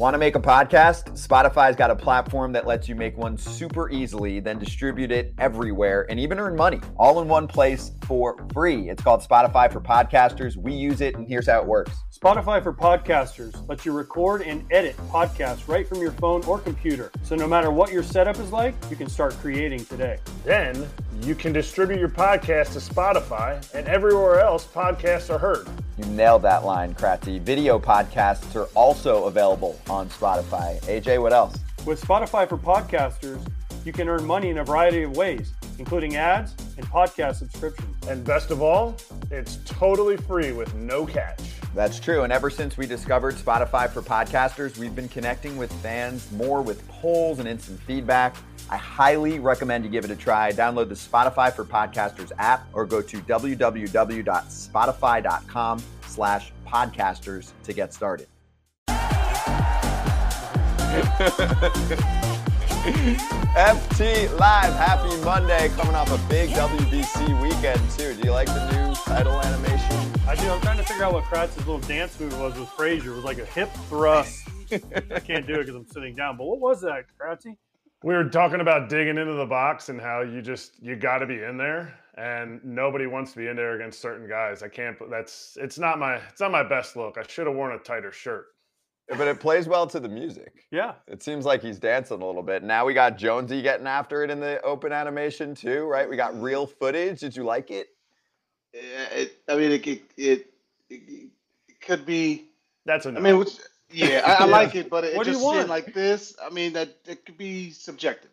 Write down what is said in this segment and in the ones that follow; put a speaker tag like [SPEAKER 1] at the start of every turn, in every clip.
[SPEAKER 1] Want to make a podcast? Spotify's got a platform that lets you make one super easily, then distribute it everywhere and even earn money all in one place for free. It's called Spotify for Podcasters. We use it, and here's how it works.
[SPEAKER 2] Spotify for Podcasters lets you record and edit podcasts right from your phone or computer. So no matter what your setup is like, you can start creating today.
[SPEAKER 3] Then you can distribute your podcast to Spotify and everywhere else podcasts are heard.
[SPEAKER 1] You nailed that line, Kratzy. Video podcasts are also available on Spotify. AJ, what else?
[SPEAKER 2] With Spotify for Podcasters, you can earn money in a variety of ways, including ads and podcast subscriptions.
[SPEAKER 3] And best of all, it's totally free with no catch.
[SPEAKER 1] That's true. And ever since we discovered Spotify for podcasters, we've been connecting with fans more with polls and instant feedback. I highly recommend you give it a try. Download the Spotify for Podcasters app or go to www.spotify.com slash podcasters to get started. FT Live, happy Monday, coming off a big WBC weekend too. Do you like the new title animation?
[SPEAKER 2] I do. I'm trying to figure out what Kratz's little dance move was with Frazier. It was like a hip thrust. I can't do it because I'm sitting down. But what was that, Kratzy?
[SPEAKER 3] We were talking about digging into the box and how you just you got to be in there, and nobody wants to be in there against certain guys. I can't. That's it's not my it's not my best look. I should have worn a tighter shirt.
[SPEAKER 1] But it plays well to the music.
[SPEAKER 2] Yeah.
[SPEAKER 1] It seems like he's dancing a little bit. Now we got Jonesy getting after it in the open animation too, right? We got real footage. Did you like it?
[SPEAKER 4] Yeah, it, I mean, it, it, it, it could be.
[SPEAKER 3] That's enough.
[SPEAKER 4] I mean, which, yeah, I, I
[SPEAKER 2] Yeah.
[SPEAKER 4] like it, but it
[SPEAKER 2] What do you
[SPEAKER 4] just
[SPEAKER 2] want?
[SPEAKER 4] seemed like this. I mean, that it could be subjective.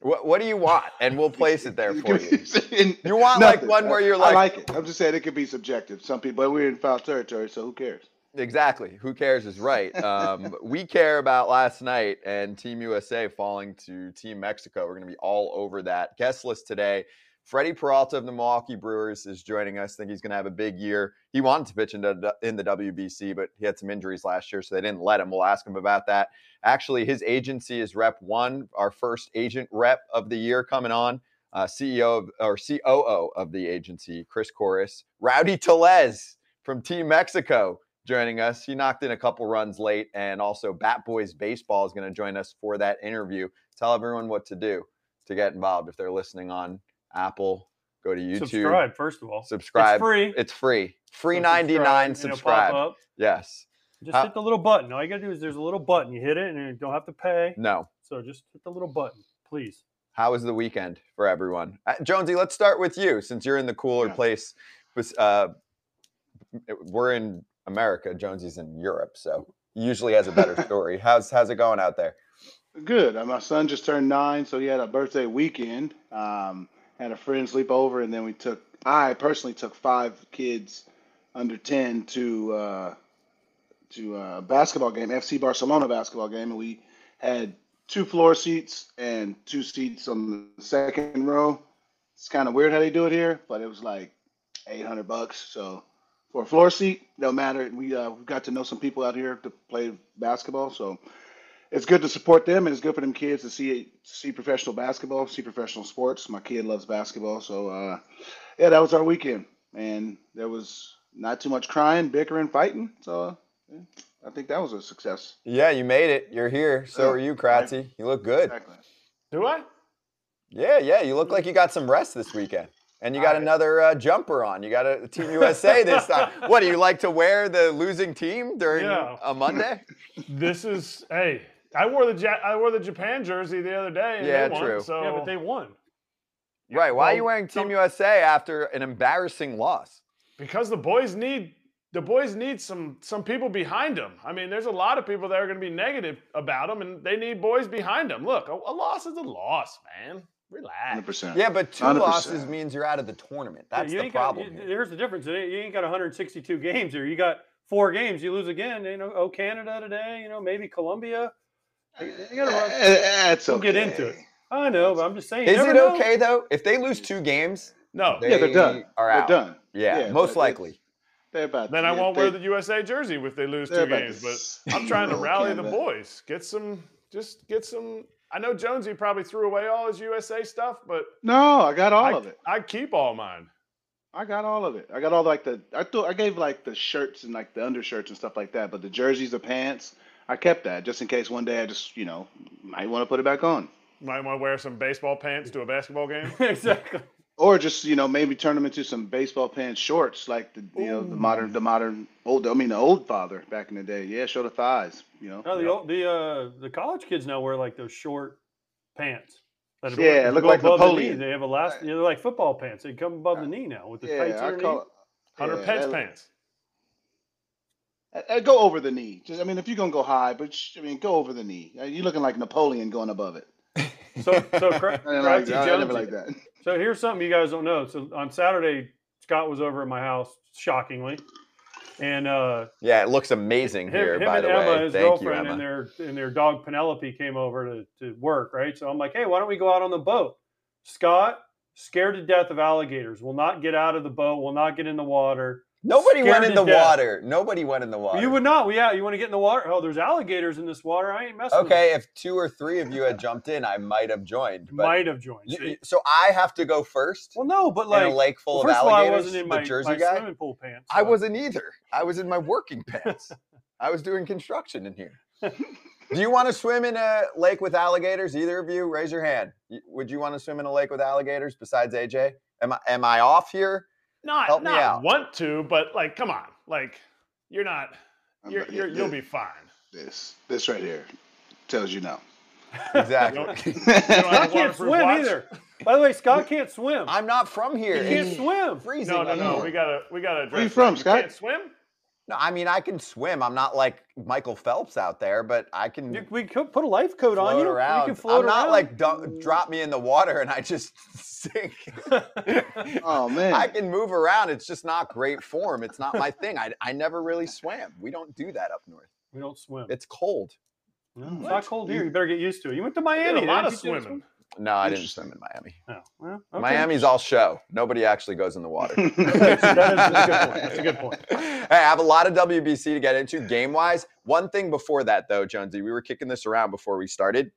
[SPEAKER 1] What What do you want? And we'll place it there for you. You want, like, one where you're like,
[SPEAKER 4] I
[SPEAKER 1] like-
[SPEAKER 4] like it. I'm just saying it could be subjective. Some people, but we're in foul territory, so who cares?
[SPEAKER 1] Exactly. Who cares is right. Um, we care about last night and Team USA falling to Team Mexico. We're going to be all over that. Guest list today. Freddy Peralta of the Milwaukee Brewers is joining us. I think he's going to have a big year. He wanted to pitch in the, in the WBC, but he had some injuries last year, so they didn't let him. We'll ask him about that. Actually, his agency is Rep One, our first agent rep of the year coming on. Uh, CEO of, or COO of the agency, Chris Koras. Rowdy Tellez from Team Mexico joining us. He knocked in a couple runs late, and also Bat Boys Baseball is going to join us for that interview. Tell everyone what to do to get involved if they're listening on Apple. Go to YouTube.
[SPEAKER 2] Subscribe, first of all.
[SPEAKER 1] Subscribe.
[SPEAKER 2] It's free.
[SPEAKER 1] It's free. Free
[SPEAKER 2] So
[SPEAKER 1] ninety nine.
[SPEAKER 2] and it'll pop
[SPEAKER 1] Subscribe.
[SPEAKER 2] up.
[SPEAKER 1] Yes.
[SPEAKER 2] Just
[SPEAKER 1] How-
[SPEAKER 2] hit the little button. All you gotta do is there's a little button. You hit it, and you don't have to pay.
[SPEAKER 1] No.
[SPEAKER 2] So just hit the little button, please.
[SPEAKER 1] How was the weekend for everyone? Uh, Jonesy, let's start with you since you're in the cooler
[SPEAKER 4] Yeah.
[SPEAKER 1] place. Uh, we're in America. Jonesy's in Europe, so usually has a better story. How's how's it going out there?
[SPEAKER 4] Good. Uh, My son just turned nine, so he had a birthday weekend. Um, had a friend sleep over, and then we took. I personally took five kids under ten to uh, to a basketball game, FC Barcelona basketball game, and we had two floor seats and two seats on the second row. It's kind of weird how they do it here, but it was like eight hundred bucks. So for a floor seat, no matter. We uh, we got to know some people out here to play basketball, so it's good to support them, and it's good for them kids to see see professional basketball, see professional sports. My kid loves basketball, so uh, yeah, that was our weekend, and there was not too much crying, bickering, fighting. So uh, yeah, I think that was a success.
[SPEAKER 1] Yeah, you made it. You're here. So
[SPEAKER 4] Yeah,
[SPEAKER 1] are you, Kratzy. You look good.
[SPEAKER 4] Exactly.
[SPEAKER 3] Do I?
[SPEAKER 1] Yeah, yeah. You look like you got some rest this weekend. And you got
[SPEAKER 3] I-
[SPEAKER 1] another uh, jumper on. You got a Team USA this time. What do you like to wear the losing team during
[SPEAKER 3] Yeah.
[SPEAKER 1] a Monday?
[SPEAKER 3] This is hey. I wore the ja- I wore the Japan jersey the other day. And
[SPEAKER 1] Yeah,
[SPEAKER 3] they won,
[SPEAKER 1] true.
[SPEAKER 3] So
[SPEAKER 2] Yeah, but they won.
[SPEAKER 1] right. Why are you wearing Team
[SPEAKER 3] some-
[SPEAKER 1] USA after an embarrassing loss?
[SPEAKER 3] because the boys need the boys need some some people behind them. I mean, there's a lot of people that are going to be negative about them, and they need boys behind them. Look, a, a loss is a loss, man. Relax.
[SPEAKER 4] Hundred percent.
[SPEAKER 1] Yeah, but 2
[SPEAKER 4] 100%.
[SPEAKER 1] loses means you're out of the tournament. That's
[SPEAKER 2] you
[SPEAKER 1] the
[SPEAKER 2] ain't got-
[SPEAKER 1] problem.
[SPEAKER 2] you-
[SPEAKER 1] here.
[SPEAKER 2] here's the difference. You ain't got 162 games here. You got four games. You lose again. You know, oh Canada today. You know, maybe Colombia. You- you gotta eh, run- eh,
[SPEAKER 4] That's
[SPEAKER 2] We'll
[SPEAKER 4] okay.
[SPEAKER 2] get into it. I know, but I'm just saying.
[SPEAKER 1] Is it
[SPEAKER 2] know.
[SPEAKER 1] okay though? If they lose two games,
[SPEAKER 3] No,
[SPEAKER 1] they
[SPEAKER 4] Yeah, they're done.
[SPEAKER 1] are
[SPEAKER 4] They're
[SPEAKER 1] out.
[SPEAKER 4] done.
[SPEAKER 1] Yeah,
[SPEAKER 4] Yeah,
[SPEAKER 1] most likely.
[SPEAKER 4] They're about.
[SPEAKER 3] then I won't
[SPEAKER 4] they-
[SPEAKER 3] wear the USA jersey if they lose two games. But I'm trying to rally the boys. Get some, just get some. I know Jonesy probably threw away all his USA stuff, but
[SPEAKER 4] No, I got all
[SPEAKER 3] I,
[SPEAKER 4] of it.
[SPEAKER 3] I keep all mine.
[SPEAKER 4] I got all of it. I got all like the I thought I gave like the shirts and like the undershirts and stuff like that, but the jerseys, the pants, I kept that just in case one day I just you know might want to put it back on,
[SPEAKER 3] Might want to wear some baseball pants to a basketball game.
[SPEAKER 2] exactly.
[SPEAKER 4] Or just you know maybe turn them into some baseball pants shorts like the you know the modern the modern old I mean the old father back in the day. Yeah, show the thighs. You know.
[SPEAKER 2] No, the
[SPEAKER 3] Yep.
[SPEAKER 2] old, the uh the college kids now wear like those short pants. that are-
[SPEAKER 4] Yeah, look like
[SPEAKER 2] above the knee.
[SPEAKER 4] Napoleon.
[SPEAKER 2] They have a last. You know, they're like football pants. They come above the knee now with the tights
[SPEAKER 4] Yeah, I
[SPEAKER 2] underneath.
[SPEAKER 4] call.
[SPEAKER 3] Hunter
[SPEAKER 4] yeah,
[SPEAKER 3] Pence
[SPEAKER 4] that-
[SPEAKER 3] pants.
[SPEAKER 4] Uh, uh, go over the knee. Just, I mean, if you're gonna go high, but sh- I mean, go over the knee. Uh, You're looking like Napoleon going above it.
[SPEAKER 2] So so Cra-
[SPEAKER 4] I, like,
[SPEAKER 2] Kratzy
[SPEAKER 4] I, I never like that.
[SPEAKER 2] So here's something you guys don't know. So on Saturday, Scott was over at my house, shockingly, and uh,
[SPEAKER 1] Yeah, it looks amazing
[SPEAKER 2] him,
[SPEAKER 1] here,
[SPEAKER 2] him
[SPEAKER 1] by the
[SPEAKER 2] Emma,
[SPEAKER 1] way.
[SPEAKER 2] his
[SPEAKER 1] Thank you,
[SPEAKER 2] girlfriend,
[SPEAKER 1] Emma.
[SPEAKER 2] and their and their dog Penelope came over to, to work. Right. So I'm like, hey, why don't we go out on the boat? Scott, scared to death of alligators, will not get out of the boat, will not get in the water.
[SPEAKER 1] Nobody went in the
[SPEAKER 2] death.
[SPEAKER 1] water. Nobody went in the water.
[SPEAKER 2] You would not. Well, yeah, you want to get in the water? Oh, there's alligators in this water. I ain't messing. with
[SPEAKER 1] Okay, if two or three of you had jumped in, I might have joined.
[SPEAKER 2] Might have joined. See?
[SPEAKER 1] so I have to go first
[SPEAKER 2] Well, no, but
[SPEAKER 1] in
[SPEAKER 2] like,
[SPEAKER 1] a lake full
[SPEAKER 2] well,
[SPEAKER 1] of
[SPEAKER 2] first of all, I
[SPEAKER 1] alligators.
[SPEAKER 2] wasn't in my,
[SPEAKER 1] Jersey
[SPEAKER 2] my
[SPEAKER 1] guy.
[SPEAKER 2] swimming pool pants.
[SPEAKER 1] I wasn't either. I was in my working pants. I was doing construction in here. Do you want to swim in a lake with alligators? Either of you, raise your hand. Would you want to swim in a lake with alligators besides AJ? Am I am I off here?
[SPEAKER 3] Not
[SPEAKER 1] Help me
[SPEAKER 3] not
[SPEAKER 1] out.
[SPEAKER 3] want to, but like, come on, like you're not.
[SPEAKER 4] I'm
[SPEAKER 3] You're,
[SPEAKER 4] like,
[SPEAKER 3] you're
[SPEAKER 4] yeah,
[SPEAKER 3] you'll be fine.
[SPEAKER 4] This this right here tells you no.
[SPEAKER 1] Exactly.
[SPEAKER 3] don't-
[SPEAKER 2] I
[SPEAKER 3] have
[SPEAKER 2] can't swim
[SPEAKER 3] watch?
[SPEAKER 2] either. By the way, Scott can't swim.
[SPEAKER 1] I'm not from
[SPEAKER 2] he
[SPEAKER 1] here.
[SPEAKER 2] can't swim.
[SPEAKER 1] freezing.
[SPEAKER 3] No, no, no. We gotta we gotta address.
[SPEAKER 4] Where you
[SPEAKER 3] that.
[SPEAKER 4] from,
[SPEAKER 3] You
[SPEAKER 4] Scott?
[SPEAKER 3] Can't swim.
[SPEAKER 1] No, I mean I can swim. I'm not like Michael Phelps out there, but I can
[SPEAKER 2] You- we could put a life coat on
[SPEAKER 1] float
[SPEAKER 2] you.
[SPEAKER 1] around.
[SPEAKER 2] You can float
[SPEAKER 1] I'm not
[SPEAKER 2] around.
[SPEAKER 1] like do- drop me in the water and I just sink.
[SPEAKER 4] Oh man.
[SPEAKER 1] I can move around. It's just not great form. It's not my thing. I, I never really swam. We don't do that up north.
[SPEAKER 2] we don't swim.
[SPEAKER 1] It's cold.
[SPEAKER 2] No, it's not cold here. You better get used to it. You went to
[SPEAKER 3] We
[SPEAKER 2] Miami.
[SPEAKER 3] did a lot of
[SPEAKER 2] you,
[SPEAKER 3] swimming.
[SPEAKER 1] No, I didn't
[SPEAKER 4] Interesting.
[SPEAKER 1] swim in Miami.
[SPEAKER 2] Oh, well, okay.
[SPEAKER 1] Miami's all show. Nobody actually goes in the water.
[SPEAKER 2] that is a good point. That's a good point.
[SPEAKER 1] hey, I have a lot of WBC to get into game wise. One thing before that, though, Jonesy, we were kicking this around before we started.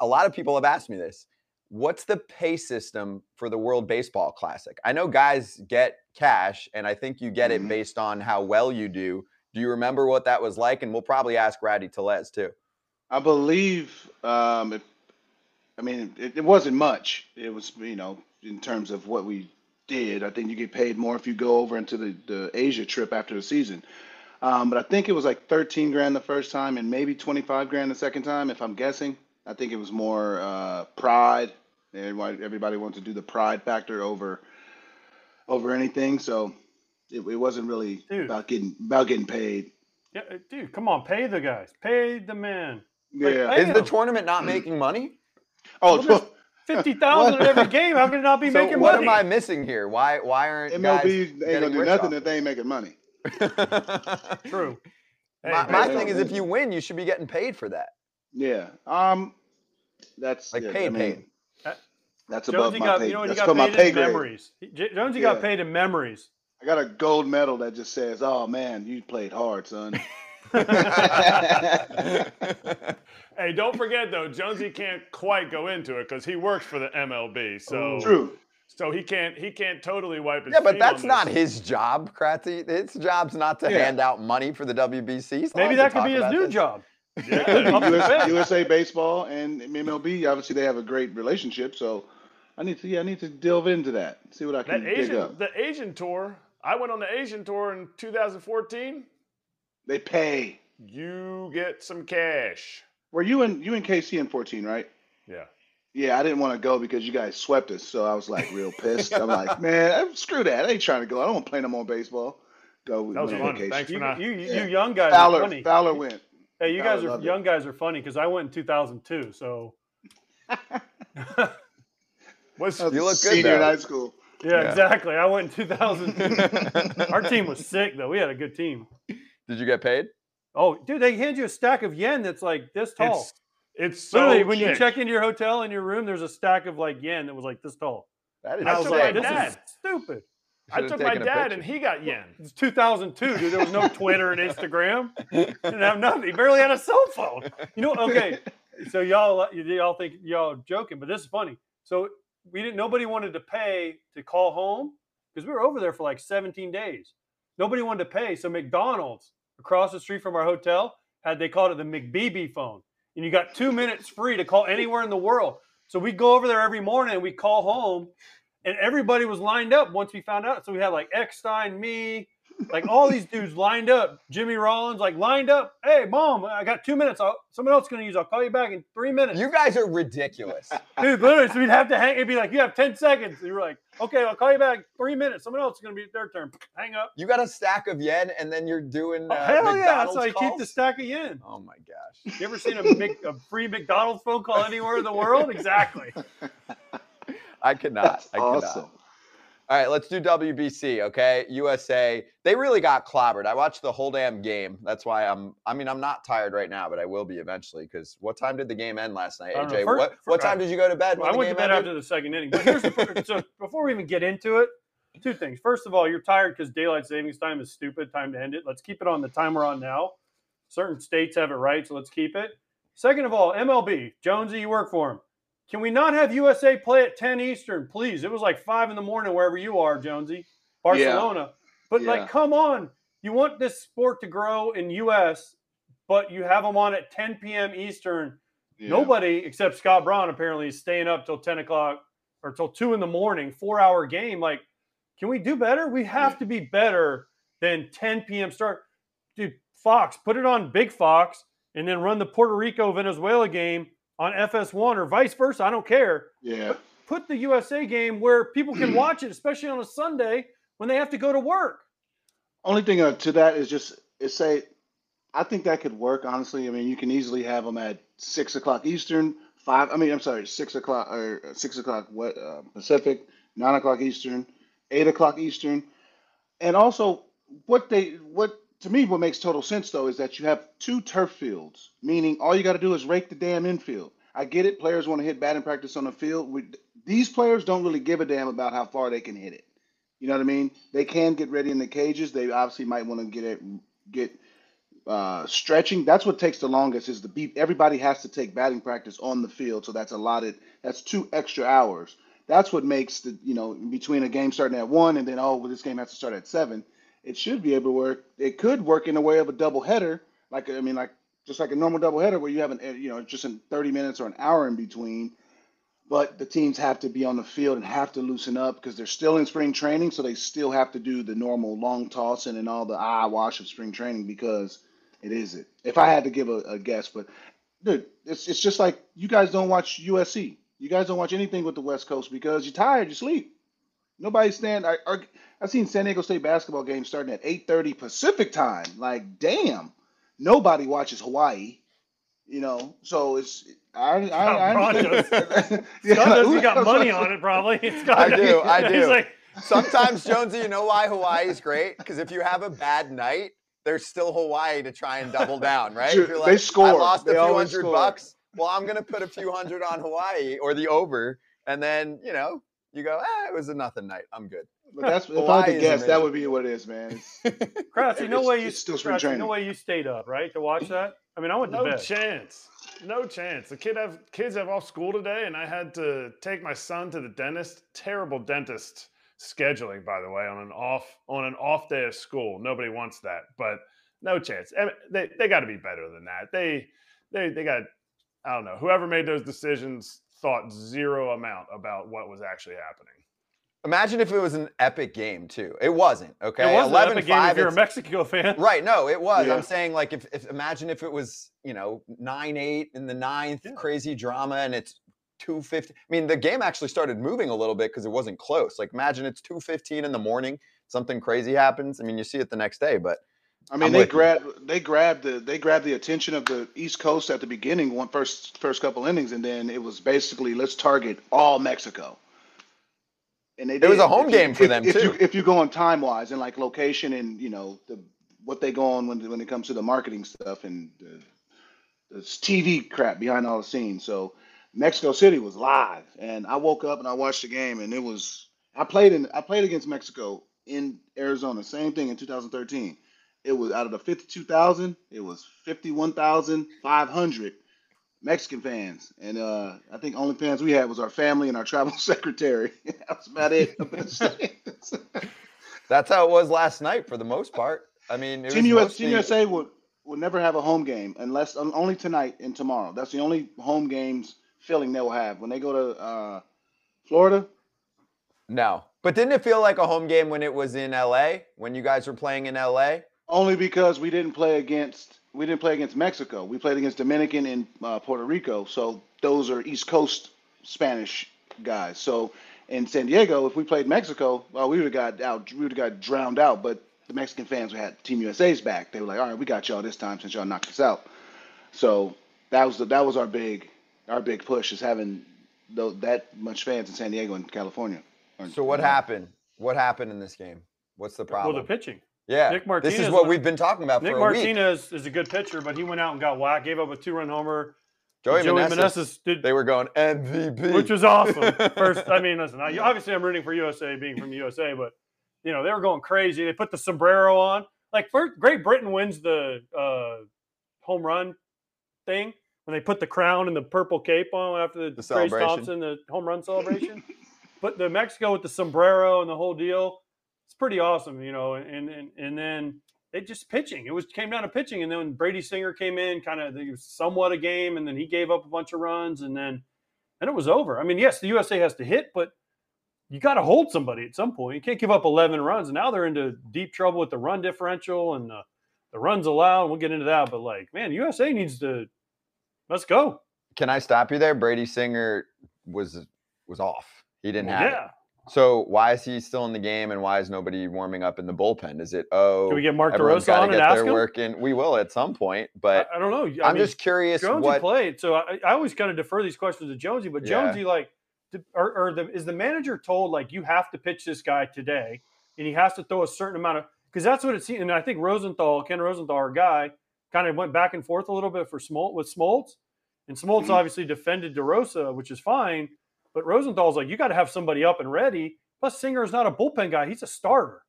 [SPEAKER 1] A lot of people have asked me this. What's the pay system for the World Baseball Classic? I know guys get cash, and I think you get it
[SPEAKER 4] Mhm.
[SPEAKER 1] based on how well you do. Do you remember what that was like? And we'll probably ask Rowdy Tellez too.
[SPEAKER 4] I believe. Um, it, I mean, it, it wasn't much. It was, you know, in terms of what we did. I think you get paid more if you go over into the, the Asia trip after the season. Um, but I think it was like 13 grand the first time and maybe 25 grand the second time, if I'm guessing. I think it was more uh, pride. Everybody, everybody wants to do the pride factor over over anything. So it, it wasn't really
[SPEAKER 2] Dude.
[SPEAKER 4] about getting about getting paid.
[SPEAKER 2] Yeah, uh, dude, come on, pay the guys, pay the man. Like,
[SPEAKER 4] Yeah.
[SPEAKER 2] Hey,
[SPEAKER 1] Is the tournament not making money?
[SPEAKER 4] Oh,
[SPEAKER 2] Well, there's Fifty thousand
[SPEAKER 4] What?
[SPEAKER 2] at every game. How can it not be
[SPEAKER 1] So
[SPEAKER 2] making
[SPEAKER 1] what
[SPEAKER 2] money?
[SPEAKER 1] am I missing here? Why why aren't
[SPEAKER 4] MLB
[SPEAKER 1] guys
[SPEAKER 4] ain't gonna do nothing if they ain't making money.
[SPEAKER 2] True.
[SPEAKER 3] Hey,
[SPEAKER 1] my, my thing is,
[SPEAKER 4] hey.
[SPEAKER 1] if you win, you should be getting paid for that.
[SPEAKER 4] Yeah. Um, that's
[SPEAKER 1] Like
[SPEAKER 4] yeah,
[SPEAKER 1] paid,
[SPEAKER 4] I mean,
[SPEAKER 1] paid.
[SPEAKER 2] Uh,
[SPEAKER 4] That's above
[SPEAKER 2] Jonesy
[SPEAKER 4] my
[SPEAKER 2] got,
[SPEAKER 4] pay.
[SPEAKER 2] you know, what he
[SPEAKER 4] that's
[SPEAKER 2] got
[SPEAKER 4] above my
[SPEAKER 2] paid
[SPEAKER 4] pay
[SPEAKER 2] in
[SPEAKER 4] grade.
[SPEAKER 2] memories. He- J- Jonesy got paid in memories.
[SPEAKER 4] I got a gold medal that just says, "Oh man, you played hard, son."
[SPEAKER 3] Hey, don't forget though, Jonesy can't quite go into it because he works for the MLB. So.
[SPEAKER 4] True.
[SPEAKER 3] So he can't he can't totally wipe his
[SPEAKER 1] yeah, but
[SPEAKER 3] feet
[SPEAKER 1] that's
[SPEAKER 3] on
[SPEAKER 1] not his job, Kratzy. His job's not to
[SPEAKER 4] Yeah.
[SPEAKER 1] hand out money for the WBC. He's
[SPEAKER 2] Maybe that could be his new
[SPEAKER 1] this.
[SPEAKER 2] job.
[SPEAKER 3] Yeah.
[SPEAKER 2] Up the
[SPEAKER 4] US,
[SPEAKER 2] bet.
[SPEAKER 4] USA Baseball and MLB, obviously they have a great relationship. So I need to, yeah, I need to delve into that, see what I can
[SPEAKER 3] That
[SPEAKER 4] dig
[SPEAKER 3] Asian
[SPEAKER 4] up.
[SPEAKER 3] the Asian tour. I went on the Asian tour in 2014.
[SPEAKER 4] They pay.
[SPEAKER 3] You get some cash.
[SPEAKER 4] Were you in you in KC in 14, right?
[SPEAKER 3] Yeah.
[SPEAKER 4] Yeah, I didn't want to go because you guys swept us, so I was like real pissed. I'm like, man, screw that. I ain't trying to go. I don't want to play no more baseball. Go. we
[SPEAKER 3] That was fun.
[SPEAKER 4] vacation.
[SPEAKER 3] Thanks for
[SPEAKER 2] You,
[SPEAKER 3] not.
[SPEAKER 2] you, you,
[SPEAKER 4] Yeah.
[SPEAKER 2] young guys are
[SPEAKER 4] Fowler,
[SPEAKER 2] funny.
[SPEAKER 4] Fowler went.
[SPEAKER 2] Hey, you
[SPEAKER 4] I
[SPEAKER 2] guys are
[SPEAKER 4] loved it.
[SPEAKER 2] young guys are funny because I went in 2002. So
[SPEAKER 3] Was
[SPEAKER 4] I
[SPEAKER 1] You
[SPEAKER 4] a
[SPEAKER 1] look good,
[SPEAKER 4] senior in high school.
[SPEAKER 2] yeah,
[SPEAKER 1] Yeah.
[SPEAKER 2] exactly. I went in 2002. Our team was sick though. We had a good team.
[SPEAKER 1] Did you get paid?
[SPEAKER 2] Oh, dude, they hand you a stack of yen that's like this tall.
[SPEAKER 3] it's it's so
[SPEAKER 2] Literally, when you check into your hotel in your room, there's a stack of like yen that was like this tall.
[SPEAKER 1] That is
[SPEAKER 2] I was
[SPEAKER 3] took
[SPEAKER 2] like,
[SPEAKER 3] my
[SPEAKER 2] this
[SPEAKER 3] dad.
[SPEAKER 2] is stupid.
[SPEAKER 3] I
[SPEAKER 1] Should've
[SPEAKER 3] took my dad and he got yen.
[SPEAKER 2] It's 2002, dude. There was no Twitter and Instagram. Didn't have nothing. He barely had a cell phone. You know, okay. So y'all, y'all think y'all joking, but this is funny. So we didn't. Nobody wanted to pay to call home because we were over there for like 17 days. Nobody wanted to pay. So McDonald's across the street from our hotel had they called it the McBeebe phone, and you got two minutes free to call anywhere in the world. So we go over there every morning and we call home, and everybody was lined up once we found out. So we had like Eckstein, me, like all these dudes lined up. Jimmy Rollins, like lined up. Hey, mom, I got two minutes. I'll, someone else going to use. I'll call you back in three minutes.
[SPEAKER 1] You guys are ridiculous.
[SPEAKER 2] Dude, literally, so we'd have to hang. It'd be like, you have 10 seconds. And you're like, okay, I'll call you back three minutes. Someone else is going to be their turn. Hang up.
[SPEAKER 1] You got a stack of yen, and then you're doing.
[SPEAKER 2] Oh,
[SPEAKER 1] Uh,
[SPEAKER 2] hell yeah. That's
[SPEAKER 1] McDonald's
[SPEAKER 2] how you keep the stack of yen.
[SPEAKER 1] Oh my gosh.
[SPEAKER 2] You ever seen a, Mc, a free McDonald's phone call anywhere in the world? Exactly.
[SPEAKER 1] I cannot.
[SPEAKER 4] That's
[SPEAKER 1] I could
[SPEAKER 4] awesome.
[SPEAKER 1] All right, let's do WBC, okay? USA. They really got clobbered. I watched the whole damn game. That's why I'm I mean, I'm not tired right now, but I will be eventually cuz what time did the game end last night. AJ?
[SPEAKER 2] First-
[SPEAKER 1] what what time did you go to bed?
[SPEAKER 2] I went to bed
[SPEAKER 1] ended?
[SPEAKER 2] after the second inning. But here's the so before we even get into it, two things. First of all, you're tired because daylight savings time is stupid. Time to end it. Let's keep it on the time we're on now. Certain states have it right, so let's keep it. Second of all, MLB Jonesy, you work for him. Can we not have USA play at 10 Eastern, please? It was like five in the morning wherever you are, Jonesy, Barcelona. But
[SPEAKER 4] Yeah.
[SPEAKER 2] like, come on, you want this sport to grow in US, but you have them on at 10 p.m. Eastern.
[SPEAKER 4] Yeah.
[SPEAKER 2] Nobody except Scott Brown apparently is staying up till 10 o'clock or till two in the morning, four hour game. Like, can we do better? We have to be better than 10 p.m. start. Dude, Fox, put it on Big Fox and then run the Puerto Rico Venezuela game on FS1 or vice versa. I don't care.
[SPEAKER 4] Yeah.
[SPEAKER 2] Put the USA game where people can watch it, especially on a Sunday when they have to go to work.
[SPEAKER 4] Only thing uh, to that is just is say, I think that could work. Honestly, I mean, you can easily have them at six o'clock Eastern, five. I mean, I'm sorry, six o'clock or uh, six o'clock what uh, Pacific, nine o'clock Eastern, eight o'clock Eastern, and also what they what to me what makes total sense though is that you have two turf fields, meaning all you got to do is rake the damn infield. I get it. Players want to hit batting practice on the field. We, these players don't really give a damn about how far they can hit it. You know what I mean? They can get ready in the cages. They obviously might want to get it, get uh, stretching. That's what takes the longest. Is the beat. Everybody has to take batting practice on the field, so that's allotted. That's two extra hours. That's what makes the you know between a game starting at one and then oh well this game has to start at seven. It should be able to work. It could work in a way of a double header, like I mean like just like a normal double header where you have an eh, you know just in 30 minutes or an hour in between but the teams have to be on the field and have to loosen up because they're still in spring training, so they still have to do the normal long tossing and all the eye wash of spring training because it is it. If I had to give a, a guess, but dude, it's it's just like you guys don't watch USC. You guys don't watch anything with the West Coast because you're tired, you sleep. Nobody's stand. I, I I've seen San Diego State basketball games starting at 8:30 Pacific time. Like, damn, nobody watches Hawaii. You know, so it's I I, I
[SPEAKER 2] Ron
[SPEAKER 4] understand.
[SPEAKER 2] Scott knows
[SPEAKER 4] who
[SPEAKER 2] he got money on it, probably. Scott,
[SPEAKER 1] I do, I
[SPEAKER 2] He's
[SPEAKER 1] do.
[SPEAKER 2] like,
[SPEAKER 1] Sometimes, Jonesy, you know why Hawaii is great? Because if you have a bad night, there's still Hawaii to try and double down, right?
[SPEAKER 4] Sure,
[SPEAKER 1] If you're
[SPEAKER 4] they
[SPEAKER 1] like, I lost
[SPEAKER 4] They
[SPEAKER 1] a few hundred
[SPEAKER 4] score.
[SPEAKER 1] bucks. Well, I'm gonna put a few hundred on Hawaii or the over, and then you know you go, ah, it was a nothing night. I'm good.
[SPEAKER 4] But that's if I
[SPEAKER 1] Hawaii
[SPEAKER 4] had to guess, that would be what it is, man. It's-
[SPEAKER 2] Kratz, you know way you,
[SPEAKER 4] still spring
[SPEAKER 2] Kratz, you know way you stayed up, right, to watch that? I mean, I went to
[SPEAKER 3] No
[SPEAKER 2] bed.
[SPEAKER 3] chance. No chance. The kid have kids have off school today, and I had to take my son to the dentist. Terrible dentist scheduling, by the way, on an off on an off day of school. Nobody wants that, but no chance. I mean, They they got to be better than that. They they they got. I don't know. Whoever made those decisions thought zero amount about what was actually happening.
[SPEAKER 1] Imagine if it was an epic game too. It wasn't. Okay,
[SPEAKER 2] It was an
[SPEAKER 1] 11
[SPEAKER 2] epic game if you're a Mexico fan.
[SPEAKER 1] Right. No, it was.
[SPEAKER 4] Yeah.
[SPEAKER 1] I'm saying like if, if imagine if it was, you know, nine eight in the ninth,
[SPEAKER 2] Yeah.
[SPEAKER 1] crazy drama, and it's two fifty. I mean, the game actually started moving a little bit because it wasn't close. Like imagine it's two fifteen in the morning, something crazy happens. I mean, you see it the next day, but
[SPEAKER 4] I mean,
[SPEAKER 1] I'm
[SPEAKER 4] they
[SPEAKER 1] with you.
[SPEAKER 4] grabbed they grabbed the they grabbed the attention of the East Coast at the beginning, one first first couple innings, and then it was basically let's target all Mexico. And they
[SPEAKER 1] It was a home
[SPEAKER 4] If you-
[SPEAKER 1] game for
[SPEAKER 4] if-
[SPEAKER 1] them,
[SPEAKER 4] if
[SPEAKER 1] too.
[SPEAKER 4] You, if you go on time wise and like location and you know the what they go on when when it comes to the marketing stuff and the, the TV crap behind all the scenes. So Mexico City was live, and I woke up and I watched the game, and it was I played in I played against Mexico in Arizona, same thing in 2013. It was out of the 52,000, it was 51,500 Mexican fans, and uh, I think only fans we had was our family and our travel secretary. that was about it. up in the States.
[SPEAKER 1] that's how it was last night for the most part. I mean, it
[SPEAKER 4] Team
[SPEAKER 1] was
[SPEAKER 4] US,
[SPEAKER 1] mostly-
[SPEAKER 4] Team USA was, will never have a home game unless only tonight and tomorrow. That's the only home games feeling they will have when they go to uh, Florida.
[SPEAKER 1] No, but didn't it feel like a home game when it was in LA when you guys were playing in LA?
[SPEAKER 4] Only because we didn't play against we didn't play against Mexico. We played against Dominican and uh, Puerto Rico. So those are East Coast Spanish guys. So in San Diego, if we played Mexico, well, we would have got out. We would have got drowned out. But the Mexican fans had Team USA's back. They were like, "All right, we got y'all this time since y'all knocked us out." So that was the, that was our big our big push is having tho- that much fans in San Diego and California.
[SPEAKER 1] So what happened? What happened in this game? What's the problem?
[SPEAKER 2] Well, the pitching.
[SPEAKER 1] Yeah,
[SPEAKER 2] Nick Martinez.
[SPEAKER 1] this is what we've been talking about
[SPEAKER 2] Nick
[SPEAKER 1] for a week.
[SPEAKER 2] Martinez is a good pitcher, but he went out and got whacked, gave up a two-run homer.
[SPEAKER 1] Joey,
[SPEAKER 2] Joey
[SPEAKER 1] Meneses
[SPEAKER 2] did,
[SPEAKER 1] they were going MVP,
[SPEAKER 2] which was awesome. First, I mean, listen, I, obviously I'm rooting for USA being from USA, but you know they were going crazy. They put the sombrero on. Like first, Great Britain wins the uh, home run thing when they put the crown and the purple cape on after the,
[SPEAKER 1] The
[SPEAKER 2] Grace. Thompson the home run celebration. but the Mexico with the sombrero and the whole deal, pretty awesome, you know. And and and then it just pitching. It was came down to pitching, and then when Brady Singer came in, kind of it was somewhat a game, and then he gave up a bunch of runs, and then and it was over. I mean, yes, the USA has to hit, but you got to hold somebody at some point. You can't give up 11 runs. And now they're into deep trouble with the run differential and the, the runs allowed. We'll get into that, but like, man, USA needs to let's go.
[SPEAKER 1] Can I stop you there? Brady Singer was was off. He didn't have it.
[SPEAKER 2] Yeah.
[SPEAKER 1] So why is he still in the game, and why is nobody warming up in the bullpen? Is it oh
[SPEAKER 2] Can we get Mark DeRosa on and
[SPEAKER 1] get
[SPEAKER 2] ask him?
[SPEAKER 1] work in? We will at some point, but
[SPEAKER 2] I, I don't know. I
[SPEAKER 1] I'm
[SPEAKER 2] mean,
[SPEAKER 1] just curious
[SPEAKER 2] Jonesy
[SPEAKER 1] what
[SPEAKER 2] played, so I, I always kind of defer these questions to Jonesy. But
[SPEAKER 1] Yeah.
[SPEAKER 2] Jonesy, like, or, or the, is the manager told like you have to pitch this guy today, and he has to throw a certain amount of because that's what it seemed. And I think Rosenthal, Ken Rosenthal, our guy, kind of went back and forth a little bit for Smoltz with Smoltz, and Smoltz
[SPEAKER 4] Mhm.
[SPEAKER 2] obviously defended DeRosa, which is fine. But Rosenthal's like, you got to have somebody up and ready. Plus, Singer is not a bullpen guy; he's a starter.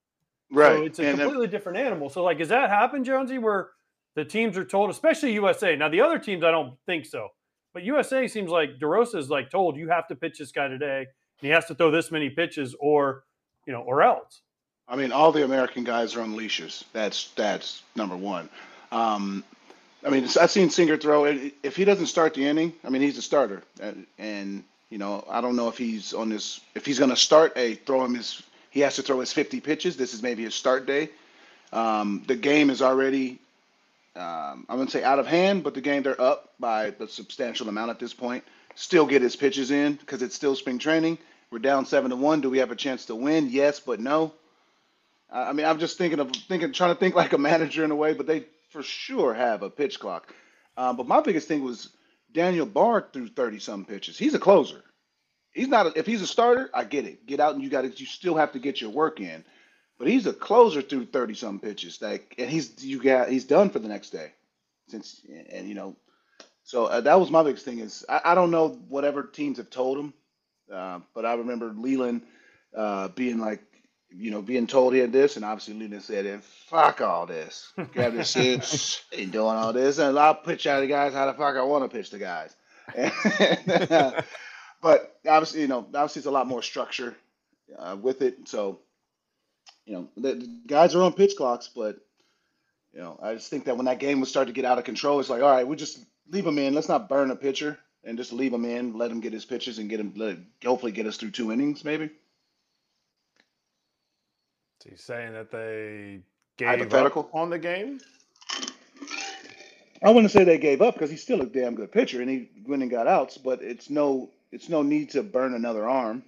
[SPEAKER 4] Right.
[SPEAKER 2] So it's a
[SPEAKER 4] and
[SPEAKER 2] completely different animal. So, like, does that happen, Jonesy, where the teams are told, especially USA? Now, the other teams, I don't think so. But USA seems like DeRosa is like told you have to pitch this guy today, and he has to throw this many pitches, or you know, or else.
[SPEAKER 4] I mean, all the American guys are on leashes. That's that's number one. Um, I mean, I've seen Singer throw. If he doesn't start the inning, I mean, he's a starter, and, and you know, I don't know if he's on this. If he's going to start a throw him his, he has to throw his 50 pitches. This is maybe his start day. Um, the game is already, um, I'm going to say out of hand, but the game they're up by a substantial amount at this point. Still get his pitches in because it's still spring training. We're down seven to one. Do we have a chance to win? Yes, but no. I mean, I'm just thinking of thinking, trying to think like a manager in a way, but they for sure have a pitch clock. Um, but my biggest thing was Daniel Bard threw 30 some pitches. He's a closer. He's not. A, if he's a starter, I get it. Get out and you got to. You still have to get your work in. But he's a closer through 30 some pitches. Like, and he's you got he's done for the next day. Since and you know, so uh, that was my biggest thing is I, I don't know whatever teams have told him, uh, but I remember Leyland uh, being like, you know, being told he had this, and obviously Leyland said, "And fuck all this, grab this shit, ain't doing all this, and I'll pitch out the guys how the fuck I want to pitch the guys." but obviously, you know, obviously it's a lot more structure uh, with it. So, you know, the, the guys are on pitch clocks, but you know, I just think that when that game would start to get out of control, it's like, all right, we just leave him in. Let's not burn a pitcher and just leave him in. Let him get his pitches and get him. Let hopefully get us through two innings, maybe.
[SPEAKER 3] So he's saying that they gave up on the game.
[SPEAKER 4] I wouldn't say they gave up because he's still a damn good pitcher and he went and got outs, but it's no it's no need to burn another arm.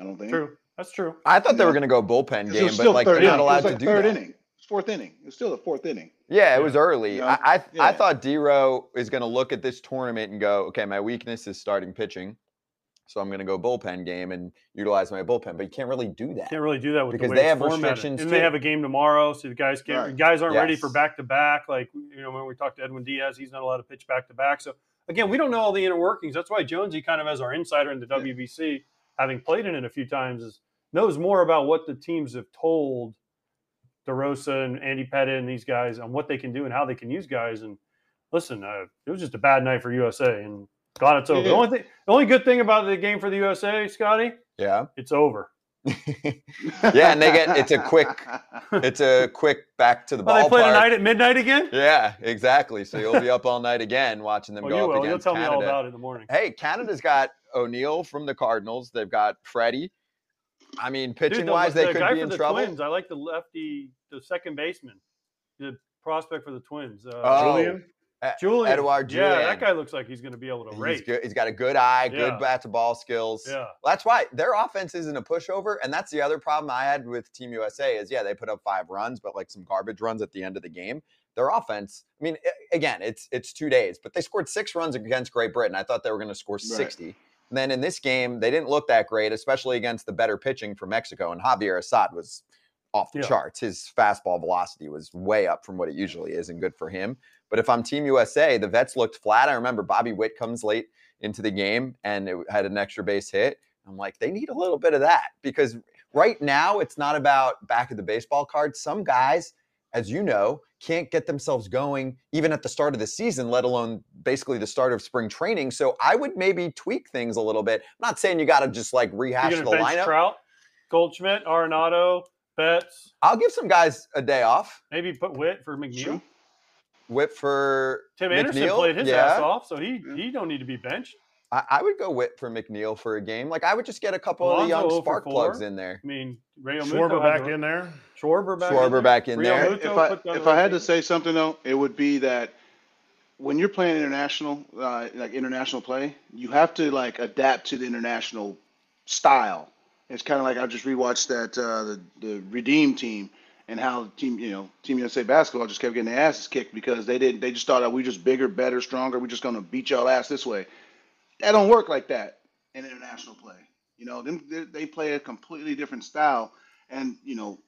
[SPEAKER 4] I don't think.
[SPEAKER 2] True, that's true.
[SPEAKER 1] I thought they were going to go bullpen game, but like they're
[SPEAKER 4] inning.
[SPEAKER 1] not
[SPEAKER 4] It
[SPEAKER 1] allowed
[SPEAKER 4] was like
[SPEAKER 1] to do
[SPEAKER 4] third
[SPEAKER 1] that.
[SPEAKER 4] inning. It's fourth inning. It's still the fourth inning.
[SPEAKER 1] Yeah, it
[SPEAKER 2] Yeah.
[SPEAKER 1] was early.
[SPEAKER 4] You know?
[SPEAKER 1] I I, I thought Dero is going to look at this tournament and go, okay, my weakness is starting pitching, so I'm going to go bullpen game and utilize my bullpen. But you can't really do that.
[SPEAKER 2] Can't really do that with
[SPEAKER 1] Because
[SPEAKER 2] the way
[SPEAKER 1] they
[SPEAKER 2] it's
[SPEAKER 1] have
[SPEAKER 2] formatted.
[SPEAKER 1] restrictions,
[SPEAKER 2] and they have a game tomorrow, so the guys can't.
[SPEAKER 4] Right.
[SPEAKER 2] Guys aren't ready for back to back. Like you know, when we talked to Edwin Diaz, he's not allowed to pitch back to back. So again, we don't know all the inner workings. That's why Jonesy, kind of as our insider in the WBC, having played in it a few times, is knows more about what the teams have told DeRosa and Andy Pettitte and these guys on what they can do and how they can use guys. And listen, uh, it was just a bad night for USA, and glad it's over. The only thing, the only good thing about the game for the USA, Scotty,
[SPEAKER 1] Yeah.
[SPEAKER 2] it's over.
[SPEAKER 1] Yeah, and they get- it's a quick- it's a quick back to the
[SPEAKER 2] Oh, they play
[SPEAKER 1] ballpark.
[SPEAKER 2] tonight at midnight again?
[SPEAKER 1] Yeah, exactly. So you'll be up all night again watching them
[SPEAKER 2] Oh,
[SPEAKER 1] go
[SPEAKER 2] you
[SPEAKER 1] up
[SPEAKER 2] will. You'll
[SPEAKER 1] against
[SPEAKER 2] tell me all
[SPEAKER 1] Canada.
[SPEAKER 2] about it in the morning.
[SPEAKER 1] Hey, Canada's got O'Neill from the Cardinals. They've got Freddie. I mean, pitching
[SPEAKER 2] Dude, the,
[SPEAKER 1] wise, they
[SPEAKER 2] the
[SPEAKER 1] could
[SPEAKER 2] guy
[SPEAKER 1] be in
[SPEAKER 2] the
[SPEAKER 1] trouble.
[SPEAKER 2] Twins, I like the lefty, the second baseman, the prospect for the Twins. Uh,
[SPEAKER 1] Oh,
[SPEAKER 3] Julien.
[SPEAKER 2] Julien.
[SPEAKER 1] Edouard
[SPEAKER 2] Yeah, that guy looks like he's going to be able to
[SPEAKER 1] He's
[SPEAKER 2] rate.
[SPEAKER 1] good. He's got a good eye, good
[SPEAKER 2] Yeah.
[SPEAKER 1] bat to ball skills.
[SPEAKER 2] Yeah.
[SPEAKER 1] That's why their offense isn't a pushover, and that's the other problem I had with Team USA is yeah they put up five runs, but like some garbage runs at the end of the game. Their offense, I mean, again, it's it's two days, but they scored six runs against Great Britain. I thought they were going to score sixty. And then in this game, they didn't look that great, especially against the better pitching from Mexico. And Javier Assad was off the
[SPEAKER 2] Yeah.
[SPEAKER 1] charts. His fastball velocity was way up from what it usually is, and good for him. But if I'm Team USA, the vets looked flat. I remember Bobby Witt comes late into the game and it had an extra base hit. I'm like, they need a little bit of that because right now it's not about back of the baseball card. Some guys, as you know, can't get themselves going even at the start of the season, let alone basically the start of spring training. So I would maybe tweak things a little bit. I'm not saying you got to just like rehash the lineup.
[SPEAKER 2] Trout, Goldschmidt, Arenado, Betts,
[SPEAKER 1] I'll give some guys a day off.
[SPEAKER 2] maybe put Witt for McNeil.
[SPEAKER 4] True.
[SPEAKER 1] Witt for
[SPEAKER 2] Tim Anderson
[SPEAKER 1] McNeil,
[SPEAKER 2] played his
[SPEAKER 1] yeah.
[SPEAKER 2] ass off, so he he don't need to be benched.
[SPEAKER 1] I, I would go Witt for McNeil for a game. Like I would just get a couple of the young spark plugs in there.
[SPEAKER 2] I mean, Rayo
[SPEAKER 3] Schwarber
[SPEAKER 2] Muto
[SPEAKER 3] back in there.
[SPEAKER 2] Schwarber back.
[SPEAKER 1] Schwarber
[SPEAKER 2] in there.
[SPEAKER 1] back in there.
[SPEAKER 4] If I if I had to say something though, it would be that when you're playing international, uh, like international play, you have to like adapt to the international style. It's kind of like I just rewatched that uh, the the Redeem team and how team you know Team USA basketball just kept getting their asses kicked because they didn't they just thought that we just bigger, better, stronger. We're just gonna beat y'all ass this way. That don't work like that in international play. You know, them they, they play a completely different style, and you know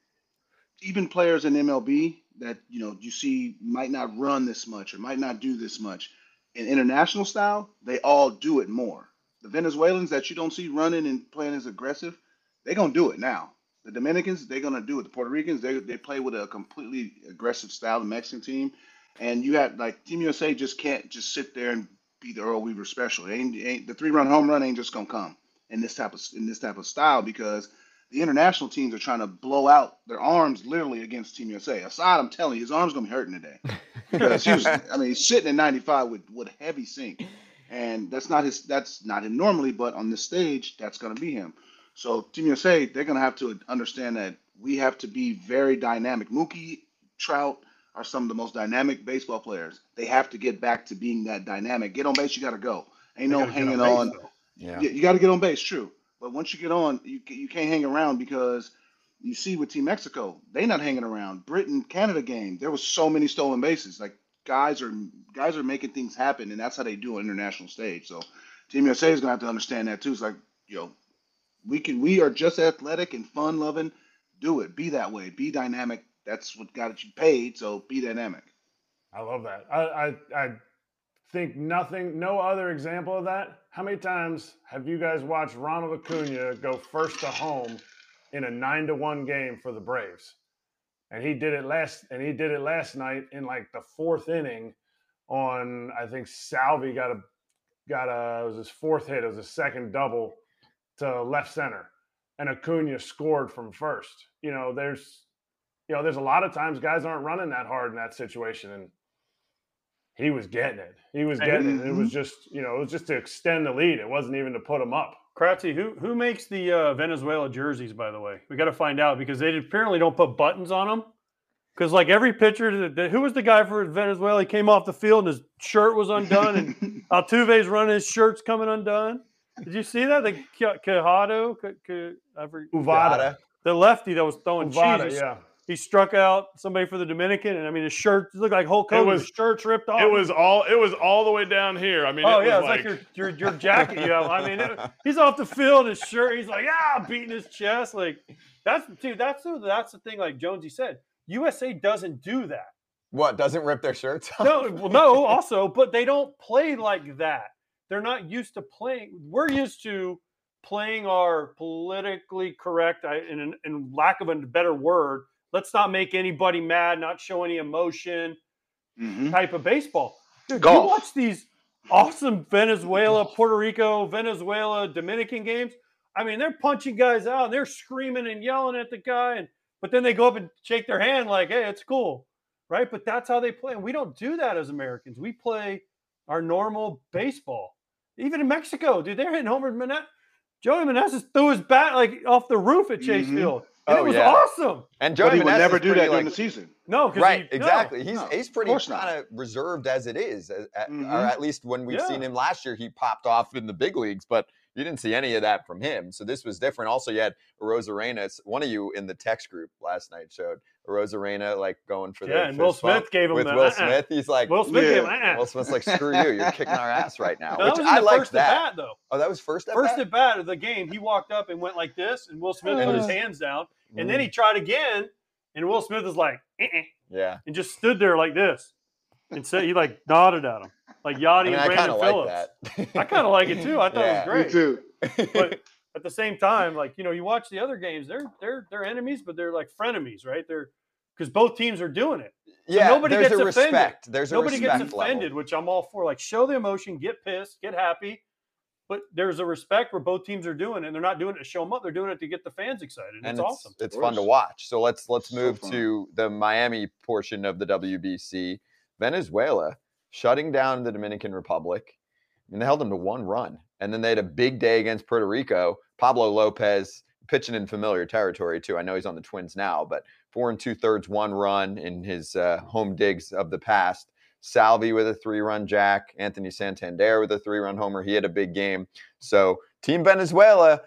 [SPEAKER 4] even players in MLB that you know you see might not run this much or might not do this much in international style, they all do it more. The Venezuelans that you don't see running and playing as aggressive, they're gonna do it now. The Dominicans, they're gonna do it. The Puerto Ricans, they they play with a completely aggressive style. The Mexican team, and you have like Team USA just can't just sit there and be the Earl Weaver special. It ain't, it ain't the three run home run ain't just gonna come in this type of in this type of style because the international teams are trying to blow out their arms literally against Team USA. Assad, I'm telling you, his arm's gonna be hurting today because he was. I mean, he's sitting at 95 with with heavy sink, and that's not his. That's not him normally, but on this stage, that's gonna be him. So Team USA, they're gonna have to understand that we have to be very dynamic. Mookie, Trout are some of the most dynamic baseball players. They have to get back to being that dynamic. Get on base, you gotta go. Ain't
[SPEAKER 2] They
[SPEAKER 4] no
[SPEAKER 2] gotta
[SPEAKER 4] hanging
[SPEAKER 2] base,
[SPEAKER 4] on.
[SPEAKER 1] Yeah.
[SPEAKER 4] You, you got to get on base, true. But once you get on, you you can't hang around because you see with Team Mexico, they not hanging around. Britain Canada game, there was so many stolen bases. Like guys are guys are making things happen, and that's how they do on international stage. So Team USA is gonna have to understand that too. It's like you know, we can we are just athletic and fun loving. Do it. Be that way. Be dynamic. That's what got you paid. So be dynamic.
[SPEAKER 3] I love that. I, I I think nothing, no other example of that. How many times have you guys watched Ronald Acuna go first to home in a nine to one game for the Braves? And he did it last, and he did it last night in like the fourth inning. On I think Salvy got a got a it was his fourth hit. It was a second double to left center, and Acuna scored from first. You know, there's you know, there's a lot of times guys aren't running that hard in that situation, and he was getting it. He was getting it. It was just, you know, it was just to extend the lead. It wasn't even to put him up.
[SPEAKER 2] Kratzy, who who makes the uh, Venezuela jerseys? By the way, we got to find out because they apparently don't put buttons on them. Because like every pitcher, who was the guy for Venezuela? He came off the field and his shirt was undone, and Altuve's running, his shirt's coming undone. Did you see that? The Quijada, Ca- Ca- I forget-
[SPEAKER 3] Uvada,
[SPEAKER 2] the lefty that was throwing
[SPEAKER 3] Uvada,
[SPEAKER 2] cheese.
[SPEAKER 3] yeah.
[SPEAKER 2] He struck out somebody for the Dominican, and I mean his shirt looked like Hulk
[SPEAKER 3] It
[SPEAKER 2] Hogan's
[SPEAKER 3] was-
[SPEAKER 2] shirt's ripped off.
[SPEAKER 3] It was all. It was all the way down here. I mean,
[SPEAKER 2] Oh
[SPEAKER 3] it
[SPEAKER 2] yeah, it's like, your, your your jacket you have. I mean, it, he's off the field, his shirt. He's like, ah, beating his chest. Like that's dude. That's the that's the thing. Like Jonesy said, USA doesn't do that.
[SPEAKER 1] What doesn't rip their shirts? off?
[SPEAKER 2] No, well, no. Also, but they don't play like that. They're not used to playing. We're used to playing our politically correct, I- in, in lack of a better word. Let's not make anybody mad, not show any emotion
[SPEAKER 4] Mhm.
[SPEAKER 2] type of baseball. Dude,
[SPEAKER 4] Golf.
[SPEAKER 2] you watch these awesome Venezuela, Puerto Rico, Venezuela, Dominican games. I mean, they're punching guys out and they're screaming and yelling at the guy, and but then they go up and shake their hand like, "Hey, it's cool," right? But that's how they play, and we don't do that as Americans. We play our normal baseball. Even in Mexico, dude, they're hitting homers. Menet- Joey Meneses threw his bat like off the roof at Chase
[SPEAKER 4] Mhm.
[SPEAKER 2] Field, and
[SPEAKER 1] Oh,
[SPEAKER 2] it was
[SPEAKER 1] yeah.
[SPEAKER 2] awesome.
[SPEAKER 1] And
[SPEAKER 4] But
[SPEAKER 1] Joey
[SPEAKER 4] he would
[SPEAKER 1] Meneses
[SPEAKER 4] never do that
[SPEAKER 1] pretty,
[SPEAKER 4] during the season.
[SPEAKER 2] No,
[SPEAKER 1] Right,
[SPEAKER 2] he- no.
[SPEAKER 1] exactly. He's
[SPEAKER 4] No,
[SPEAKER 1] he's pretty
[SPEAKER 4] not.
[SPEAKER 1] kind of reserved as it is, at- or
[SPEAKER 4] Mhm.
[SPEAKER 1] at least when we've seen him last year, he popped off in the big leagues, but you didn't see any of that from him. So this was different. Also, you had Rosa Rosarena. One of you in the text group last night showed Rosarena like going for the
[SPEAKER 2] Yeah, and Will Smith gave him
[SPEAKER 1] with
[SPEAKER 2] the,
[SPEAKER 1] Will
[SPEAKER 2] uh-uh.
[SPEAKER 1] Smith. He's like,
[SPEAKER 2] Will Smith
[SPEAKER 4] Yeah.
[SPEAKER 2] gave him, uh-uh.
[SPEAKER 1] Will Smith's like, screw you, you're kicking our ass right now.
[SPEAKER 2] No, that
[SPEAKER 1] Which
[SPEAKER 2] was in
[SPEAKER 1] I
[SPEAKER 2] the
[SPEAKER 1] like
[SPEAKER 2] first
[SPEAKER 1] that.
[SPEAKER 2] at bat though.
[SPEAKER 1] Oh, that was first at
[SPEAKER 2] First
[SPEAKER 1] bat?
[SPEAKER 2] at bat of the game, he walked up and went like this, and Will Smith put his
[SPEAKER 1] Uh.
[SPEAKER 2] hands down, and then he mm. tried again, and Will Smith is like, "Eh-eh,"
[SPEAKER 1] yeah.
[SPEAKER 2] and just stood there like this, and said he like nodded at him, like Yachty
[SPEAKER 1] I mean,
[SPEAKER 2] and
[SPEAKER 1] I kind
[SPEAKER 2] Brandon
[SPEAKER 1] of
[SPEAKER 2] Phillips.
[SPEAKER 1] like that.
[SPEAKER 2] I kind of like it too. I thought
[SPEAKER 1] Yeah.
[SPEAKER 2] it was
[SPEAKER 4] Me
[SPEAKER 2] great.
[SPEAKER 4] too.
[SPEAKER 2] But at the same time, like you know, you watch the other games, they're they're they're enemies, but they're like frenemies, right? They're because both teams are doing it.
[SPEAKER 1] yeah,
[SPEAKER 2] nobody
[SPEAKER 1] there's
[SPEAKER 2] gets
[SPEAKER 1] a
[SPEAKER 2] offended.
[SPEAKER 1] respect. There's a
[SPEAKER 2] Nobody
[SPEAKER 1] respect
[SPEAKER 2] gets
[SPEAKER 1] level.
[SPEAKER 2] offended, which I'm all for. Like, show the emotion, get pissed, get happy. But there's a respect where both teams are doing it, and they're not doing it to show them up. They're doing it to get the fans excited. And
[SPEAKER 1] and
[SPEAKER 2] it's,
[SPEAKER 1] it's,
[SPEAKER 2] awesome.
[SPEAKER 1] It's fun to watch. So let's let's move
[SPEAKER 4] fun.
[SPEAKER 1] to the Miami portion of the WBC. Venezuela shutting down the Dominican Republic. Mean, they held them to one run, and then they had a big day against Puerto Rico. Pablo Lopez pitching in familiar territory too. I know he's on the Twins now, but four and two thirds, one run in his uh, home digs of the past. Salvy with a three-run jack, Anthony Santander with a three-run homer. He had a big game. So Team Venezuela,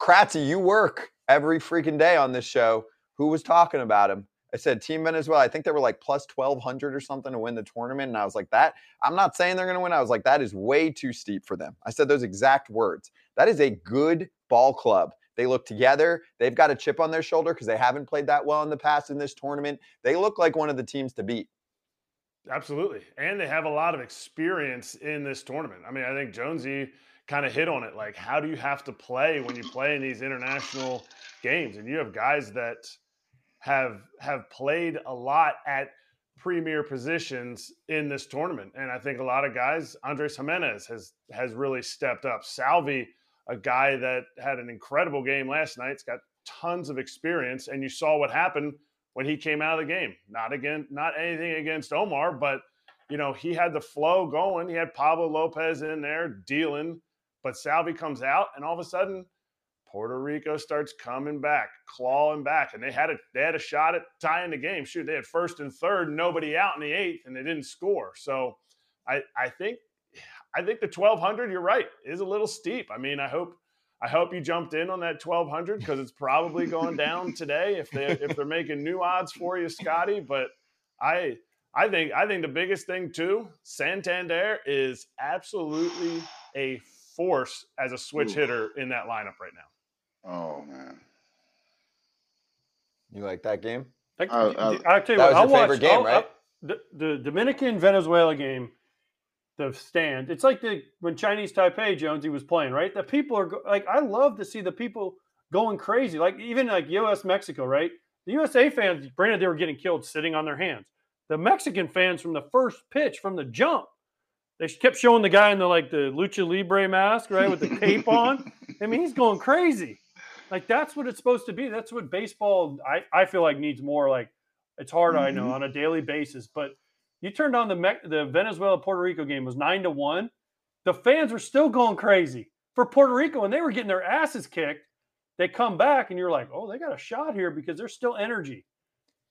[SPEAKER 1] Kratzy, you work every freaking day on this show. Who was talking about him? I said Team Venezuela. I think they were like plus twelve hundred or something to win the tournament, and I was like, that. I'm not saying they're going to win. I was like, that is way too steep for them. I said those exact words. That is a good ball club. They look together. They've got a chip on their shoulder because they haven't played that well in the past in this tournament. They look like one of the teams to beat.
[SPEAKER 3] Absolutely. And they have a lot of experience in this tournament. I mean, I think Jonesy kind of hit on it. Like, how do you have to play when you play in these international games? And you have guys that have have played a lot at premier positions in this tournament. And I think a lot of guys, Andres Gimenez has has really stepped up. Salvy, a guy that had an incredible game last night, has got tons of experience. And you saw what happened when he came out of the game. Not again, not anything against Omar, but you know, he had the flow going. He had Pablo Lopez in there dealing, but Salvy comes out and all of a sudden Puerto Rico starts coming back, clawing back, and they had a they had a shot at tying the game. Shoot, they had first and third, nobody out in the eighth, and they didn't score. So I I think I think the twelve hundred, you're right, is a little steep. I mean, I hope I hope you jumped in on that twelve hundred because it's probably going down today if they if they're making new odds for you, Scotty. But I I think I think the biggest thing too, Santander is absolutely a force as a switch
[SPEAKER 4] Ooh.
[SPEAKER 3] hitter in that lineup right now.
[SPEAKER 4] Oh man.
[SPEAKER 1] You like that game?
[SPEAKER 2] Like, d-
[SPEAKER 4] uh,
[SPEAKER 2] d- I'll tell you
[SPEAKER 1] that
[SPEAKER 2] what,
[SPEAKER 1] was
[SPEAKER 2] I'll
[SPEAKER 1] your favorite game,
[SPEAKER 2] I'll-
[SPEAKER 1] right?
[SPEAKER 2] I'll- the, the Dominican Venezuela game, the stand. It's like the when Chinese Taipei Jonesy was playing, right? The people are like, I love to see the people going crazy. Like even like U.S. Mexico, right? The USA fans, granted, they were getting killed sitting on their hands. The Mexican fans from the first pitch, from the jump, they kept showing the guy in the like the lucha libre mask, right, with the cape on. I mean, he's going crazy. Like that's what it's supposed to be. That's what baseball. I I feel like needs more. Like it's hard, I know,
[SPEAKER 4] Mhm.
[SPEAKER 2] on a daily basis. But you turned on the Me- the Venezuela Puerto Rico game was nine to one. The fans were still going crazy for Puerto Rico, and they were getting their asses kicked. They come back, and you're like, oh, they got a shot here because there's still energy.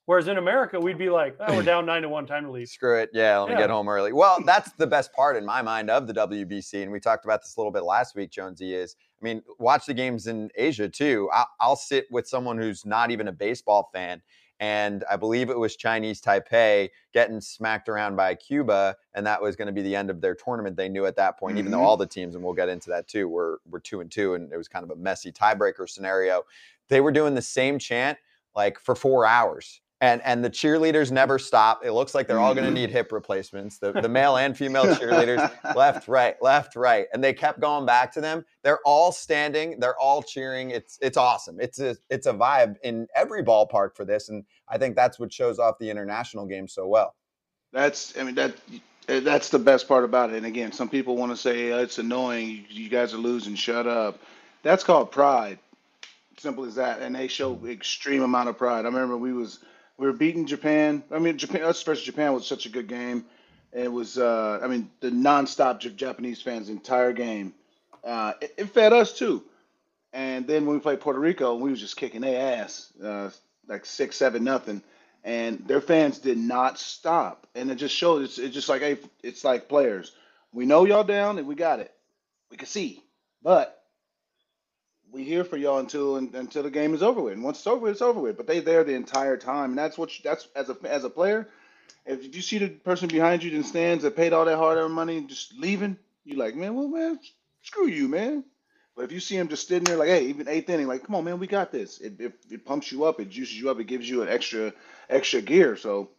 [SPEAKER 2] Whereas in America, we'd be like, oh, we're down nine to one, time to leave.
[SPEAKER 1] Screw it. Yeah, let me
[SPEAKER 2] Yeah.
[SPEAKER 1] get home early. Well, that's the best part in my mind of the WBC. And we talked about this a little bit last week, Jonesy, is I mean, watch the games in Asia too. I'll, I'll sit with someone who's not even a baseball fan. And I believe it was Chinese Taipei getting smacked around by Cuba, and that was going to be the end of their tournament. They knew at that point, even though
[SPEAKER 4] Mhm.
[SPEAKER 1] all the teams, and we'll get into that too, were were two and two, and it was kind of a messy tiebreaker scenario. They were doing the same chant like for four hours. And and the cheerleaders never stop. It looks like they're all going to need hip replacements. The the male and female cheerleaders, left, right, left, right, and they kept going back to them. They're all standing. They're all cheering. It's it's awesome. It's a it's a vibe in every ballpark for this, and I think that's what shows off the international game so well.
[SPEAKER 4] That's, I mean, that eh, that's the best part about it. And again, some people want to say "Oh, it's annoying. You, you guys are losing. Shut up. That's called pride. Simple as that. And they show extreme amount of pride. I remember we was we were beating Japan. I mean, Japan, us versus Japan was such a good game. It was, uh, I mean, the nonstop Japanese fans the entire game. Uh, it, it fed us too. And then when we played Puerto Rico, we was just kicking their ass, uh, like six, seven, nothing. And their fans did not stop. And it just shows. It's, it's just like, hey, it's like players. We know y'all down and we got it. We can see, but we here for y'all until until the game is over with. And once it's over it's over with. But they there the entire time, and that's what you, that's as a as a player. If you see the person behind you in stands that paid all that hard earned money just leaving, you like, man, well, man, screw you, man. But if you see him just sitting there, like, hey, even eighth inning, like, come on, man, we got this. It, it, it pumps you up, it juices you up, it gives you an extra extra gear. So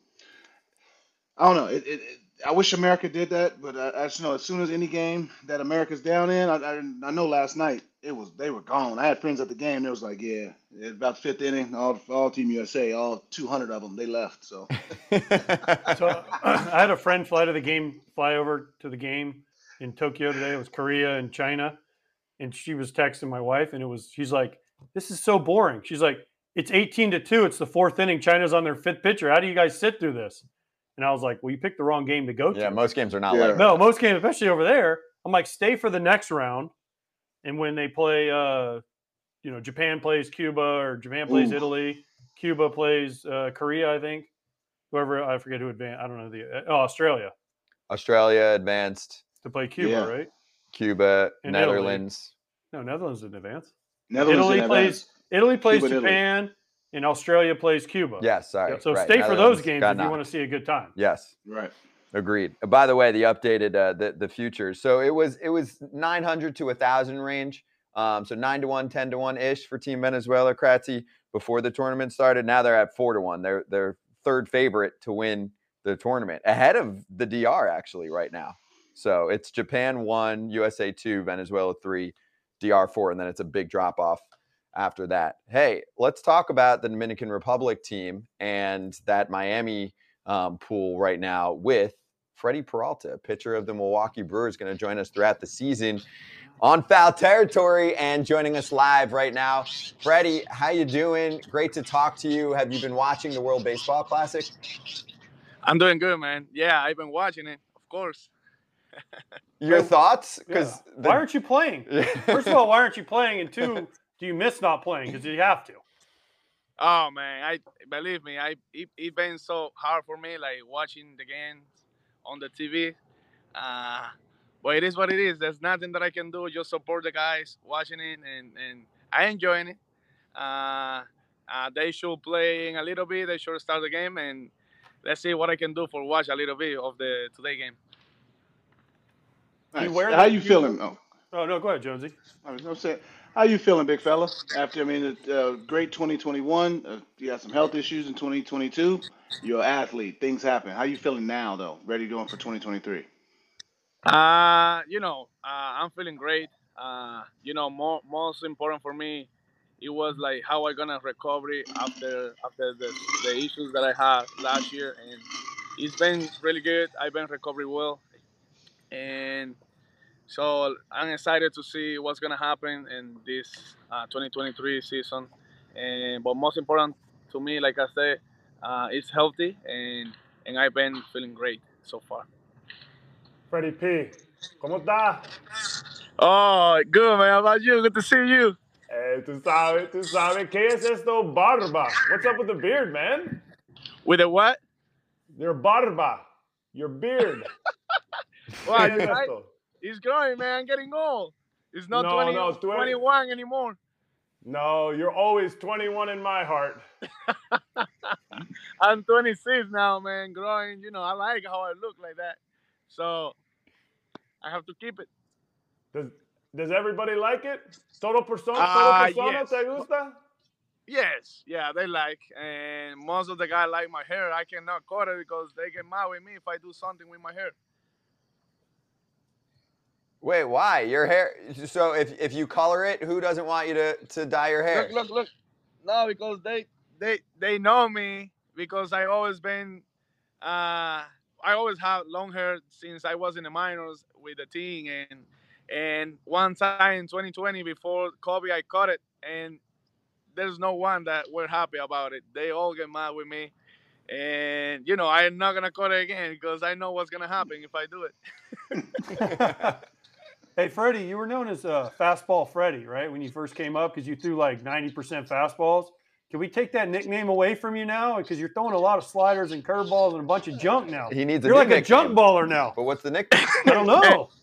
[SPEAKER 4] I don't know. It, it, it I wish America did that, but I, I just know as soon as any game that America's down in, I, I, I know last night it was they were gone. I had friends at the game. They was like, yeah, about fifth inning, all all Team USA, all 200 of them, they left. So
[SPEAKER 2] So I had a friend fly to the game, fly over to the game in Tokyo today. It was Korea and China, and she was texting my wife, and it was she's like, "This is so boring." She's like, "It's 18 to two. It's the fourth inning. China's on their fifth pitcher. How do you guys sit through this?" And I was like, "Well, you picked the wrong game to go to."
[SPEAKER 1] yeah, most games are not
[SPEAKER 4] Yeah.
[SPEAKER 1] like
[SPEAKER 2] No, most games, especially over there, I'm like, stay for the next round. And when they play, uh, you know, Japan plays Cuba or Japan plays
[SPEAKER 4] Ooh.
[SPEAKER 2] Italy, Cuba plays uh, Korea, I think. Whoever I forget who advanced. I don't know the oh, Australia
[SPEAKER 1] Australia advanced,
[SPEAKER 2] to play Cuba,
[SPEAKER 4] Yeah.
[SPEAKER 2] right?
[SPEAKER 1] Cuba,
[SPEAKER 2] And Italy.
[SPEAKER 1] Netherlands.
[SPEAKER 2] No, Netherlands didn't advance.
[SPEAKER 4] Netherlands
[SPEAKER 2] Italy
[SPEAKER 4] didn't
[SPEAKER 2] plays
[SPEAKER 4] advance.
[SPEAKER 2] Italy plays
[SPEAKER 4] Cuba and Italy.
[SPEAKER 2] Japan, and Australia plays Cuba.
[SPEAKER 1] Yes, sorry.
[SPEAKER 2] So
[SPEAKER 1] right,
[SPEAKER 2] stay for those games
[SPEAKER 1] got
[SPEAKER 2] if you want to see a good time.
[SPEAKER 1] Yes.
[SPEAKER 4] right.
[SPEAKER 1] Agreed. By the way, the updated uh, the the futures. So it was it was 900 to 1000 range. Um, so 9 to 1, 10 to 1 ish for Team Venezuela Kratzy before the tournament started. Now they're at 4 to 1. They're they're third favorite to win the tournament ahead of the DR actually right now. So it's Japan 1, USA 2, Venezuela 3, DR 4 and then it's a big drop off after that. Hey, let's talk about the Dominican Republic team and that Miami um, pool right now with Freddy Peralta, pitcher of the Milwaukee Brewers, going to join us throughout the season on foul territory and joining us live right now. Freddie, how you doing? Great to talk to you. Have you been watching the World Baseball Classic?
[SPEAKER 5] I'm doing good, man. Yeah, I've been watching it, of course.
[SPEAKER 1] Your
[SPEAKER 2] So-
[SPEAKER 1] thoughts?
[SPEAKER 2] Yeah.
[SPEAKER 1] Because
[SPEAKER 2] Why aren't you playing? First of all, why aren't you playing? And two, do you miss not playing because you have to?
[SPEAKER 5] Oh man, I believe me, I it, it been so hard for me, like watching the games on the TV. Uh, but it is what it is. There's nothing that I can do. Just support the guys watching it, and and I enjoying it. Uh, uh, they should play in a little bit. They should start the game, and let's see what I can do for watch a little bit of the today game.
[SPEAKER 2] Do you
[SPEAKER 4] Nice. How
[SPEAKER 2] the-
[SPEAKER 4] you
[SPEAKER 2] you-
[SPEAKER 4] feeling? Oh,
[SPEAKER 2] Oh no, go ahead, Jonesy.
[SPEAKER 4] I was gonna say, how you feeling, big fella? After I mean, uh, great 2021. Uh, you had some health issues in 2022. You're an athlete. Things happen. How you feeling now, though? Ready going for 2023?
[SPEAKER 5] Uh, you know, uh, I'm feeling great. Uh, you know, more, most important for me, it was like how I gonna recover after after the, the issues that I had last year, and it's been really good. I've been recovering well, and so I'm excited to see what's gonna happen in this uh, 2023 season. And but most important to me, like I said, uh, it's healthy, and and I've been feeling great so far.
[SPEAKER 3] Freddie P, ¿cómo está?
[SPEAKER 5] Oh, good man. How about you? Good to see you.
[SPEAKER 3] Eh, tú sabes, tú sabes, ¿qué es esto? Barba. What's up with the beard, man?
[SPEAKER 5] With a what?
[SPEAKER 3] Your barba. Your beard.
[SPEAKER 5] Well,
[SPEAKER 3] ¿Qué
[SPEAKER 5] I- it's growing, man. Getting old. He's not
[SPEAKER 3] No,
[SPEAKER 5] 20,
[SPEAKER 3] no, tú eres-
[SPEAKER 5] 21 anymore.
[SPEAKER 3] No, you're always 21 in my heart.
[SPEAKER 5] I'm 26 now, man. Growing, you know, I like how I look like that. So I have to keep it.
[SPEAKER 3] Does Does everybody like it? Todo persona,
[SPEAKER 5] Ah,
[SPEAKER 3] todo persona
[SPEAKER 5] yes.
[SPEAKER 3] te gusta?
[SPEAKER 5] Yes, yeah, they like. And most of the guys like my hair. I cannot cut it because they get mad with me if I do something with my hair.
[SPEAKER 1] Wait, why? Your hair. So if, if you color it, who doesn't want you to, to dye your hair?
[SPEAKER 5] Look, look, look. No, because they they they know me because I always been uh I always have long hair since I was in the minors with the team and And one time in 2020, before Kobe, I cut it, and there's no one that were happy about it. They all get mad with me, and you know I'm not gonna cut it again because I know what's gonna happen if I do it.
[SPEAKER 2] hey, Freddie, you were known as uh, Fastball Freddie, right? When you first came up, because you threw like 90% fastballs. Can we take that nickname away from you now? Because you're throwing a lot of sliders and curveballs and a bunch of junk now.
[SPEAKER 1] He needs a
[SPEAKER 2] You're
[SPEAKER 1] new
[SPEAKER 2] like a junk baller now.
[SPEAKER 1] But what's the nickname?
[SPEAKER 2] I don't know.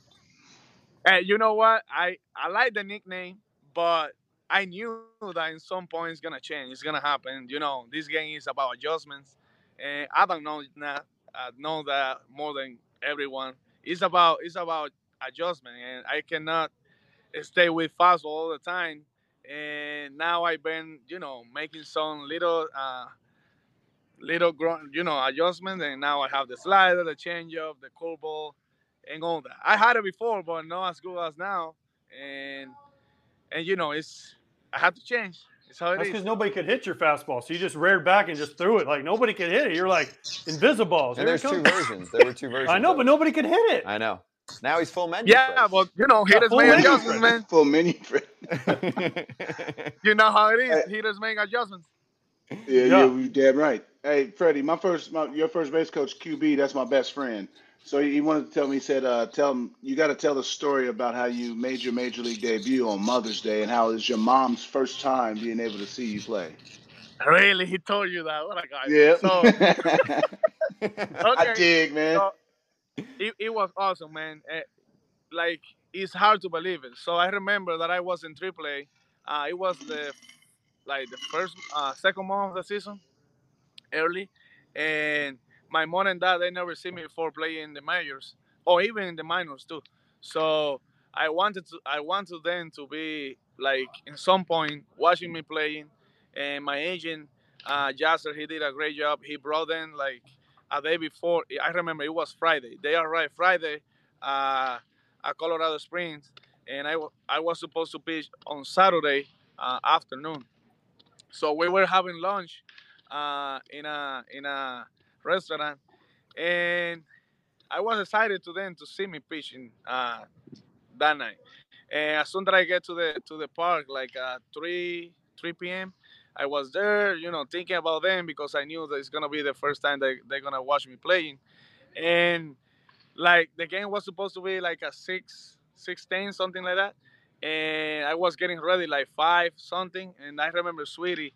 [SPEAKER 5] Hey, you know what? I I like the nickname, but I knew that in some point it's gonna change. It's gonna happen. You know, this game is about adjustments, and I don't know that. I know that more than everyone. It's about it's about adjustment, and I cannot stay with fastball all the time. And now I've been, you know, making some little, uh, little, gro- you know, adjustments, and now I have the slider, the changeup, the curveball, and all that. I had it before, but not as good as now. And and you know, it's I have to change. It's how it
[SPEAKER 2] That's because nobody could hit your fastball. So you just reared back and just threw it. Like nobody could hit it. You're like invisible.
[SPEAKER 1] and there's two versions. There were two versions.
[SPEAKER 2] I know, but nobody could hit it.
[SPEAKER 1] I know. Now he's full menu.
[SPEAKER 5] Yeah, but you know, hitters
[SPEAKER 2] full
[SPEAKER 5] make
[SPEAKER 2] menu,
[SPEAKER 5] adjustments, man.
[SPEAKER 4] Full menu. Fred.
[SPEAKER 1] Fred.
[SPEAKER 5] You know how it is. Hitters make adjustments.
[SPEAKER 4] Yeah,
[SPEAKER 2] Yeah.
[SPEAKER 4] yeah, you damn right. Hey, Freddie, my first, my, your first base coach, QB, that's my best friend. So he wanted to tell me, he said, uh, tell him, you got to tell the story about how you made your major league debut on Mother's Day and how it was your mom's first time being able to see you play.
[SPEAKER 5] Really, he told you that. What a guy.
[SPEAKER 4] Yeah.
[SPEAKER 5] So
[SPEAKER 4] I dig, man.
[SPEAKER 5] so it, it was awesome, man. Eh, like it's hard to believe it. So I remember that I was in AAA. Uh, it was the like the first, uh, second month of the season, early, and my mom and dad they never see me before playing the majors or even in the minors too. So I wanted to I wanted them to be like in some point watching me playing, and my agent uh, Jasser he did a great job. He brought in like a day before. I remember it was Friday. They arrived Friday uh, at Colorado Springs, and I, I was supposed to pitch on Saturday uh, afternoon. So we were having lunch uh, in a in a restaurant, and I was excited to them to see me pitching uh, that night. And as soon as I get to the to the park, like uh, three three p.m., I was there, you know, thinking about them because I knew that it's gonna be the first time they they're gonna watch me playing, and like the game was supposed to be like a six sixteen something like that, and I was getting ready like five something, and I remember Sweetie,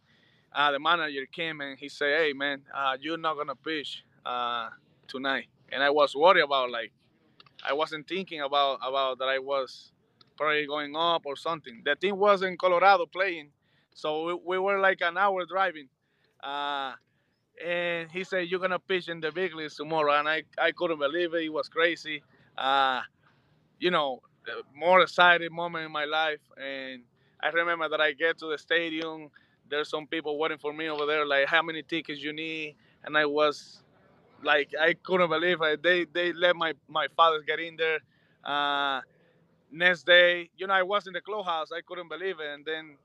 [SPEAKER 5] uh, the manager came and he said, "Hey man, uh, you're not gonna pitch uh, tonight," and I was worried about like I wasn't thinking about about that I was probably going up or something. The team was in Colorado playing, so we, we were like an hour driving. Uh, and he said, You're gonna pitch in the big leagues tomorrow. And I, I couldn't believe it. It was crazy. Uh, you know, the more excited moment in my life. And I remember that I get to the stadium, there's some people waiting for me over there, like how many tickets you need. And I was like I couldn't believe it. They they let my, my father get in there. Uh, next day, you know, I was in the clubhouse. I couldn't believe it. And then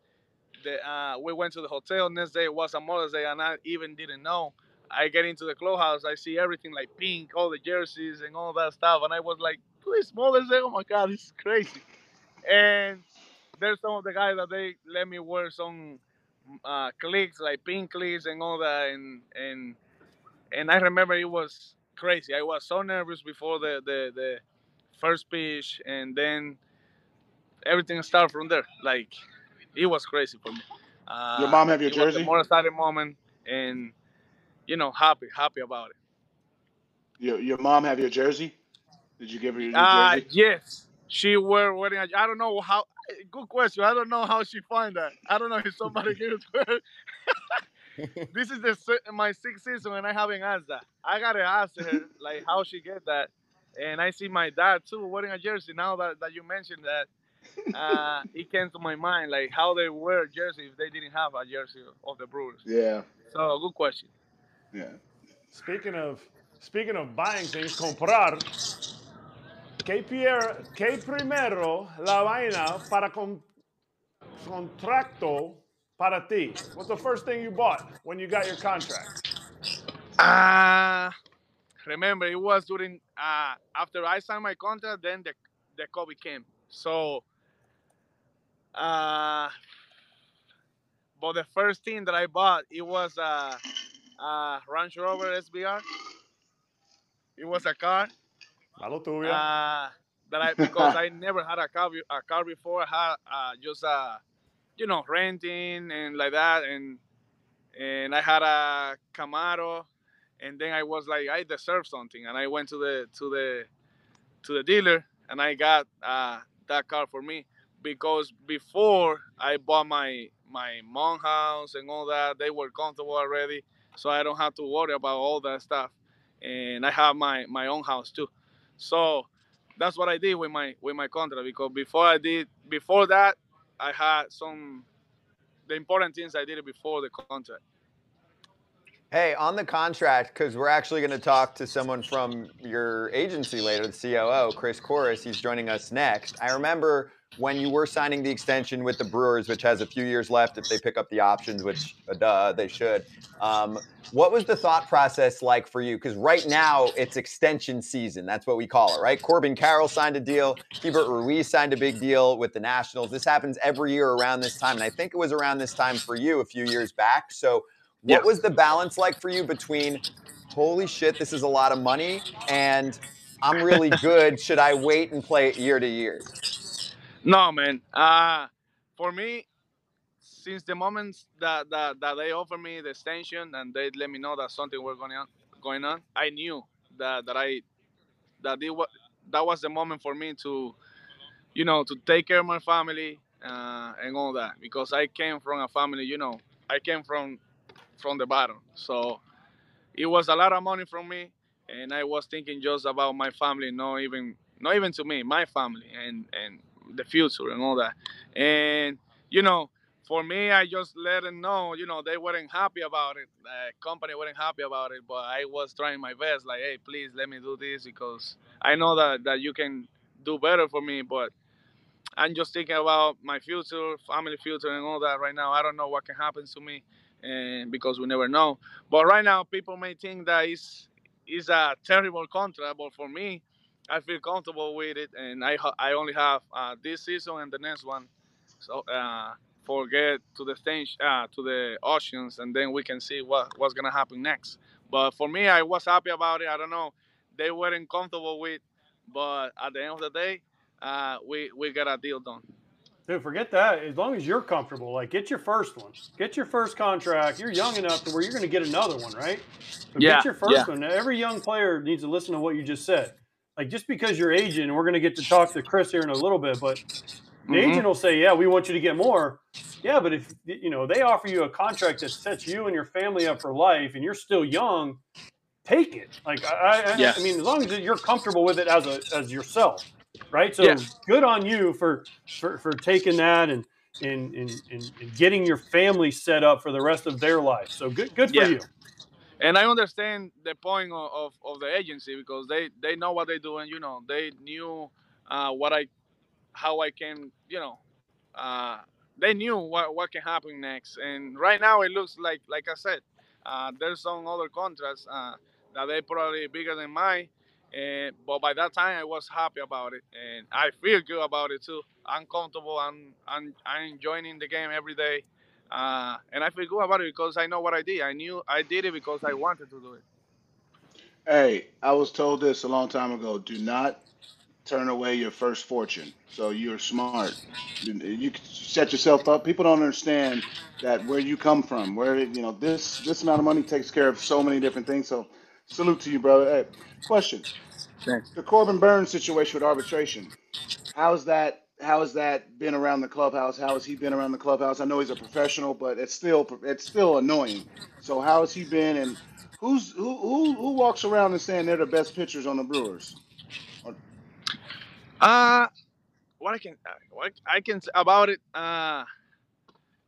[SPEAKER 5] the, uh, we went to the hotel. Next day was a Mother's Day, and I even didn't know. I get into the clubhouse. I see everything like pink, all the jerseys and all that stuff, and I was like, "Please, Mother's Day! Oh my God, this is crazy!" And there's some of the guys that they let me wear some uh, like pink clicks and all that, and and and I remember it was crazy. I was so nervous before the the, the first pitch, and then everything started from there. Like it was crazy for me. Uh,
[SPEAKER 4] Your mom have your
[SPEAKER 5] it was
[SPEAKER 4] jersey?
[SPEAKER 5] a more exciting moment, and you know, happy, happy about it.
[SPEAKER 4] Your your mom have your jersey? Did you give her your new
[SPEAKER 5] Uh,
[SPEAKER 4] jersey?
[SPEAKER 5] yes, she were wearing. A, I don't know how. Good question. I don't know how she find that. I don't know if somebody gave it to her. this is the my sixth season and I haven't asked that. I gotta ask her like how she get that. And I see my dad too wearing a jersey. Now that, that you mentioned that, uh, it came to my mind like how they wear a jersey if they didn't have a jersey of the Brewers.
[SPEAKER 4] Yeah,
[SPEAKER 5] So good question.
[SPEAKER 4] yeah.
[SPEAKER 3] Speaking of speaking of buying things, comprar. ¿Qué, pier- qué primero la vaina para con, contrato para ti? What's the first thing you bought when you got your contract?
[SPEAKER 5] Uh remember it was during uh after I signed my contract, then the the COVID came. So, uh, but the first thing that I bought it was a, a Range Rover SVR. It was a car
[SPEAKER 3] Malo tuyo.
[SPEAKER 5] uh, that I because I never had a car a car before. I had uh, just uh, you know renting and like that, and and I had a Camaro, and then I was like I deserve something, and I went to the to the to the dealer, and I got uh, that car for me because before I bought my my mom house and all that, they were comfortable already, so I don't have to worry about all that stuff, and I have my my own house too. So that's what I did with my with my contract because before I did before that I had some the important things I did before the contract.
[SPEAKER 1] Hey, on the contract, because we're actually going to talk to someone from your agency later, the COO, Chris Koras. He's joining us next. I remember when you were signing the extension with the Brewers, which has a few years left if they pick up the options, which uh, duh, they should. Um, what was the thought process like for you? Because right now it's extension season. That's what we call it, right? Corbin Carroll signed a deal. Keibert Ruiz signed a big deal with the Nationals. This happens every year around this time. And I think it was around this time for you a few years back. So, what
[SPEAKER 5] Yeah.
[SPEAKER 1] was the balance like for you between, holy shit, this is a lot of money, and I'm really good. Should I wait and play it year to year?
[SPEAKER 5] No, man. Uh, for me, since the moment that, that, that they offered me the extension and they let me know that something was going on, going on, I knew that, that I that it was that was the moment for me to, you know, to take care of my family uh, and all that because I came from a family, you know, I came from from the bottom, so it was a lot of money from me, and I was thinking just about my family, not even not even to me, my family and and the future and all that. And you know, for me, I just let them know, you know, they weren't happy about it. The company weren't happy about it, but I was trying my best. Like, hey, please let me do this because I know that that you can do better for me, but. I'm just thinking about my future, family future, and all that right now. I don't know what can happen to me, and because we never know. But right now, people may think that it's it's a terrible contract, but for me, I feel comfortable with it, and I I only have uh, this season and the next one, so uh, forget to the stage uh, to the auctions, and then we can see what what's gonna happen next. But for me, I was happy about it. I don't know, they weren't comfortable with, but at the end of the day, uh, we we got a deal done.
[SPEAKER 2] Dude, forget that. As long as you're comfortable, like get your first one, get your first contract. You're young enough to where you're going to get another one, right? So
[SPEAKER 5] Yeah,
[SPEAKER 2] get your first
[SPEAKER 5] yeah.
[SPEAKER 2] one. Every young player needs to listen to what you just said. Like just because you're agent, and we're going to get to talk to Chris here in a little bit, but the
[SPEAKER 5] Mhm.
[SPEAKER 2] agent will say, "Yeah, we want you to get more." Yeah, but if you know they offer you a contract that sets you and your family up for life, and you're still young, take it. Like I, I,
[SPEAKER 5] Yeah.
[SPEAKER 2] I mean, as long as you're comfortable with it as a as yourself, right? So
[SPEAKER 5] Yeah.
[SPEAKER 2] good on you for for, for taking that and, and and and and getting your family set up for the rest of their life. So good good for
[SPEAKER 5] Yeah.
[SPEAKER 2] you.
[SPEAKER 5] And I understand the point of, of, of the agency because they, they know what they're doing. You know, they knew uh, what I, how I can, you know, uh, they knew what, what can happen next. And right now it looks like, like I said, uh, there's some other contracts uh, that they probably bigger than mine. And, but by that time I was happy about it, and I feel good about it too. I'm comfortable. I'm I'm, I'm enjoying the game every day. Uh, and I feel good about it because I know what I did. I knew I did it because I wanted to do it.
[SPEAKER 4] Hey, I was told this a long time ago. Do not turn away your first fortune. So you're smart. You, set yourself up. People don't understand that where you come from, where you know this this amount of money takes care of so many different things. So salute to you, brother. Hey, question:
[SPEAKER 5] Thanks.
[SPEAKER 4] The Corbin Burnes situation with arbitration. How's that? How has that been around the clubhouse? How has he been around the clubhouse? I know he's a professional, but it's still it's still annoying. So how has he been? And who's who who, who walks around and saying they're the best pitchers on the Brewers?
[SPEAKER 5] Uh what I can uh, what I can say about it. Uh,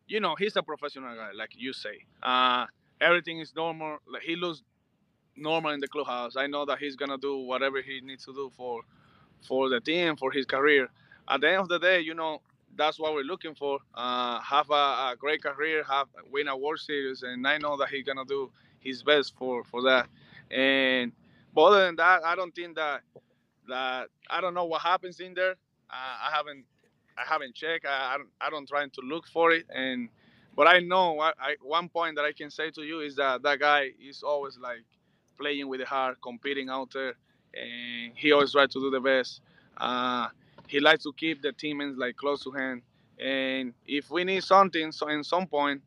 [SPEAKER 5] you know, he's a professional guy, like you say. Uh, everything is normal. He looks normal in the clubhouse. I know that he's gonna do whatever he needs to do for for the team, for his career. At the end of the day, you know, that's what we're looking for. Uh, have a, a great career, have win a World Series, and I know that he's gonna do his best for for that. And but other than that, I don't think that that I don't know what happens in there. Uh, I haven't I haven't checked. I, I don't I don't try to look for it. And but I know I, I, one point that I can say to you is that that guy is always like playing with the heart, competing out there, and he always tries to do the best. Uh, he likes to keep the teammates like close to hand. And if we need something, so in some point,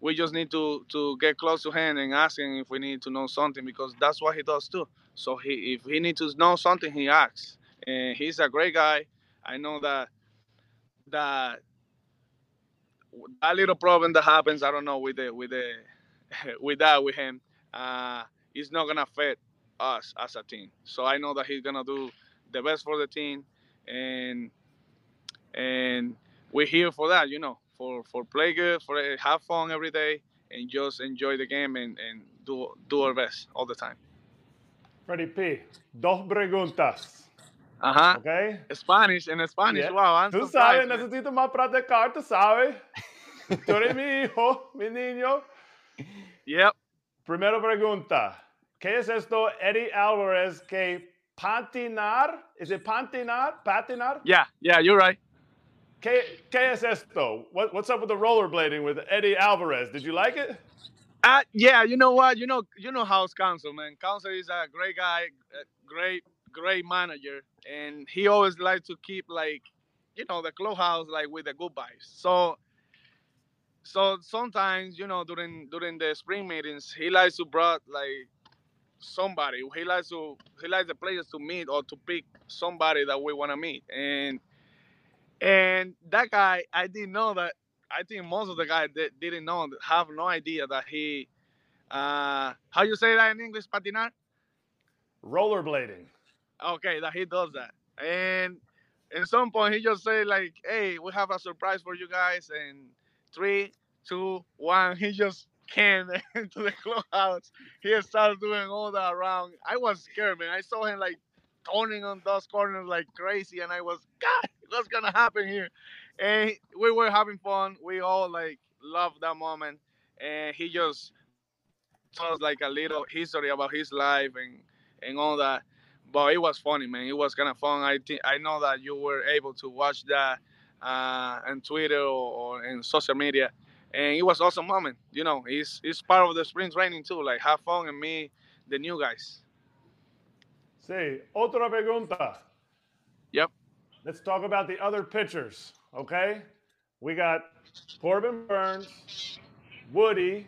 [SPEAKER 5] we just need to to get close to him and ask him if we need to know something because that's what he does too. So he if he needs to know something, he asks. And he's a great guy. I know that that that little problem that happens, I don't know with the with the with that with him, uh, it's not gonna affect us as a team. So I know that he's gonna do the best for the team, and and we're here for that, you know, for for play good, for uh, have fun every day, and just enjoy the game and and do do our best all the time.
[SPEAKER 3] Freddie P. Dos preguntas.
[SPEAKER 5] Uh huh.
[SPEAKER 3] Okay?
[SPEAKER 5] Spanish in Spanish.
[SPEAKER 3] Yeah.
[SPEAKER 5] Wow, I'm
[SPEAKER 3] Tú sabes,
[SPEAKER 5] man.
[SPEAKER 3] necesito más practicar, tú sabes. Tú eres mi hijo, mi niño.
[SPEAKER 5] Yep.
[SPEAKER 3] Primera pregunta. ¿Qué es esto, Eddie Alvarez, que patinar? Is it Pantinar? ¿Patinar?
[SPEAKER 5] Yeah, yeah, you're right.
[SPEAKER 3] ¿Qué, ¿Qué es? What, what's up with the rollerblading with Eddie Alvarez? Did you like it?
[SPEAKER 5] Uh, yeah, you know what? You know, you know House Counsell, man. Counsell is a great guy, a great, great manager, and he always likes to keep like, you know, the clubhouse like with the good vibes. So, so sometimes, you know, during during the spring meetings, he likes to brought like somebody. He likes to he likes the players to meet or to pick somebody that we want to meet, and and that guy, I didn't know that I think most of the guys that didn't know, have no idea that he, uh, how you say that in English, patinar?
[SPEAKER 3] Rollerblading.
[SPEAKER 5] Okay, that he does that. And at some point, he just say like, "Hey, we have a surprise for you guys." And three, two, one, he just came into the clubhouse. He started doing all that around. I was scared, man. I saw him like turning on those corners like crazy, and I was, God, what's gonna happen here? And we were having fun. We all like loved that moment, and he just told us like a little history about his life and and all that. But it was funny, man. It was kind of fun. I think I know that you were able to watch that uh, on Twitter or, or in social media, and it was awesome moment. You know, it's it's part of the spring training too. Like have fun and meet the new guys.
[SPEAKER 3] Sí. Otra pregunta.
[SPEAKER 5] Yep.
[SPEAKER 3] Let's talk about the other pitchers, okay? We got Corbin Burnes, Woody,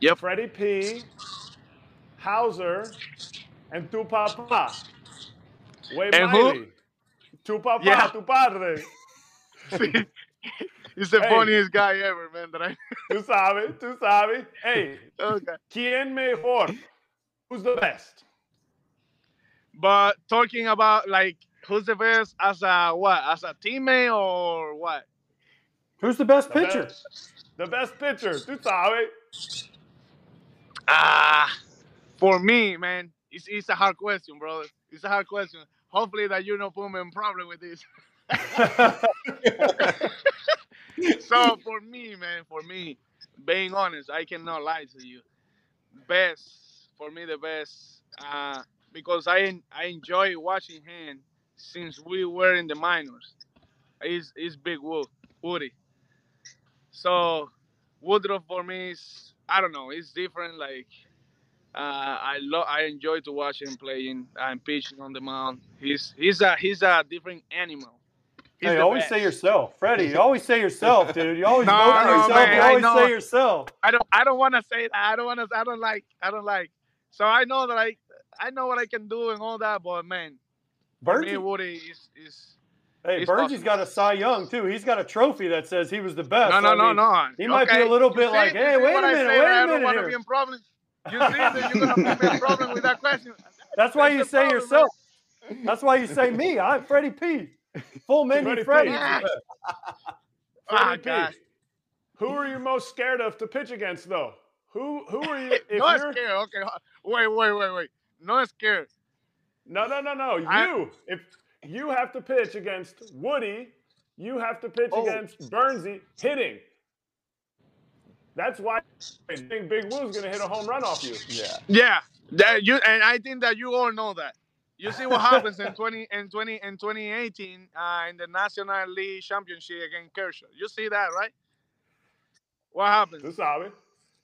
[SPEAKER 5] Yep.
[SPEAKER 3] Freddie P, Houser, and tu papa. Wade
[SPEAKER 5] And who?
[SPEAKER 3] Miley. Tu papa,
[SPEAKER 5] Yeah.
[SPEAKER 3] tu padre.
[SPEAKER 5] He's the
[SPEAKER 3] Hey.
[SPEAKER 5] funniest guy ever, man. That I
[SPEAKER 3] Tú sabes, tú sabes. Hey,
[SPEAKER 5] okay.
[SPEAKER 3] ¿quién mejor? Who's the best?
[SPEAKER 5] But talking about like who's the best as a what? As a teammate or what?
[SPEAKER 2] Who's the best
[SPEAKER 3] The
[SPEAKER 2] pitcher?
[SPEAKER 3] best- The best pitcher, tú sabes.
[SPEAKER 5] Ah, for me, man, it's, it's a hard question, brother. It's a hard question. Hopefully that you don't put me in problem with this. so for me, man, for me, being honest, I cannot lie to you. Best for me, the best, uh, because I I enjoy watching him since we were in the minors. He's is Big Wood Woody. So Woodruff for me is I don't know. It's different. Like uh, I love I enjoy to watch him playing and pitching on the mound. He's he's a he's a different animal. He's
[SPEAKER 2] Hey, always
[SPEAKER 5] best.
[SPEAKER 2] say yourself, Freddie. You always say yourself, dude. You always
[SPEAKER 5] No,
[SPEAKER 2] vote for
[SPEAKER 5] no,
[SPEAKER 2] yourself.
[SPEAKER 5] man,
[SPEAKER 2] you always
[SPEAKER 5] know.
[SPEAKER 2] say yourself.
[SPEAKER 5] I don't I don't want to say that. I don't want to. I don't like. I don't like. So I know that I I know what I can do and all that. But man, for me Woody is is
[SPEAKER 2] hey,
[SPEAKER 5] he's
[SPEAKER 2] Bergie's
[SPEAKER 5] awesome.
[SPEAKER 2] got a Cy Young too. He's got a trophy that says he was the best.
[SPEAKER 5] no no
[SPEAKER 2] I
[SPEAKER 5] no
[SPEAKER 2] mean,
[SPEAKER 5] no.
[SPEAKER 2] he might be a little
[SPEAKER 5] you
[SPEAKER 2] bit
[SPEAKER 5] see?
[SPEAKER 2] like, hey, wait
[SPEAKER 5] what
[SPEAKER 2] a
[SPEAKER 5] I
[SPEAKER 2] minute,
[SPEAKER 5] say?
[SPEAKER 2] wait a
[SPEAKER 5] I don't
[SPEAKER 2] minute
[SPEAKER 5] want to be in problem. You see that you're gonna be in problem with that question.
[SPEAKER 2] That's why you say
[SPEAKER 5] problem,
[SPEAKER 2] yourself. That's why you say me. I'm Freddie P. Full menu
[SPEAKER 3] Freddie P.
[SPEAKER 2] Freddie.
[SPEAKER 5] Ah,
[SPEAKER 3] P. Who are you most scared of to pitch against, though? Who who are you? If
[SPEAKER 5] no
[SPEAKER 3] you're,
[SPEAKER 5] scared. Okay, wait wait wait wait. No scared.
[SPEAKER 3] No, no, no, no. You.
[SPEAKER 5] I-
[SPEAKER 3] if you have to pitch against Woody, you have to pitch
[SPEAKER 1] Oh.
[SPEAKER 3] against Bernsey hitting. That's why I think Big Woo's gonna hit a home run off you.
[SPEAKER 1] Yeah.
[SPEAKER 5] Yeah, that you and I think that you all know that. You see what happens in 20 in 20 in 2018 uh, in the National League Championship against Kershaw. You see that, right? What happens?
[SPEAKER 3] Tú sabes.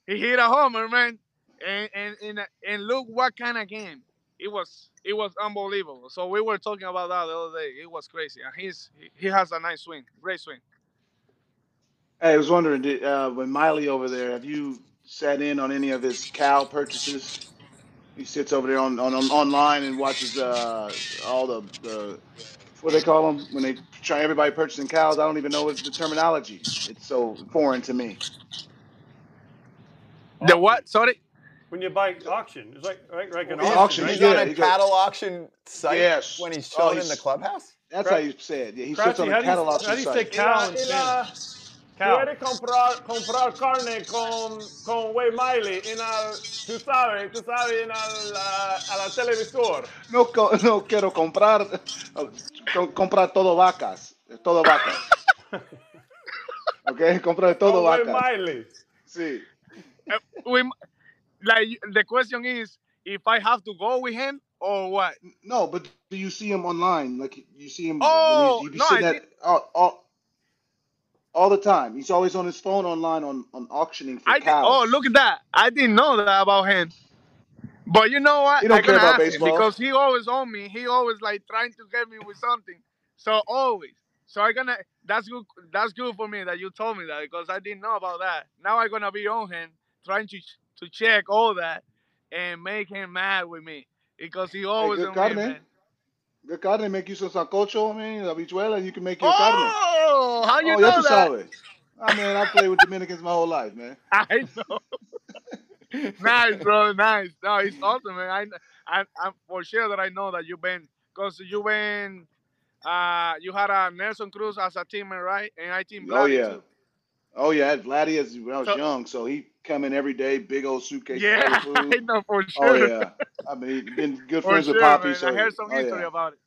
[SPEAKER 5] He hit a homer, man, and and and, and look what kind of game it was. It was unbelievable. So we were talking about that the other day. It was crazy, and he's he- he has a nice swing, great swing.
[SPEAKER 4] Hey, I was wondering, did, uh, when Miley over there, have you sat in on any of his cow purchases? He sits over there on, on, on online and watches uh, all the, the what do they call them when they try everybody purchasing cows. I don't even know what the terminology. It's so foreign to me.
[SPEAKER 5] The what? Sorry.
[SPEAKER 2] When you buy auction, it's like like, like an
[SPEAKER 4] Yeah,
[SPEAKER 2] auction.
[SPEAKER 4] auction,
[SPEAKER 2] right?
[SPEAKER 1] He's
[SPEAKER 4] yeah,
[SPEAKER 1] on a
[SPEAKER 4] he goes-
[SPEAKER 1] cattle auction site
[SPEAKER 4] Yes.
[SPEAKER 1] when he's
[SPEAKER 4] Oh,
[SPEAKER 1] chilling in the clubhouse.
[SPEAKER 4] That's
[SPEAKER 2] Cra-
[SPEAKER 4] how you said. Yeah, he sits on a
[SPEAKER 2] do you-
[SPEAKER 4] cattle
[SPEAKER 2] how
[SPEAKER 4] auction
[SPEAKER 2] do you say
[SPEAKER 4] site.
[SPEAKER 2] cow in
[SPEAKER 3] Y Puede comprar, comprar carne con, con Way Miley en al, tú sabes, tú sabes, en al, a, a la televisor.
[SPEAKER 4] No, no quiero comprar, co- comprar todo vacas, todo vacas. Ok, comprar todo
[SPEAKER 3] Con Way
[SPEAKER 4] vacas.
[SPEAKER 3] Miley.
[SPEAKER 4] Sí.
[SPEAKER 5] We like the question is if I have to go with him or what?
[SPEAKER 4] No, but do you see him online? Like you see him?
[SPEAKER 5] Oh,
[SPEAKER 4] he be
[SPEAKER 5] no,
[SPEAKER 4] sitting
[SPEAKER 5] I
[SPEAKER 4] at, all, all, all the time. He's always on his phone online on, on auctioning for
[SPEAKER 5] I
[SPEAKER 4] cows.
[SPEAKER 5] oh look at that! I didn't know that about him. But you know what?
[SPEAKER 4] He don't
[SPEAKER 5] I
[SPEAKER 4] care about baseball.
[SPEAKER 5] because he always on me. He always like trying to get me with something. So always. So I gonna. That's good. That's good for me that you told me that because I didn't know about that. Now I'm gonna be on him trying to to check all that and make him mad with me because he always
[SPEAKER 4] good
[SPEAKER 5] on
[SPEAKER 4] carne.
[SPEAKER 5] me, man.
[SPEAKER 4] Good carne, make you some sancocho, I mean, habichuela, and you can make your carne.
[SPEAKER 5] Oh, how you
[SPEAKER 4] oh,
[SPEAKER 5] know that?
[SPEAKER 4] sabes. I mean, I played with Dominicans my whole life, man.
[SPEAKER 5] I know. nice, bro. Nice. No, it's awesome, man. I, I, I'm for sure that I know that you've been, because you've been, uh, you had a Nelson Cruz as a teammate, right? And I team
[SPEAKER 4] Oh yeah.
[SPEAKER 5] too.
[SPEAKER 4] Oh yeah, I had Vladdy as when I was
[SPEAKER 5] So-
[SPEAKER 4] young, so he come in every day, big old suitcase
[SPEAKER 5] Yeah,
[SPEAKER 4] full of
[SPEAKER 5] I
[SPEAKER 4] food.
[SPEAKER 5] know for
[SPEAKER 4] Oh yeah, I mean, been good friends
[SPEAKER 5] sure,
[SPEAKER 4] with Poppy,
[SPEAKER 5] man.
[SPEAKER 4] so
[SPEAKER 5] I heard some
[SPEAKER 4] oh,
[SPEAKER 5] history
[SPEAKER 4] yeah.
[SPEAKER 5] about it.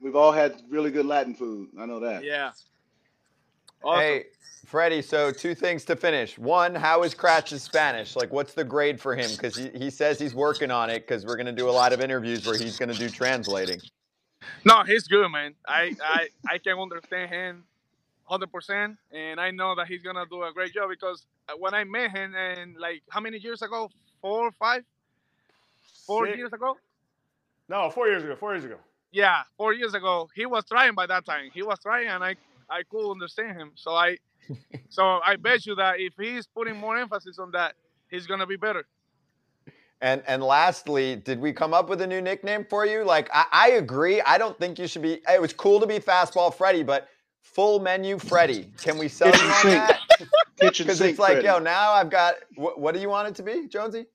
[SPEAKER 4] we've all had really good Latin food. I know that.
[SPEAKER 5] Yeah. Awesome.
[SPEAKER 1] Hey, Freddie, so two things to finish. One, how is Kratz's Spanish? Like, what's the grade for him? Because he, he says he's working on it because we're going to do a lot of interviews where he's going to do translating.
[SPEAKER 5] No, he's good, man. I, I, I can understand him 100%, and I know that he's going to do a great job because uh, when I met him, and like, how many years ago? Four, five? Four years ago?
[SPEAKER 3] No, four years ago. Four years ago.
[SPEAKER 5] Yeah, four years ago. He was trying by that time. He was trying, and I, I could understand him. So I, so I bet you that if he's putting more emphasis on that, he's going to be better.
[SPEAKER 1] And and lastly, did we come up with a new nickname for you? Like, I, I agree. I don't think you should be. It was cool to be Fastball Freddie, but full menu Freddie. Can we sell you
[SPEAKER 4] Kitchen
[SPEAKER 1] on
[SPEAKER 4] sink.
[SPEAKER 1] that?
[SPEAKER 4] Kitchen
[SPEAKER 1] Because
[SPEAKER 4] sink,
[SPEAKER 1] it's like,
[SPEAKER 4] Freddie.
[SPEAKER 1] yo, now I've got. What, what do you want it to be, Jonesy?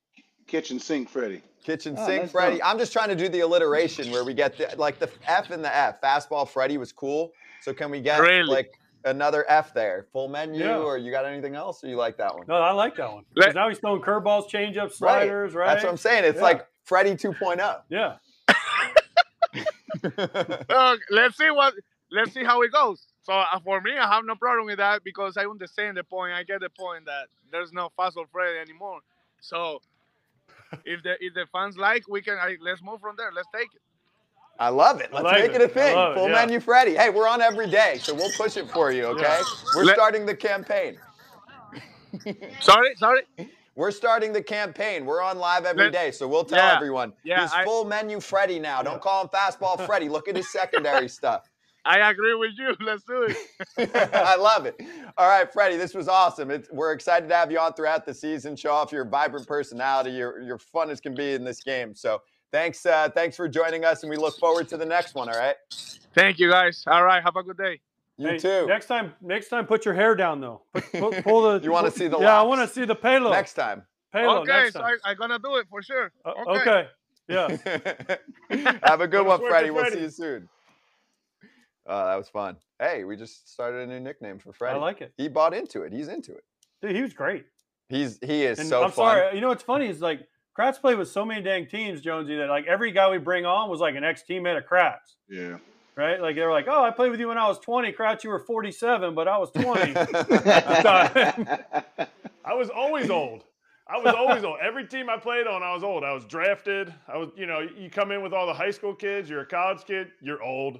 [SPEAKER 4] Kitchen sink, Freddie.
[SPEAKER 1] Kitchen
[SPEAKER 4] Oh,
[SPEAKER 1] sink
[SPEAKER 4] nice
[SPEAKER 1] Freddie.
[SPEAKER 4] done.
[SPEAKER 1] I'm just trying to do the alliteration where we get the like the F and the F. Fastball Freddie was cool. So can we get
[SPEAKER 5] Really?
[SPEAKER 1] like another F there? Full menu,
[SPEAKER 2] Yeah.
[SPEAKER 1] or you got anything else, or you like that one?
[SPEAKER 2] No, I like that one.
[SPEAKER 5] Let-
[SPEAKER 2] 'Cause now he's throwing curveballs, changeups, sliders, right?
[SPEAKER 1] That's what I'm saying. It's
[SPEAKER 2] Yeah.
[SPEAKER 1] like Freddie oh. 2.0.
[SPEAKER 2] Yeah.
[SPEAKER 5] Uh, let's see what. Let's see how it goes. So uh, for me, I have no problem with that because I understand the point. I get the point that there's no fast or Freddy anymore. So if the if the fans like, we can. I, let's move from there. Let's take it.
[SPEAKER 1] I love it. Let's
[SPEAKER 2] like
[SPEAKER 1] make it,
[SPEAKER 2] it.
[SPEAKER 1] a
[SPEAKER 2] I
[SPEAKER 1] thing.
[SPEAKER 2] it,
[SPEAKER 1] Full
[SPEAKER 2] yeah.
[SPEAKER 1] menu Freddie. Hey, we're on every day, so we'll push it for you, okay?
[SPEAKER 2] Yeah.
[SPEAKER 1] We're
[SPEAKER 5] Let-
[SPEAKER 1] starting the campaign.
[SPEAKER 5] Sorry, sorry.
[SPEAKER 1] We're starting the campaign. We're on live every
[SPEAKER 5] Let-
[SPEAKER 1] day, so we'll tell
[SPEAKER 5] Yeah.
[SPEAKER 1] everyone.
[SPEAKER 5] Yeah,
[SPEAKER 1] He's
[SPEAKER 5] I-
[SPEAKER 1] full menu Freddie now. Don't call him fastball Freddie. Look at his secondary stuff.
[SPEAKER 5] I agree with you. Let's do it.
[SPEAKER 1] I love it. All right, Freddie, this was awesome. It's, we're excited to have you on throughout the season. Show off your vibrant personality. You're, you're fun as can be in this game. So thanks, uh, thanks for joining us, and we look forward to the next one. All right,
[SPEAKER 5] Thank you, guys. All right. Have a good day.
[SPEAKER 1] you
[SPEAKER 2] Hey,
[SPEAKER 1] too.
[SPEAKER 2] Next time, next time, put your hair down though. Put, put, pull the.
[SPEAKER 1] You wanna see the
[SPEAKER 2] Yeah, I want to see the payload.
[SPEAKER 1] Next time.
[SPEAKER 2] payload.
[SPEAKER 5] okay,
[SPEAKER 2] next time.
[SPEAKER 5] I, I'm gonna do it for sure.
[SPEAKER 2] Uh,
[SPEAKER 5] okay.
[SPEAKER 2] okay. Yeah.
[SPEAKER 1] Have a good
[SPEAKER 3] Good
[SPEAKER 1] one,
[SPEAKER 3] work,
[SPEAKER 1] Freddie. We'll
[SPEAKER 3] Freddie.
[SPEAKER 1] see you soon. Oh, that was fun. Hey, we just started a new nickname for Freddie.
[SPEAKER 2] I like it.
[SPEAKER 1] He bought into it. He's into it.
[SPEAKER 2] Dude, he was great.
[SPEAKER 1] He's he is
[SPEAKER 2] And
[SPEAKER 1] so
[SPEAKER 2] I'm
[SPEAKER 1] fun.
[SPEAKER 2] sorry. You know what's funny is like Kratz played with so many dang teams, Jonesy, that like every guy we bring on was like an ex teammate of Kratz.
[SPEAKER 4] Yeah.
[SPEAKER 2] Right? Like they were like, oh, I played with you when I was 20. Kratz, you were 47, but I was 20.
[SPEAKER 3] I was always old. I was always old. Every team I played on, I was old. I was drafted. I was, you know, you come in with all the high school kids. You're a college kid. You're old.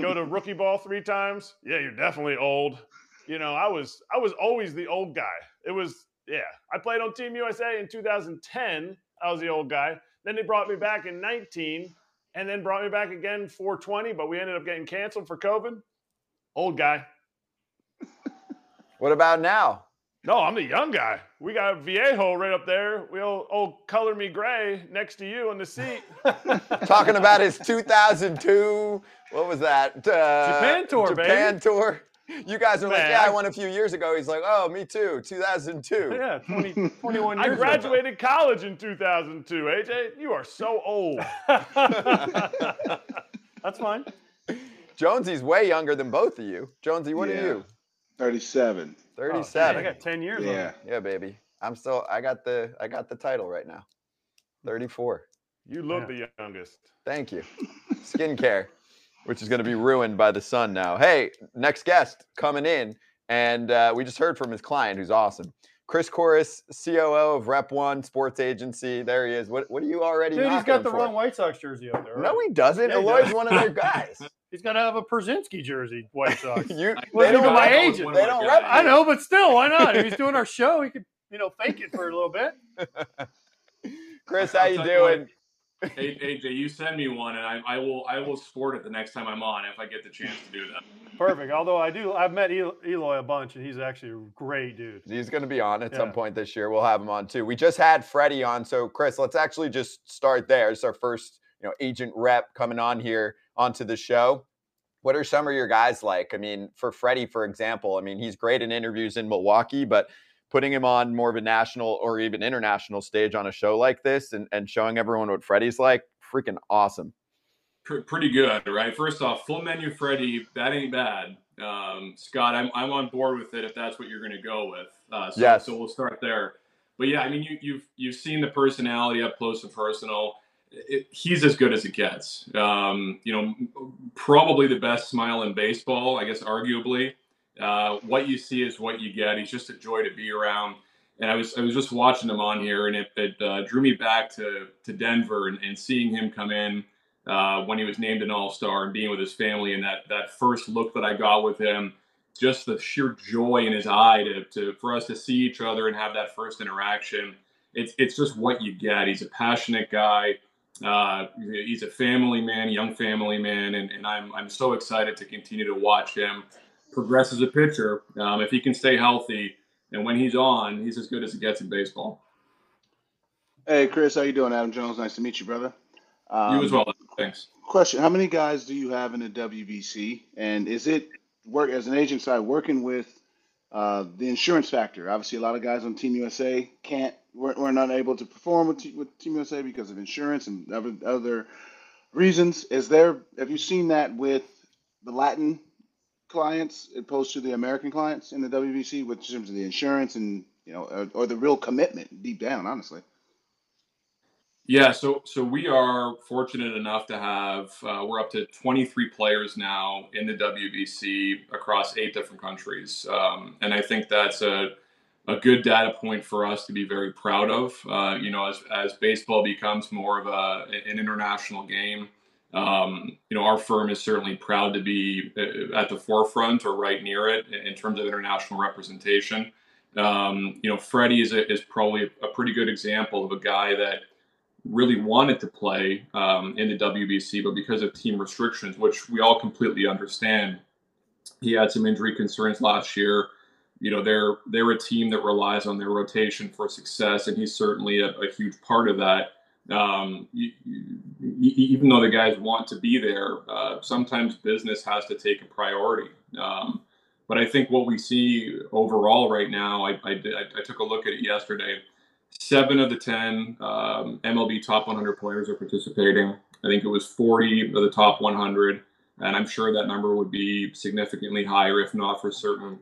[SPEAKER 3] Go to rookie ball three times. Yeah, you're definitely old. You know, I was, I was always the old guy. It was, yeah. I played on Team USA in 2010. I was the old guy. Then they brought me back in 19, and then brought me back again 420. But we ended up getting canceled for COVID. Old guy.
[SPEAKER 1] What about now?
[SPEAKER 3] No, I'm the young guy. We got Viejo right up there. We'll old color me gray next to you in the seat.
[SPEAKER 1] Talking about his 2002, what was that? Uh,
[SPEAKER 2] Japan tour,
[SPEAKER 1] Japan
[SPEAKER 2] baby.
[SPEAKER 1] tour. You guys are like, yeah, I
[SPEAKER 3] I-
[SPEAKER 1] won a few years ago. He's like, oh, me too, 2002.
[SPEAKER 2] yeah, 20, 21
[SPEAKER 3] I
[SPEAKER 2] years ago.
[SPEAKER 3] graduated college in 2002. AJ, you are so old.
[SPEAKER 2] That's fine.
[SPEAKER 1] Jonesy's way younger than both of you. Jonesy, what
[SPEAKER 4] Yeah.
[SPEAKER 1] are you?
[SPEAKER 4] 37.
[SPEAKER 2] Oh,
[SPEAKER 1] 37.
[SPEAKER 2] I got 10 years on
[SPEAKER 4] Yeah.
[SPEAKER 2] it.
[SPEAKER 1] yeah, baby. I'm still. I got the. I got the title right now. 34.
[SPEAKER 3] You look
[SPEAKER 2] Yeah.
[SPEAKER 3] the youngest.
[SPEAKER 1] Thank you. Skincare, which is going to be ruined by the sun now. Hey, next guest coming in, and uh, we just heard from his client, who's awesome. Chris Koras, COO of Rep One Sports Agency. There he is. What What are you already?
[SPEAKER 2] Dude, he's
[SPEAKER 1] knocking
[SPEAKER 2] got the
[SPEAKER 1] for?
[SPEAKER 2] wrong White Sox jersey up there.
[SPEAKER 1] No, he doesn't.
[SPEAKER 2] Yeah,
[SPEAKER 1] Eloy's one of their guys.
[SPEAKER 2] He's got to have a Pierzynski jersey, White Sox.
[SPEAKER 1] you,
[SPEAKER 2] Wasn't
[SPEAKER 1] they don't
[SPEAKER 2] my agent.
[SPEAKER 1] They don't rep.
[SPEAKER 2] I know, but still, why not? If he's doing our show, he could, you know, fake it for a little bit.
[SPEAKER 1] Chris, how
[SPEAKER 6] I'll
[SPEAKER 1] you
[SPEAKER 6] tell you what.
[SPEAKER 1] doing?
[SPEAKER 6] Hey, AJ, you send me one, and I, I will I will sport it the next time I'm on if I get the chance to do that.
[SPEAKER 2] Perfect. Although I do, I've met El- Eloy a bunch, and he's actually a great dude.
[SPEAKER 1] He's going to be on at some point this year. We'll have him on too. We just had Freddie on, so Chris, let's actually just start there. It's our first, you know, agent rep coming on here onto the show. What are some of your guys like? I mean, for Freddie, for example, I mean, he's great in interviews in Milwaukee, but putting him on more of a national or even international stage on a show like this and, and showing everyone what Freddie's like, freaking awesome.
[SPEAKER 6] Pr- pretty good, right? First off, full menu Freddy, that ain't bad. Um, Scott, I'm, I'm on board with it if that's what you're going to go with. Uh, so,
[SPEAKER 1] Yes.
[SPEAKER 6] so we'll start there. But yeah, I mean, you, you've you've seen the personality up close and personal. It, he's as good as it gets. Um, you know, probably the best smile in baseball, I guess, arguably. Uh, what you see is what you get. He's just a joy to be around. And I was I was just watching him on here, and it, it uh, drew me back to to Denver and, and seeing him come in uh, when he was named an All Star and being with his family, and that that first look that I got with him, just the sheer joy in his eye to, to for us to see each other and have that first interaction. It's it's just what you get. He's a passionate guy. Uh, he's a family man, young family man, and, and I'm I'm so excited to continue to watch him progress as a pitcher. Um, if he can stay healthy, and when he's on, he's as good as it gets in baseball.
[SPEAKER 4] Hey, Chris, how you doing? Adam Jones, nice to meet you, brother. Um,
[SPEAKER 6] you as well. Thanks.
[SPEAKER 4] Question: How many guys do you have in the WBC, and is it work as an agent side working with uh, the insurance factor? Obviously, a lot of guys on Team USA can't we're, we're not able to perform with, Te- with Team USA because of insurance and other other reasons. Is there? Have you seen that with the Latin clients opposed to the American clients in the WBC, with terms of the insurance and you know, or, or the real commitment deep down, honestly?
[SPEAKER 6] Yeah, so so we are fortunate enough to have uh, we're up to 23 players now in the WBC across eight different countries, um, and I think that's a a good data point for us to be very proud of. Uh, you know, as as baseball becomes more of a an international game, um, you know, our firm is certainly proud to be uh, at the forefront or right near it in terms of international representation. Um, you know, Freddie is a, is probably a pretty good example of a guy that really wanted to play um, in the WBC, but because of team restrictions, which we all completely understand, he had some injury concerns last year. You know, they're they're a team that relies on their rotation for success, and he's certainly a, a huge part of that. Um, you, you, even though the guys want to be there, uh, sometimes business has to take a priority. Um, but I think what we see overall right now, I, I, did, I, took a look at it yesterday seven of the 10 um, MLB top 100 players are participating. I think it was 40 of the top 100. And I'm sure that number would be significantly higher if not for certain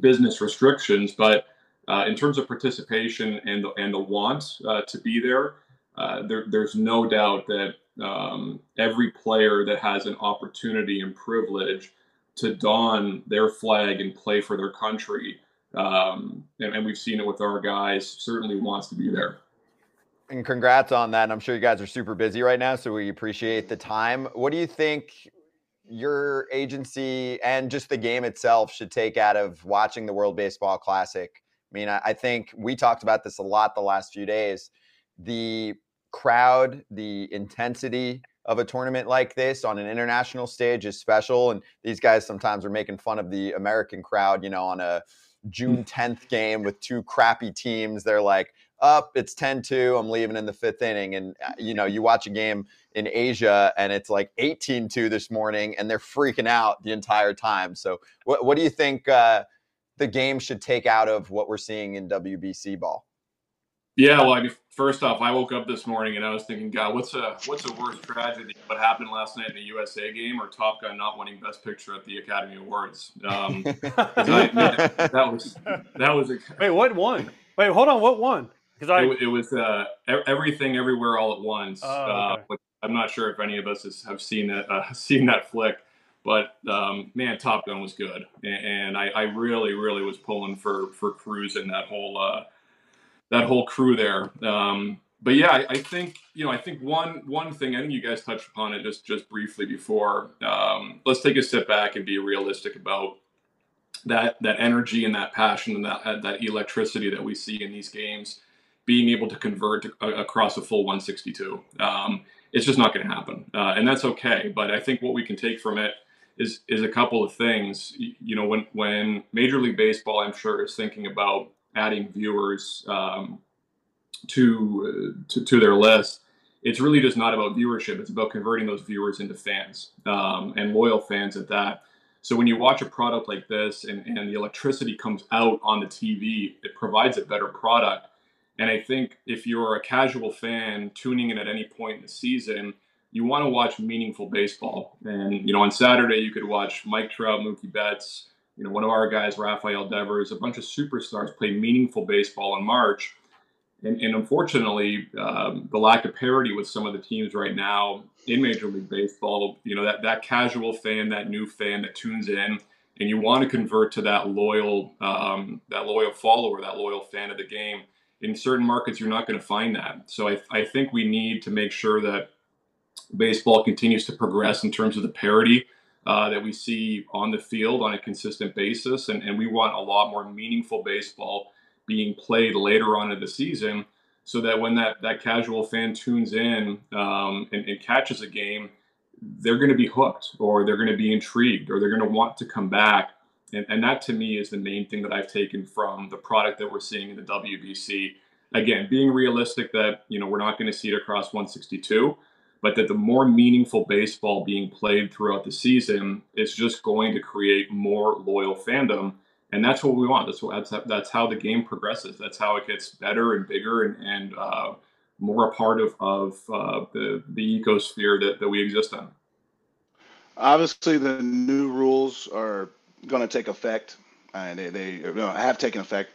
[SPEAKER 6] business restrictions. But uh, in terms of participation and the, and the want uh, to be there, uh, there, there's no doubt that um, every player that has an opportunity and privilege to don their flag and play for their country Um, and, and we've seen it with our guys. Certainly wants to be there.
[SPEAKER 1] And congrats on that. And I'm sure you guys are super busy right now, so we appreciate the time. What do you think your agency and just the game itself should take out of watching the World Baseball Classic? I mean, I, I think we talked about this a lot the last few days. The crowd, the intensity of a tournament like this on an international stage is special. And these guys sometimes are making fun of the American crowd, you know, on a June 10th game with two crappy teams. They're like, up, it's 10 2, I'm leaving in the fifth inning. And, uh, you know, you watch a game in Asia and it's like 18 2 this morning and they're freaking out the entire time. So, what, what do you think uh, the game should take out of what we're seeing in WBC ball?
[SPEAKER 6] Yeah, well, I mean, first off, I woke up this morning and I was thinking, God, what's a what's a worse tragedy? What happened last night in the USA game, or Top Gun not winning Best Picture at the Academy Awards? Um, I, that was that was a,
[SPEAKER 2] wait. What won? Wait, hold on. What won?
[SPEAKER 6] Because I it, it was uh, everything everywhere all at once.
[SPEAKER 2] Oh, okay.
[SPEAKER 6] uh, I'm not sure if any of us has, have seen that uh, seen that flick, but um, man, Top Gun was good, and, and I, I, really really was pulling for for Cruise and that whole uh, that whole crew there. Um, but yeah, I, I, think you know, I think one one thing I think you guys touched upon it just just briefly before. Um, let's take a step back and be realistic about that that energy and that passion and that that electricity that we see in these games being able to convert to, uh, across a full 162. Um, it's just not going to happen, uh, and that's okay. But I think what we can take from it is is a couple of things. You know, when when Major League Baseball, I'm sure, is thinking about adding viewers um, to, to, to their list, it's really just not about viewership. It's about converting those viewers into fans um, and loyal fans at that. So when you watch a product like this and, and the electricity comes out on the TV, it provides a better product. And I think if you're a casual fan tuning in at any point in the season, you want to watch meaningful baseball. And you know, on Saturday you could watch Mike Trout, Mookie Betts, you know, one of our guys, Rafael Devers, a bunch of superstars play meaningful baseball in March. And, and unfortunately, um, the lack of parity with some of the teams right now in Major League Baseball, you know, that, that casual fan, that new fan that tunes in, and you want to convert to that loyal, um, that loyal follower, that loyal fan of the game. In certain markets, you're not going to find that. So I, I think we need to make sure that baseball continues to progress in terms of the parity uh, that we see on the field on a consistent basis. And, and we want a lot more meaningful baseball being played later on in the season so that when that, that casual fan tunes in um, and, and catches a game, they're going to be hooked or they're going to be intrigued or they're going to want to come back. And, and that to me is the main thing that I've taken from the product that we're seeing in the WBC. Again, being realistic that, you know, we're not going to see it across 162 but that the more meaningful baseball being played throughout the season is just going to create more loyal fandom. And that's what we want. That's what, that's, that's how the game progresses. That's how it gets better and bigger and, and uh, more a part of, of uh, the, the ecosphere that, that we exist in.
[SPEAKER 4] Obviously, the new rules are going to take effect, and they, they know, have taken effect.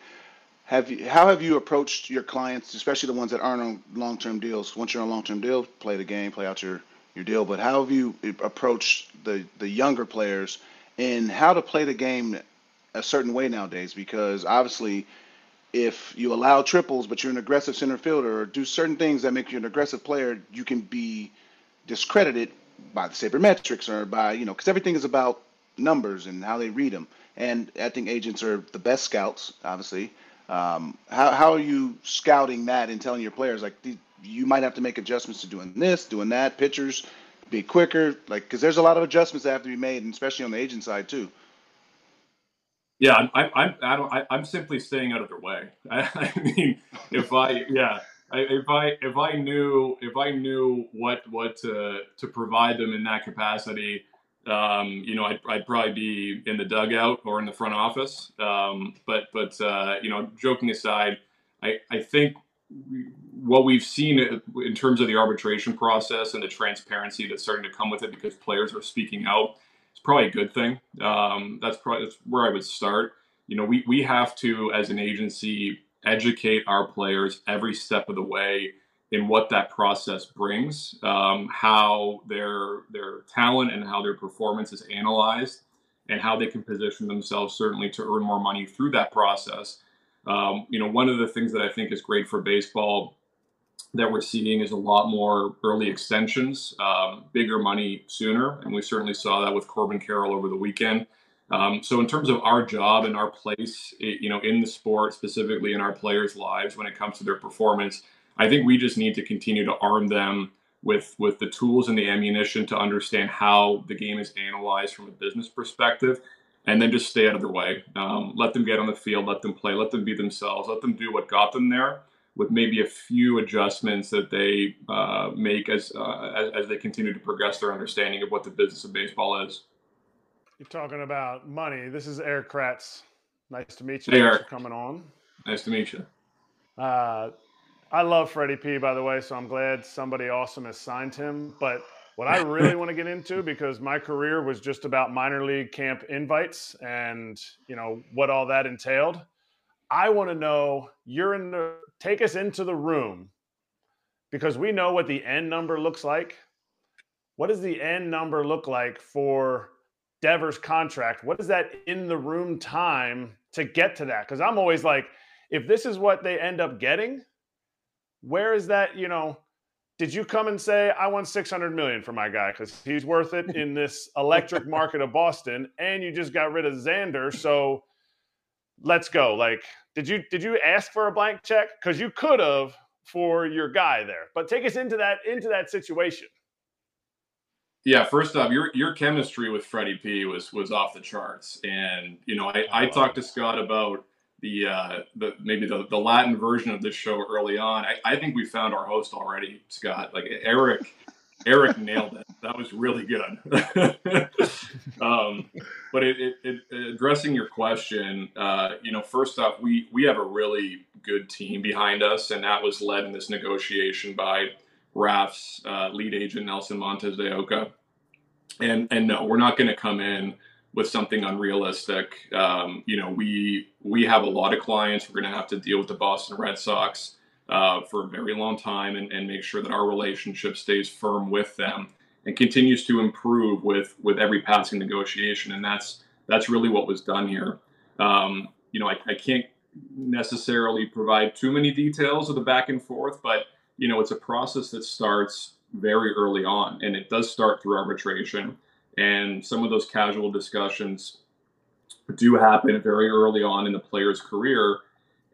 [SPEAKER 4] Have you, how have you approached your clients, especially the ones that aren't on long-term deals? Once you're on a long-term deal, play the game, play out your, your deal. But how have you approached the, the younger players and how to play the game a certain way nowadays? Because obviously, if you allow triples, but you're an aggressive center fielder, or do certain things that make you an aggressive player, you can be discredited by the sabermetrics or by you know, because everything is about numbers and how they read them. And I think agents are the best scouts, obviously. Um, how, how are you scouting that and telling your players like you might have to make adjustments to doing this, doing that, pitchers be quicker, like because there's a lot of adjustments that have to be made, and especially on the agent side too.
[SPEAKER 6] Yeah, I, I, I don't. I, am simply staying out of their way. I, I mean, if I, yeah, I, if I, if I knew, if I knew what, what to, to provide them in that capacity, um, you know, I'd, I'd, probably be in the dugout or in the front office. Um, but, but uh, you know, joking aside, I, I think what we've seen in terms of the arbitration process and the transparency that's starting to come with it because players are speaking out it's probably a good thing. Um, that's probably that's where I would start. You know, we, we have to, as an agency, educate our players every step of the way in what that process brings, um, how their their talent and how their performance is analyzed, and how they can position themselves certainly to earn more money through that process. Um, you know, one of the things that I think is great for baseball that we're seeing is a lot more early extensions, um, bigger money sooner, and we certainly saw that with Corbin Carroll over the weekend. Um, so, in terms of our job and our place, you know, in the sport, specifically in our players' lives, when it comes to their performance, I think we just need to continue to arm them with with the tools and the ammunition to understand how the game is analyzed from a business perspective, and then just stay out of their way. Um, let them get on the field, let them play, let them be themselves, let them do what got them there, with maybe a few adjustments that they uh, make as, uh, as as they continue to progress their understanding of what the business of baseball is.
[SPEAKER 3] You're talking about money. This is Erik Kratz. Nice to meet you.
[SPEAKER 6] Hey,
[SPEAKER 3] Thanks
[SPEAKER 6] Eric.
[SPEAKER 3] for coming on.
[SPEAKER 6] Nice to meet you.
[SPEAKER 3] Uh, I love Freddie P, by the way, so I'm glad somebody awesome has signed him. But what I really want to get into, because my career was just about minor league camp invites and you know what all that entailed. I want to know you're in the take us into the room because we know what the end number looks like. What does the end number look like for Devers' contract? What is that in the room time to get to that? Because I'm always like, if this is what they end up getting, where is that? You know, did you come and say I want 600 million for my guy because he's worth it in this electric market of Boston, and you just got rid of Xander, so let's go. Like, did you did you ask for a blank check? Because you could have for your guy there. But take us into that into that situation.
[SPEAKER 6] Yeah, first off, your your chemistry with Freddie P was was off the charts, and you know I, oh, I talked to Scott about the uh, the maybe the, the Latin version of this show early on. I, I think we found our host already, Scott. Like Erik, Erik nailed it. That was really good. um, but it, it, it, addressing your question, uh, you know, first off, we we have a really good team behind us, and that was led in this negotiation by Raf's uh, lead agent Nelson Montes de Oca. And and no, we're not going to come in with something unrealistic. Um, you know, we we have a lot of clients. We're going to have to deal with the Boston Red Sox uh, for a very long time, and, and make sure that our relationship stays firm with them and continues to improve with with every passing negotiation. And that's that's really what was done here. Um, you know, I, I can't necessarily provide too many details of the back and forth, but you know, it's a process that starts very early on, and it does start through arbitration. And some of those casual discussions do happen very early on in the player's career,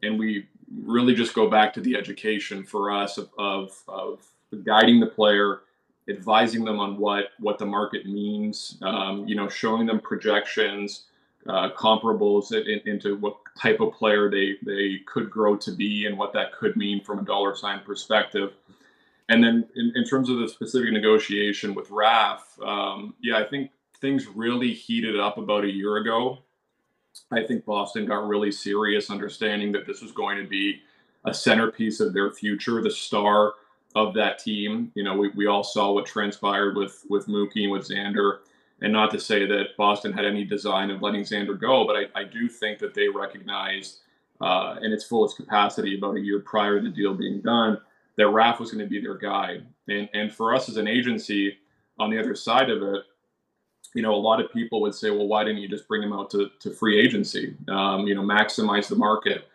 [SPEAKER 6] and we really just go back to the education for us of, of, of guiding the player, advising them on what what the market means, um, you know, showing them projections, uh, comparables in, into what type of player they they could grow to be and what that could mean from a dollar sign perspective. And then in, in terms of the specific negotiation with Raf, um, yeah, I think things really heated up about a year ago. I think Boston got really serious, understanding that this was going to be a centerpiece of their future, the star of that team. You know, we, we all saw what transpired with with Mookie and with Xander. And not to say that Boston had any design of letting Xander go, but I, I do think that they recognized uh, in its fullest capacity about a year prior to the deal being done that Raf was going to be their guy. And, and for us as an agency, on the other side of it, you know, a lot of people would say, well, why didn't you just bring him out to, to free agency? Um, you know, maximize the market.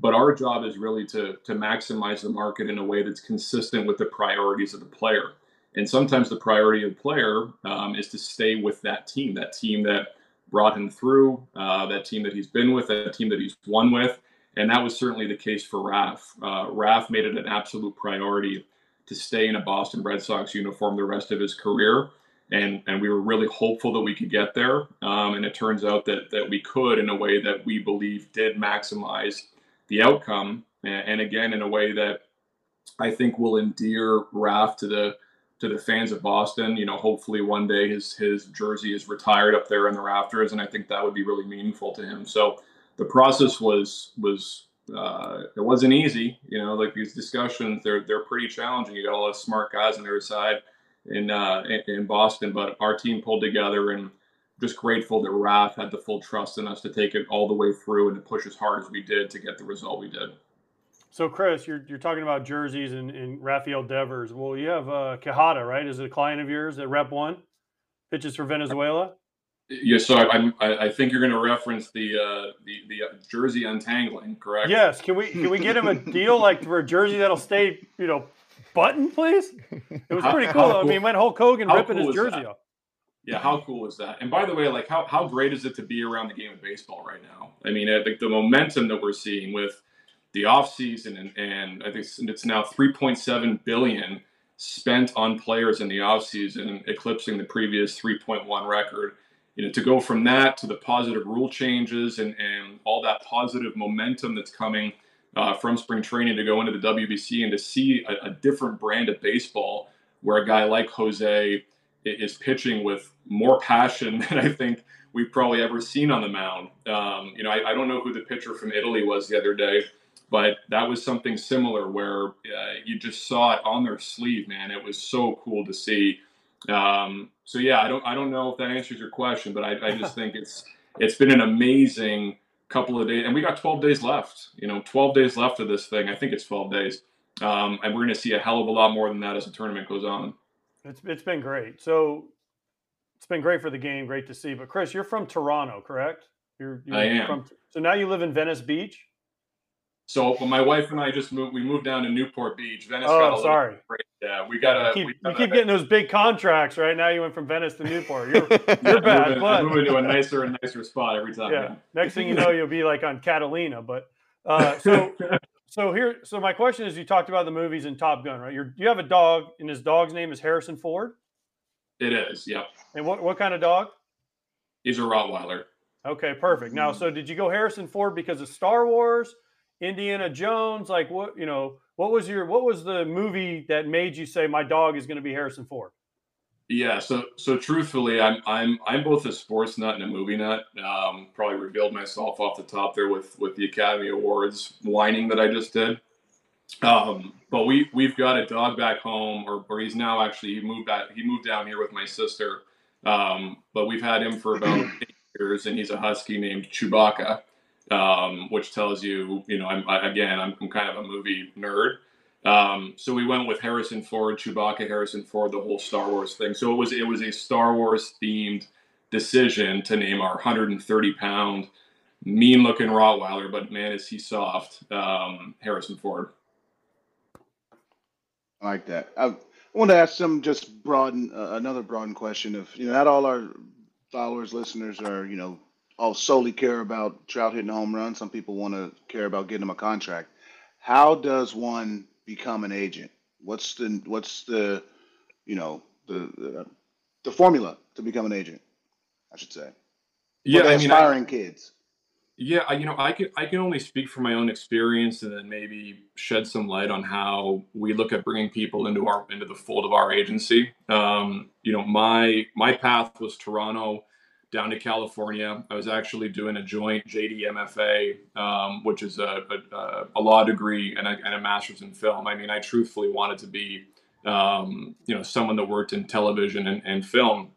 [SPEAKER 6] But our job is really to, to maximize the market in a way that's consistent with the priorities of the player. And sometimes the priority of the player um, is to stay with that team, that team that brought him through, uh, that team that he's been with, that team that he's won with. And that was certainly the case for Raf. Uh, Raf made it an absolute priority to stay in a Boston Red Sox uniform the rest of his career. And, and we were really hopeful that we could get there. Um, and it turns out that, that we could in a way that we believe did maximize the outcome. And, again, in a way that I think will endear Raf to the to the fans of Boston. You know, hopefully one day his his jersey is retired up there in the rafters, and I think that would be really meaningful to him. So the process was was uh, it wasn't easy. You know, like these discussions, they're they're pretty challenging. You got a lot of smart guys on their side in uh, in, in Boston, but our team pulled together and just grateful that Raf had the full trust in us to take it all the way through and to push as hard as we did to get the result we did.
[SPEAKER 2] So, Chris, you're, you're talking about jerseys and, and Rafael Devers. Well, you have uh, Quijada, right? Is it a client of yours at Rep One? Pitches for Venezuela.
[SPEAKER 6] Yeah, so I, I, I think you're going to reference the uh, the the uh, jersey untangling, correct?
[SPEAKER 2] Yes. Can we can we get him a deal like for a jersey that'll stay, you know, button, please? It was pretty
[SPEAKER 6] how
[SPEAKER 2] cool. I
[SPEAKER 6] cool-
[SPEAKER 2] mean, when Hulk Hogan ripping
[SPEAKER 6] cool
[SPEAKER 2] his jersey
[SPEAKER 6] that?
[SPEAKER 2] off.
[SPEAKER 6] Yeah, how cool is that? And by the way, like how, how great is it to be around the game of baseball right now? I mean, I think the momentum that we're seeing with the offseason and, and I think it's now 3.7 billion spent on players in the offseason, eclipsing the previous 3.1 record. You know, to go from that to the positive rule changes and, and all that positive momentum that's coming uh, from spring training to go into the WBC and to see a, a different brand of baseball where a guy like Jose is pitching with more passion than I think we've probably ever seen on the mound. Um, you know, I, I don't know who the pitcher from Italy was the other day, but that was something similar where uh, you just saw it on their sleeve, man. It was so cool to see. Um, so yeah, I don't I don't know if that answers your question, but I, I just think it's it's been an amazing couple of days, and we got 12 days left. You know, 12 days left of this thing. I think it's 12 days, um, and we're going to see a hell of a lot more than that as the tournament goes on.
[SPEAKER 2] It's it's been great. So it's been great for the game, great to see. But Chris, you're from Toronto, correct? You're, you're
[SPEAKER 6] I am.
[SPEAKER 2] From, so now you live in Venice Beach.
[SPEAKER 6] So when my wife and I just moved. We moved down to Newport Beach. Venice got a
[SPEAKER 2] Oh,
[SPEAKER 6] little
[SPEAKER 2] sorry.
[SPEAKER 6] Yeah, we got a.
[SPEAKER 2] keep,
[SPEAKER 6] we
[SPEAKER 2] you keep getting those big contracts, right? Now you went from Venice to Newport. You're, you're bad,
[SPEAKER 6] moving,
[SPEAKER 2] but
[SPEAKER 6] moving to a nicer and nicer spot every time.
[SPEAKER 2] yeah. Next thing you know, you'll be like on Catalina. But uh, so so here, so my question is, you talked about the movies and Top Gun, right? You're, you have a dog, and his dog's name is Harrison Ford.
[SPEAKER 6] it is. Yep,
[SPEAKER 2] And what what kind of dog?
[SPEAKER 6] he's a Rottweiler.
[SPEAKER 2] Okay, perfect. Now, so did you go Harrison Ford because of Star Wars, Indiana Jones? Like what you know? What was your what was the movie that made you say my dog is going to be Harrison Ford?
[SPEAKER 6] Yeah, so so truthfully, I'm I'm I'm both a sports nut and a movie nut. Um, probably revealed myself off the top there with with the Academy Awards whining that I just did. Um, but we we've got a dog back home, or or he's now actually he moved back he moved down here with my sister. Um, but we've had him for about eight years, and he's a husky named Chewbacca, um, which tells you you know I'm I, again I'm, I'm kind of a movie nerd. Um, so we went with Harrison Ford, Chewbacca, Harrison Ford, the whole Star Wars thing. So it was it was a Star Wars themed decision to name our 130 pound, mean looking Rottweiler, but man is he soft, um, Harrison Ford.
[SPEAKER 4] I like that. I, I want to ask some just broaden uh, another broaden question of you know not all our followers listeners are you know all solely care about Trout hitting a home run. Some people want to care about getting him a contract. How does one become an agent? What's the what's the you know the the, the formula to become an agent? I should say.
[SPEAKER 6] Yeah, I mean, I,
[SPEAKER 4] kids.
[SPEAKER 6] yeah, I, you know, I can I can only speak from my own experience and then maybe shed some light on how we look at bringing people into our into the fold of our agency. Um, you know, my my path was Toronto down to California. I was actually doing a joint JD MFA, um, which is a, a, a law degree and a, and a master's in film. I mean, I truthfully wanted to be, um, you know, someone that worked in television and, and film.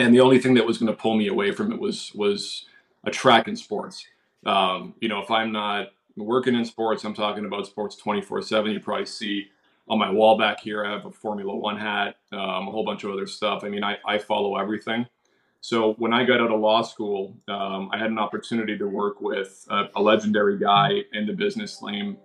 [SPEAKER 6] And the only thing that was going to pull me away from it was was a track in sports. Um, you know, if I'm not working in sports, I'm talking about sports 24 7. You probably see on my wall back here, I have a Formula One hat, um, a whole bunch of other stuff. I mean, I, I follow everything. So when I got out of law school, um, I had an opportunity to work with a, a legendary guy in the business named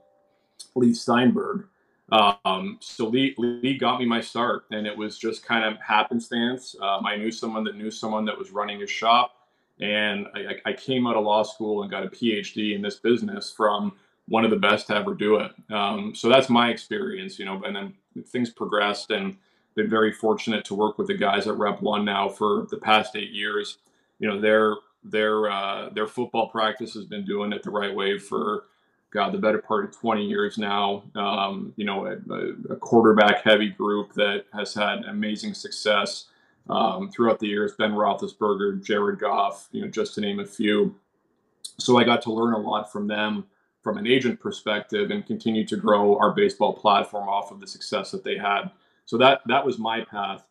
[SPEAKER 6] Leigh Steinberg. Um, so Lee, Lee got me my start, and it was just kind of happenstance. Um, I knew someone that knew someone that was running his shop, and I, I came out of law school and got a PhD in this business from one of the best to ever do it. Um, so that's my experience, you know. And then things progressed, and been very fortunate to work with the guys at Rep One now for the past eight years. You know, their their uh, their football practice has been doing it the right way for God the better part of 20 years now. Um, you know, a, a quarterback heavy group that has had amazing success um, throughout the years. Ben Roethlisberger, Jared Goff, you know, just to name a few. So I got to learn a lot from them from an agent perspective and continue to grow our baseball platform off of the success that they had. So that that was my path.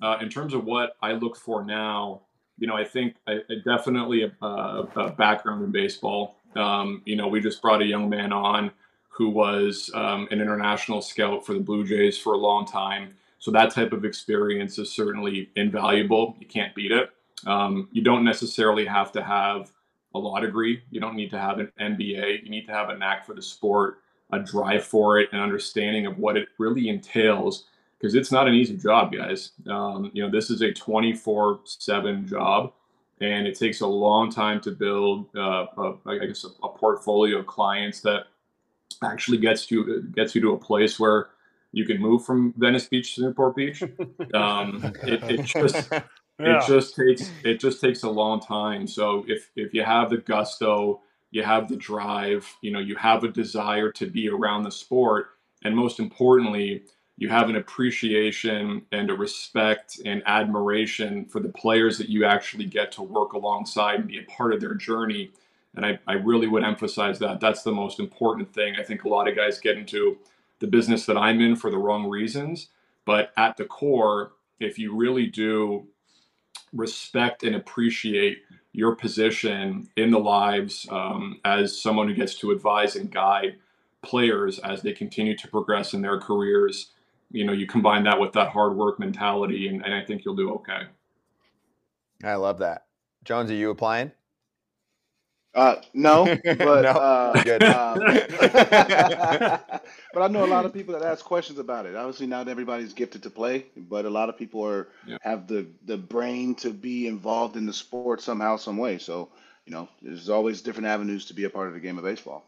[SPEAKER 6] Uh, in terms of what I look for now, you know, I think I, I definitely a, a, a background in baseball. Um, you know, we just brought a young man on who was um, an international scout for the Blue Jays for a long time. So that type of experience is certainly invaluable. You can't beat it. Um, you don't necessarily have to have a law degree. You don't need to have an MBA. You need to have a knack for the sport, a drive for it, an understanding of what it really entails. Because it's not an easy job, guys. Um, you know, this is a 24 7 job and it takes a long time to build, uh, a, I guess, a, a, portfolio of clients that actually gets you gets you to a place where you can move from Venice Beach to Newport Beach. Um, it, it, just yeah. it just takes it just takes a long time. So if if you have the gusto, you have the drive, you know, you have a desire to be around the sport, and most importantly, you have an appreciation and a respect and admiration for the players that you actually get to work alongside and be a part of their journey. And I, I really would emphasize that. That's the most important thing. I think a lot of guys get into the business that I'm in for the wrong reasons. But at the core, if you really do respect and appreciate your position in the lives um, as someone who gets to advise and guide players as they continue to progress in their careers, you know, you combine that with that hard work mentality, and, and I think you'll do okay.
[SPEAKER 1] I love that. Jones, are you applying?
[SPEAKER 4] Uh, no, but no? Uh, Good. Um, but I know a lot of people that ask questions about it. Obviously, not everybody's gifted to play, but a lot of people are yeah. have the the brain to be involved in the sport somehow, some way. So, you know, there's always different avenues to be a part of the game of baseball.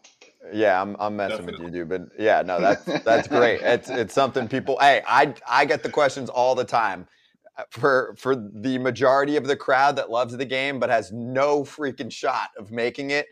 [SPEAKER 1] Yeah, I'm I'm messing Definitely. with you, dude. But yeah, no, that's that's great. It's it's something people. Hey, I I get the questions all the time. Uh, for for the majority of the crowd that loves the game but has no freaking shot of making it,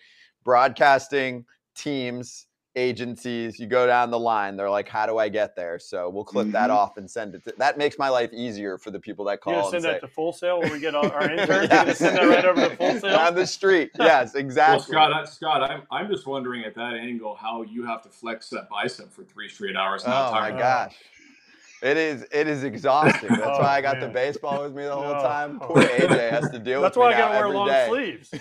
[SPEAKER 1] broadcasting teams agencies, you go down the line. They're like, "How do I get there?" So we'll clip mm-hmm. that off and send it. To, that makes my life easier for the people that call.
[SPEAKER 2] You send that say, to Full Sail when we get our, our interns. yes. send that right over to Full Sail
[SPEAKER 1] on the street. Yes, exactly.
[SPEAKER 6] Well, Scott, Scott, I'm I'm just wondering at that angle how you have to flex that bicep for three straight hours.
[SPEAKER 1] oh my gosh. It is it is exhausting. That's oh, why I got man. the baseball with me the whole time. Poor AJ has to deal
[SPEAKER 2] That's
[SPEAKER 1] with.
[SPEAKER 2] That's why I gotta wear long
[SPEAKER 1] day.
[SPEAKER 2] sleeves.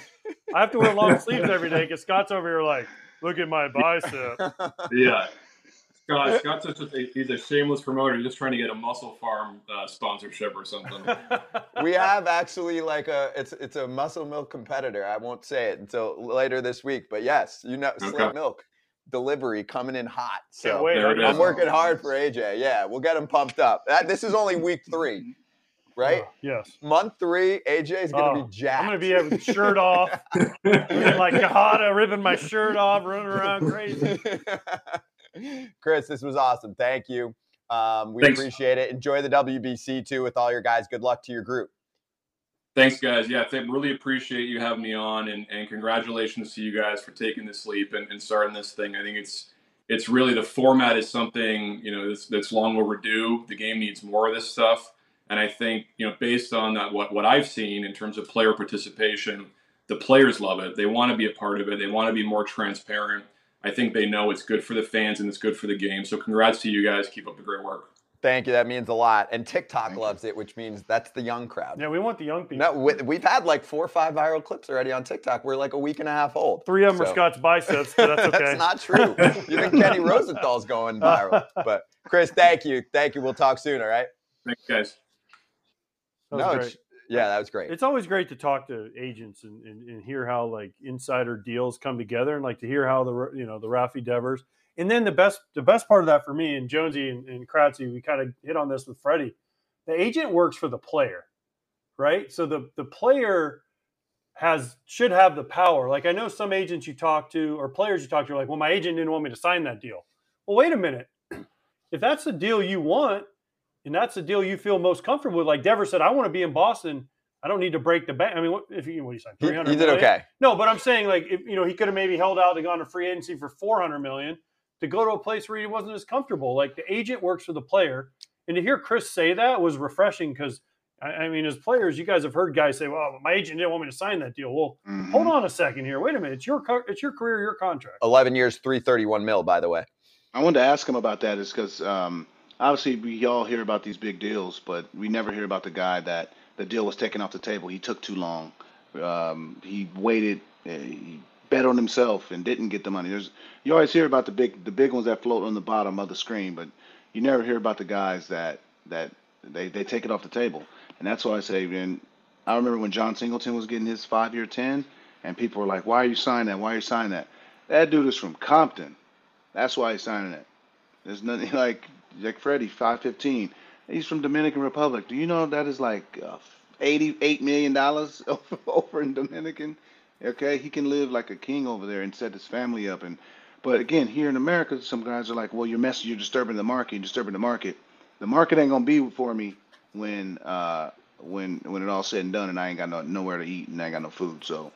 [SPEAKER 2] I have to wear long sleeves every day because Scott's over here like Look at my bicep.
[SPEAKER 6] yeah. Scott, Scott's such a, he's a shameless promoter. He's just trying to get a MusclePharm uh, sponsorship or something.
[SPEAKER 1] we have actually like a it's it's a muscle milk competitor. I won't say it until later this week, but yes, you know, okay. Milk delivery coming in hot. So
[SPEAKER 2] wait,
[SPEAKER 1] I'm working hard for AJ. Yeah, we'll get him pumped up. That, this is only week three right? Uh,
[SPEAKER 2] yes.
[SPEAKER 1] Month three, AJ is going to be jacked.
[SPEAKER 2] I'm going to be having shirt off, like Quijada, ripping my shirt off, running around crazy.
[SPEAKER 1] Chris, this was awesome. Thank you. Um, we Thanks. appreciate it. Enjoy the WBC too with all your guys. Good luck to your group.
[SPEAKER 6] Thanks, guys. Yeah, I really appreciate you having me on, and, and congratulations to you guys for taking this leap and, and starting this thing. I think it's it's really the format is something you know that's, that's long overdue. The game needs more of this stuff. And I think, you know, based on that, what, what I've seen in terms of player participation, the players love it. They want to be a part of it. They want to be more transparent. I think they know it's good for the fans and it's good for the game. So congrats to you guys. Keep up the great work.
[SPEAKER 1] Thank you. That means a lot. And TikTok Thank loves you. it, which means that's the young crowd.
[SPEAKER 2] Yeah, we want the young people.
[SPEAKER 1] No, we, have had like four or five viral clips already on TikTok. We're like a week and a half old.
[SPEAKER 2] Three of them so. are Scott's biceps, but that's okay.
[SPEAKER 1] that's not true. Even Kenny Rosenthal's going viral. But Chris, thank you. Thank you. We'll talk soon, all right?
[SPEAKER 6] Thanks, guys
[SPEAKER 1] no, yeah, that was great.
[SPEAKER 2] It's always great to talk to agents and, and, and, hear how like insider deals come together, and like to hear how the you know the Rafi Devers, and then the best the best part of that for me and Jonesy and, and Kratzy, we kind of hit on this with Freddie. The agent works for the player, right? So the the player has should have the power. Like I know some agents you talk to or players you talk to are like, well, my agent didn't want me to sign that deal. Well, wait a minute. If that's the deal you want, and that's the deal you feel most comfortable with. Like Dever said, I want to be in Boston. I don't need to break the bank. I mean, what, if you what do you say?
[SPEAKER 1] Three hundred. He, did okay.
[SPEAKER 2] No, but I'm saying like if you know he could have maybe held out and gone to free agency for four hundred million to go to a place where he wasn't as comfortable. Like the agent works for the player, and to hear Chris say that was refreshing because. I mean, as players, you guys have heard guys say, "Well, my agent didn't want me to sign that deal." Well, mm-hmm. hold on a second here. Wait a minute. It's your it's your career, your contract.
[SPEAKER 1] Eleven years, three thirty one mil. By the way,
[SPEAKER 4] I wanted to ask him about that. Is because um, obviously we all hear about these big deals, but we never hear about the guy that the deal was taken off the table. He took too long. Um, he waited. Eh, he bet on himself and didn't get the money. There's you always hear about the big the big ones that float on the bottom of the screen, but you never hear about the guys that that they, they take it off the table. And that's why I say, man, I remember when Jon Singleton was getting his five year ten, and people were like, "Why are you signing that? Why are you signing that?" That dude is from Compton. That's why he's signing it. There's nothing like like Freddie five fifteen. He's from Dominican Republic. Do you know that is like uh, eighty eight million dollars over, over in Dominican? Okay, he can live like a king over there and set his family up. And but again, here in America, some guys are like, "Well, you're messing. You're disturbing the market. You're disturbing the market." The market ain't gonna be for me when uh when when it all said and done, and I ain't got no nowhere to eat and I ain't got no food. So,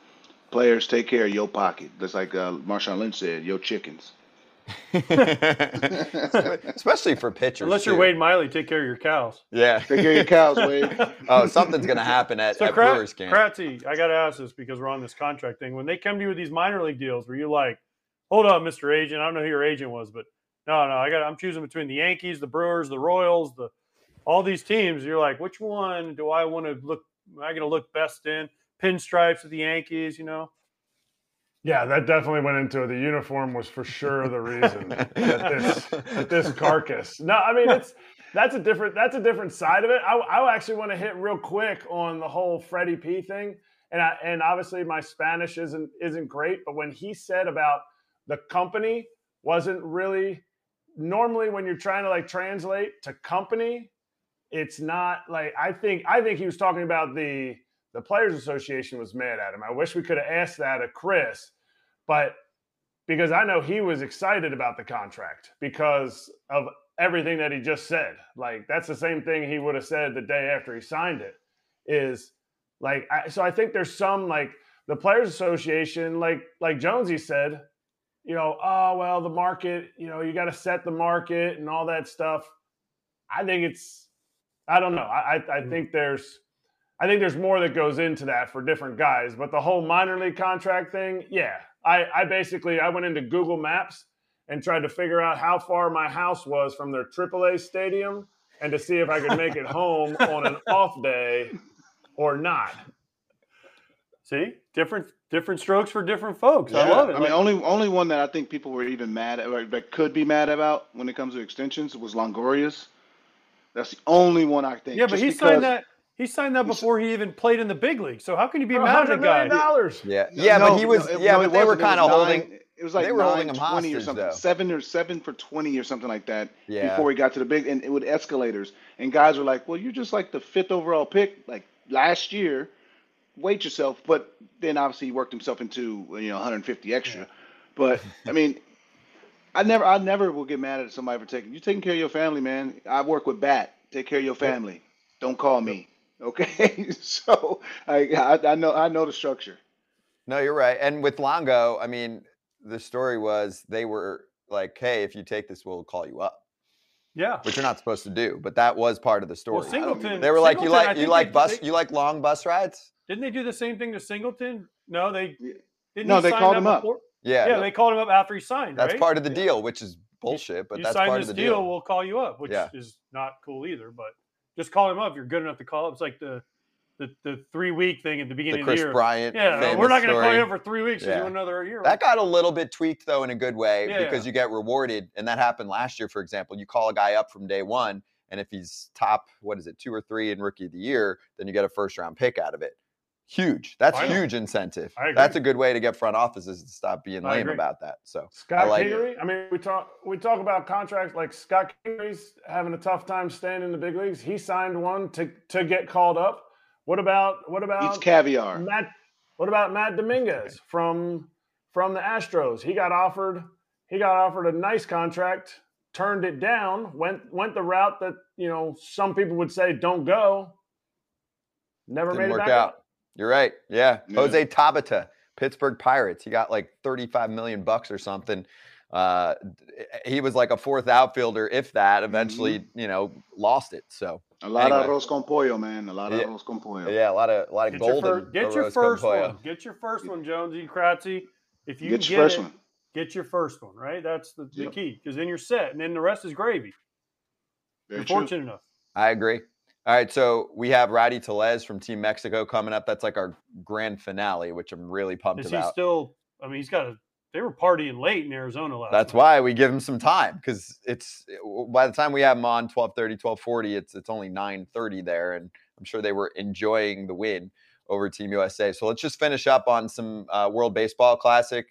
[SPEAKER 4] players, take care of your pocket. That's like uh, Marshawn Lynch said, your chickens.
[SPEAKER 1] Especially for pitchers.
[SPEAKER 2] Unless you're
[SPEAKER 1] too.
[SPEAKER 2] Wade Miley, take care of your cows.
[SPEAKER 1] Yeah.
[SPEAKER 4] Take care of your cows, Wade.
[SPEAKER 1] oh, something's gonna happen at,
[SPEAKER 2] So
[SPEAKER 1] at
[SPEAKER 2] Krat-
[SPEAKER 1] Brewers camp.
[SPEAKER 2] Kratzy, I got to ask this because we're on this contract thing. When they come to you with these minor league deals, were you like, "Hold on, Mister Agent, I don't know who your agent was, but no, no, I got. I'm choosing between the Yankees, the Brewers, the Royals, the all these teams." You're like, which one do I want to look? Am I going to look best in? Pinstripes with the Yankees, you know?
[SPEAKER 3] Yeah, that definitely went into it. The uniform was for sure the reason that this that this carcass. No, I mean it's that's a different that's a different side of it. I, I actually want to hit real quick on the whole Freddie P thing, and I, and obviously my Spanish isn't isn't great, but when he said about the company wasn't really normally when you're trying to like translate to company, it's not like I think I think he was talking about the the players association was mad at him. I wish we could have asked that of Chris, but because I know he was excited about the contract because of everything that he just said. Like that's the same thing he would have said the day after he signed it. Is like I, so I think there's some like the players association like like Jonesy said, you know, oh well the market, you know, you got to set the market and all that stuff. I think it's I don't know. I I, I hmm. think there's I think there's more that goes into that for different guys, but the whole minor league contract thing, yeah. I, I basically I went into Google Maps and tried to figure out how far my house was from their AAA stadium and to see if I could make it home on an off day or not.
[SPEAKER 2] See, different different strokes for different folks. I love it.
[SPEAKER 4] I mean, only only one that I think people were even mad at, or that could be mad about when it comes to extensions was Longoria's. That's the only one I think.
[SPEAKER 2] yeah, but
[SPEAKER 4] just
[SPEAKER 2] he
[SPEAKER 4] because-
[SPEAKER 2] signed that. He signed that before he even played in the big league. So how can you be mad at a
[SPEAKER 3] $100 million
[SPEAKER 2] guy?
[SPEAKER 3] dollars.
[SPEAKER 1] Yeah.
[SPEAKER 4] No,
[SPEAKER 1] Yeah, but he was
[SPEAKER 4] no,
[SPEAKER 1] yeah,
[SPEAKER 4] no,
[SPEAKER 1] but they were
[SPEAKER 4] wasn't. It was
[SPEAKER 1] kind of holding
[SPEAKER 4] It was like
[SPEAKER 1] they were holding him
[SPEAKER 4] twenty or something,
[SPEAKER 1] though.
[SPEAKER 4] seven or seven for twenty or something like that.
[SPEAKER 1] Yeah.
[SPEAKER 4] Before he got to the big, and it would escalators, and guys were like, "Well, you're just like the fifth overall pick, like last year. Wait yourself." But then obviously he worked himself into you know 150 extra. But I mean, I never, I never will get mad at somebody for taking you taking care of your family, man. I work with Bat. Take care of your family. Don't call me. Okay, so I, I I know I know the structure.
[SPEAKER 1] No, you're right. And with Longo, I mean, the story was they were like, "Hey, if you take this, we'll call you up,"
[SPEAKER 2] Yeah.
[SPEAKER 1] which you're not supposed to do. But that was part of the
[SPEAKER 2] Well,
[SPEAKER 1] story.
[SPEAKER 2] Singleton.
[SPEAKER 1] they were like, "You like you like bus
[SPEAKER 2] they-
[SPEAKER 1] you like long bus rides?"
[SPEAKER 2] Didn't they do the same thing to Singleton? No, they didn't.
[SPEAKER 4] No, they
[SPEAKER 2] sign
[SPEAKER 4] called
[SPEAKER 2] that
[SPEAKER 4] him up.
[SPEAKER 2] before?
[SPEAKER 1] Yeah,
[SPEAKER 2] Yeah, they called him up after he signed.
[SPEAKER 1] that's
[SPEAKER 2] right?
[SPEAKER 1] part of the deal, which is bullshit. But
[SPEAKER 2] you
[SPEAKER 1] that's
[SPEAKER 2] sign
[SPEAKER 1] part
[SPEAKER 2] this
[SPEAKER 1] of the
[SPEAKER 2] deal,
[SPEAKER 1] deal.
[SPEAKER 2] we'll call you up, which
[SPEAKER 1] Yeah.
[SPEAKER 2] is not cool either. But just call him up you're good enough to call up. It's like the the, the three week thing at the
[SPEAKER 1] the
[SPEAKER 2] beginning
[SPEAKER 1] Chris
[SPEAKER 2] of the year.
[SPEAKER 1] Bryant.
[SPEAKER 2] yeah, we're not going to call you for three weeks.
[SPEAKER 1] Yeah.
[SPEAKER 2] Want another year.
[SPEAKER 1] That got a little bit tweaked though in a good way
[SPEAKER 2] Yeah,
[SPEAKER 1] because
[SPEAKER 2] yeah.
[SPEAKER 1] you get rewarded, and that happened last year. For example, you call a guy up from day one, and if he's top, what is it, two or three in rookie of the year, then you get a first round pick out of it. Huge. That's
[SPEAKER 2] I
[SPEAKER 1] huge incentive.
[SPEAKER 2] I agree.
[SPEAKER 1] That's a good way to get front offices to stop being
[SPEAKER 2] I
[SPEAKER 1] lame
[SPEAKER 2] agree.
[SPEAKER 1] about that. So
[SPEAKER 3] Scott
[SPEAKER 1] like it.
[SPEAKER 3] Kingery. I mean, we talk we talk about contracts like Scott Kingery's having a tough time staying in the big leagues. He signed one to to get called up. What about what
[SPEAKER 4] Eats
[SPEAKER 3] about
[SPEAKER 4] caviar.
[SPEAKER 3] Matt? What about Matt Dominguez from from the Astros? He got offered he got offered a nice contract, turned it down, went went the route that you know some people would say don't go. Never
[SPEAKER 1] didn't
[SPEAKER 3] made it
[SPEAKER 1] work
[SPEAKER 3] back
[SPEAKER 1] out.
[SPEAKER 3] Up.
[SPEAKER 1] You're right. Yeah.
[SPEAKER 4] Yeah.
[SPEAKER 1] Jose Tabata, Pittsburgh Pirates. He got like 35 million bucks or something. Uh, he was like a fourth outfielder, if that. Eventually, you know, lost it. So
[SPEAKER 4] A lot of
[SPEAKER 1] Anyway.
[SPEAKER 4] arroz con pollo, man. A lot of
[SPEAKER 1] Yeah.
[SPEAKER 4] arroz con pollo.
[SPEAKER 1] yeah, a lot of a lot of
[SPEAKER 2] Get your,
[SPEAKER 1] golden.
[SPEAKER 2] fir- get your
[SPEAKER 1] arroz con
[SPEAKER 2] first
[SPEAKER 1] pollo.
[SPEAKER 2] one. Get your first one, Jonesy Kratzy. If you
[SPEAKER 4] Get
[SPEAKER 2] get
[SPEAKER 4] your first
[SPEAKER 2] it,
[SPEAKER 4] one.
[SPEAKER 2] get your first one. Right, that's the, the
[SPEAKER 4] Yep.
[SPEAKER 2] key. Because then you're set, and then the rest is gravy.
[SPEAKER 4] Very
[SPEAKER 2] you're
[SPEAKER 4] true.
[SPEAKER 2] fortunate enough.
[SPEAKER 1] I agree. All right, so we have Rowdy Tellez from Team Mexico coming up. That's like our grand finale, which I'm really pumped
[SPEAKER 2] Is he still? I mean, he's got a. They were partying late in Arizona last.
[SPEAKER 1] That's
[SPEAKER 2] night.
[SPEAKER 1] why we give him some time because it's by the time we have him on 12:30, 12:40, it's it's only 9:30 there, and I'm sure they were enjoying the win over Team USA. So let's just finish up on some uh, World Baseball Classic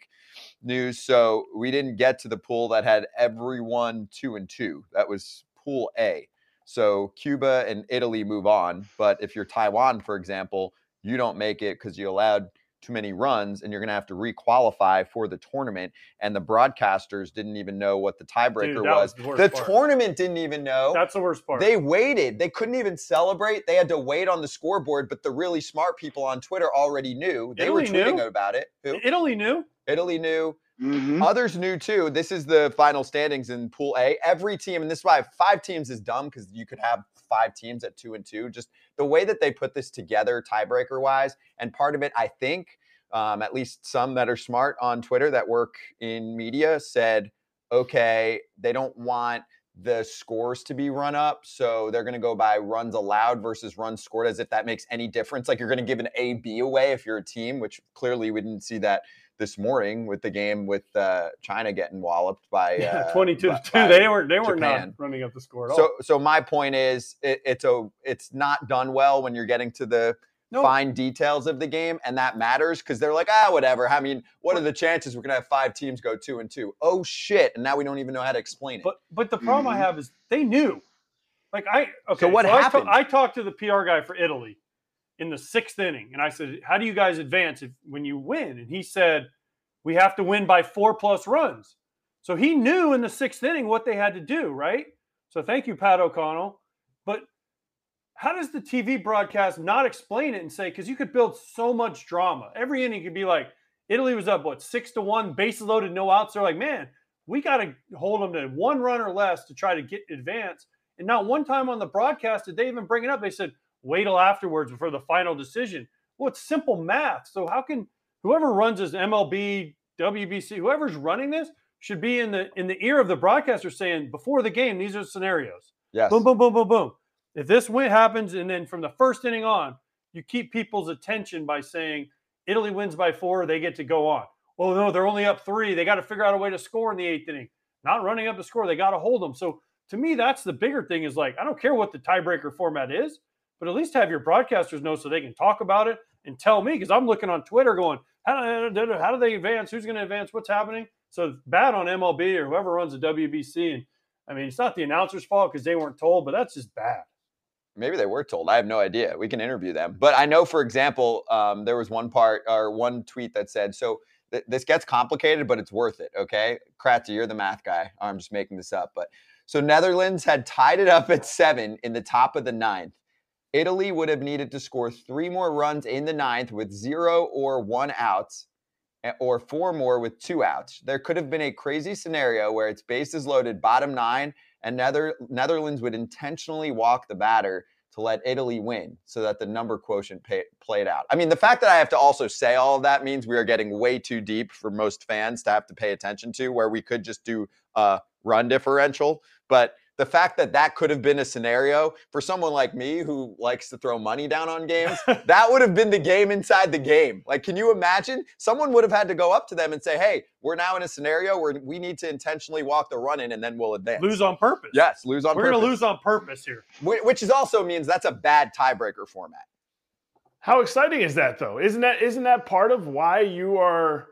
[SPEAKER 1] news. So we didn't get to the pool that had everyone two and two. That was Pool A. So Cuba and Italy move on. But if you're Taiwan, for example, you don't make it because you allowed too many runs and you're going to have to requalify for the tournament. And the broadcasters didn't even know what the tiebreaker
[SPEAKER 2] Dude,
[SPEAKER 1] was.
[SPEAKER 2] was the
[SPEAKER 1] the tournament didn't even know.
[SPEAKER 2] That's the worst part.
[SPEAKER 1] They waited. They couldn't even celebrate. They had to wait on the scoreboard, but the really smart people on Twitter already knew. They were
[SPEAKER 2] Italy
[SPEAKER 1] tweeting
[SPEAKER 2] knew?
[SPEAKER 1] about it. Who?
[SPEAKER 2] Italy knew.
[SPEAKER 1] Italy knew.
[SPEAKER 4] Hmm
[SPEAKER 1] Others knew too. This is the final standings in Pool A. Every team, and this is why five teams is dumb because you could have five teams at two and two. Just the way that they put this together, tiebreaker wise, and part of it, I think, um, at least some that are smart on Twitter that work in media said, okay, they don't want the scores to be run up, so they're going to go by runs allowed versus runs scored, as if that makes any difference. Like you're going to give an A B away if you're a team, which clearly we didn't see that this morning with the game with uh, China getting walloped by
[SPEAKER 2] Yeah,
[SPEAKER 1] uh,
[SPEAKER 2] twenty-two
[SPEAKER 1] by-
[SPEAKER 2] to two. They weren't. They were
[SPEAKER 1] Japan.
[SPEAKER 2] not running up the score at all.
[SPEAKER 1] So, so my point is, it, it's a, it's not done well when you're getting to the
[SPEAKER 2] no,
[SPEAKER 1] fine details of the game, and that matters because they're like, ah, whatever. I mean, what are the chances we're gonna have five teams go two and two? Oh shit! And now we don't even know how to explain it.
[SPEAKER 2] But but the problem I
[SPEAKER 4] Mhm.
[SPEAKER 2] have is they knew. Like I okay.
[SPEAKER 1] So what
[SPEAKER 2] I, ta-
[SPEAKER 1] happened?
[SPEAKER 2] I talked to the PR guy for Italy in the sixth inning, and I said, "How do you guys advance if when you win?" And he said, "We have to win by four plus runs." So he knew in the sixth inning what they had to do, right? So thank you, Pat O'Connell. But how does the TV broadcast not explain it and say because you could build so much drama? Every inning could be like Italy was up what six to one, bases loaded, no outs. They're like, man, we got to hold them to one run or less to try to get advance. And not one time on the broadcast did they even bring it up. They said, wait till afterwards for the final decision. Well, it's simple math. So how can whoever runs this MLB, WBC, whoever's running this should be in the in the ear of the broadcaster saying before the game, these are the scenarios.
[SPEAKER 1] yes,
[SPEAKER 2] Boom, boom, boom, boom, boom. If this win happens, and then from the first inning on, you keep people's attention by saying Italy wins by four, they get to go on. Oh no, they're only up three. They got to figure out a way to score in the eighth inning. Not running up the score, they got to hold them. So to me, that's the bigger thing. Is like I don't care what the tiebreaker format is, but at least have your broadcasters know so they can talk about it and tell me because I'm looking on Twitter going, how do, how do they advance? Who's going to advance? What's happening? So bad on MLB or whoever runs the WBC. And I mean, it's not the announcer's fault because they weren't told, but that's just bad.
[SPEAKER 1] maybe they were told. I have no idea. We can interview them. But I know, for example, um, there was one part or one tweet that said, so th- this gets complicated, but it's worth it. Okay. Kratzy, you're the math guy. I'm just making this up. But so Netherlands had tied it up at seven in the top of the ninth. Italy would have needed to score three more runs in the ninth with zero or one outs, eh, or four more with two outs. There could have been a crazy scenario where it's bases loaded, bottom nine, and Nether- Netherlands would intentionally walk the batter to let Italy win so that the number quotient pay- played out. I mean, the fact that I have to also say all of that means we are getting way too deep for most fans to have to pay attention to, where we could just do a run differential. But the fact that that could have been a scenario for someone like me who likes to throw money down on games, that would have been the game inside the game. Like, can you imagine? Someone would have had to go up to them and say, hey, we're now in a scenario where we need to intentionally walk the run in and then we'll advance.
[SPEAKER 2] Lose on purpose.
[SPEAKER 1] Yes, lose on purpose.
[SPEAKER 2] We're going to lose on purpose here.
[SPEAKER 1] Which is also means that's a bad tiebreaker format.
[SPEAKER 3] How exciting is that though? Isn't that isn't that part of why you are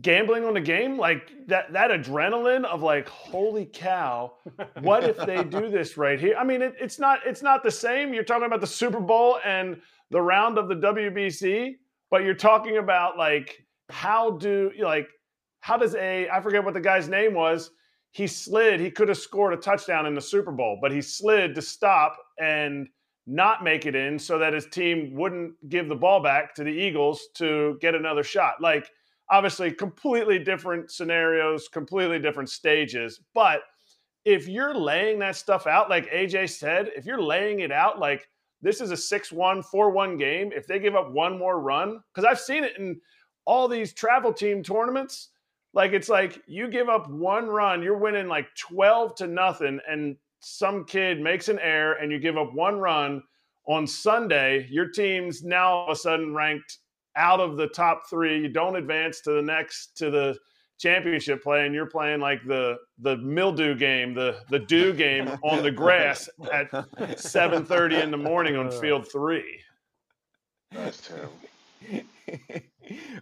[SPEAKER 3] gambling on the game? Like that that adrenaline of like, holy cow, what if they do this right here? I mean, it, it's not it's not the same. You're talking about the Super Bowl and the round of the WBC, but you're talking about like how do like how does a I forget what the guy's name was. He slid. He could have scored a touchdown in the Super Bowl, but he slid to stop and not make it in so that his team wouldn't give the ball back to the Eagles to get another shot. Like obviously completely different scenarios, completely different stages, but if you're laying that stuff out like AJ said, if you're laying it out like this is a 6-1 4-1 game, if they give up one more run cuz I've seen it in all these travel team tournaments like it's like you give up one run, you're winning like 12 to nothing and some kid makes an error and you give up one run on Sunday, your team's now all of a sudden ranked out of the top three. You don't advance to the next to the championship play and you're playing like the the mildew game, the the dew game on the grass at 7:30 in the morning on field 3.
[SPEAKER 4] That's terrible.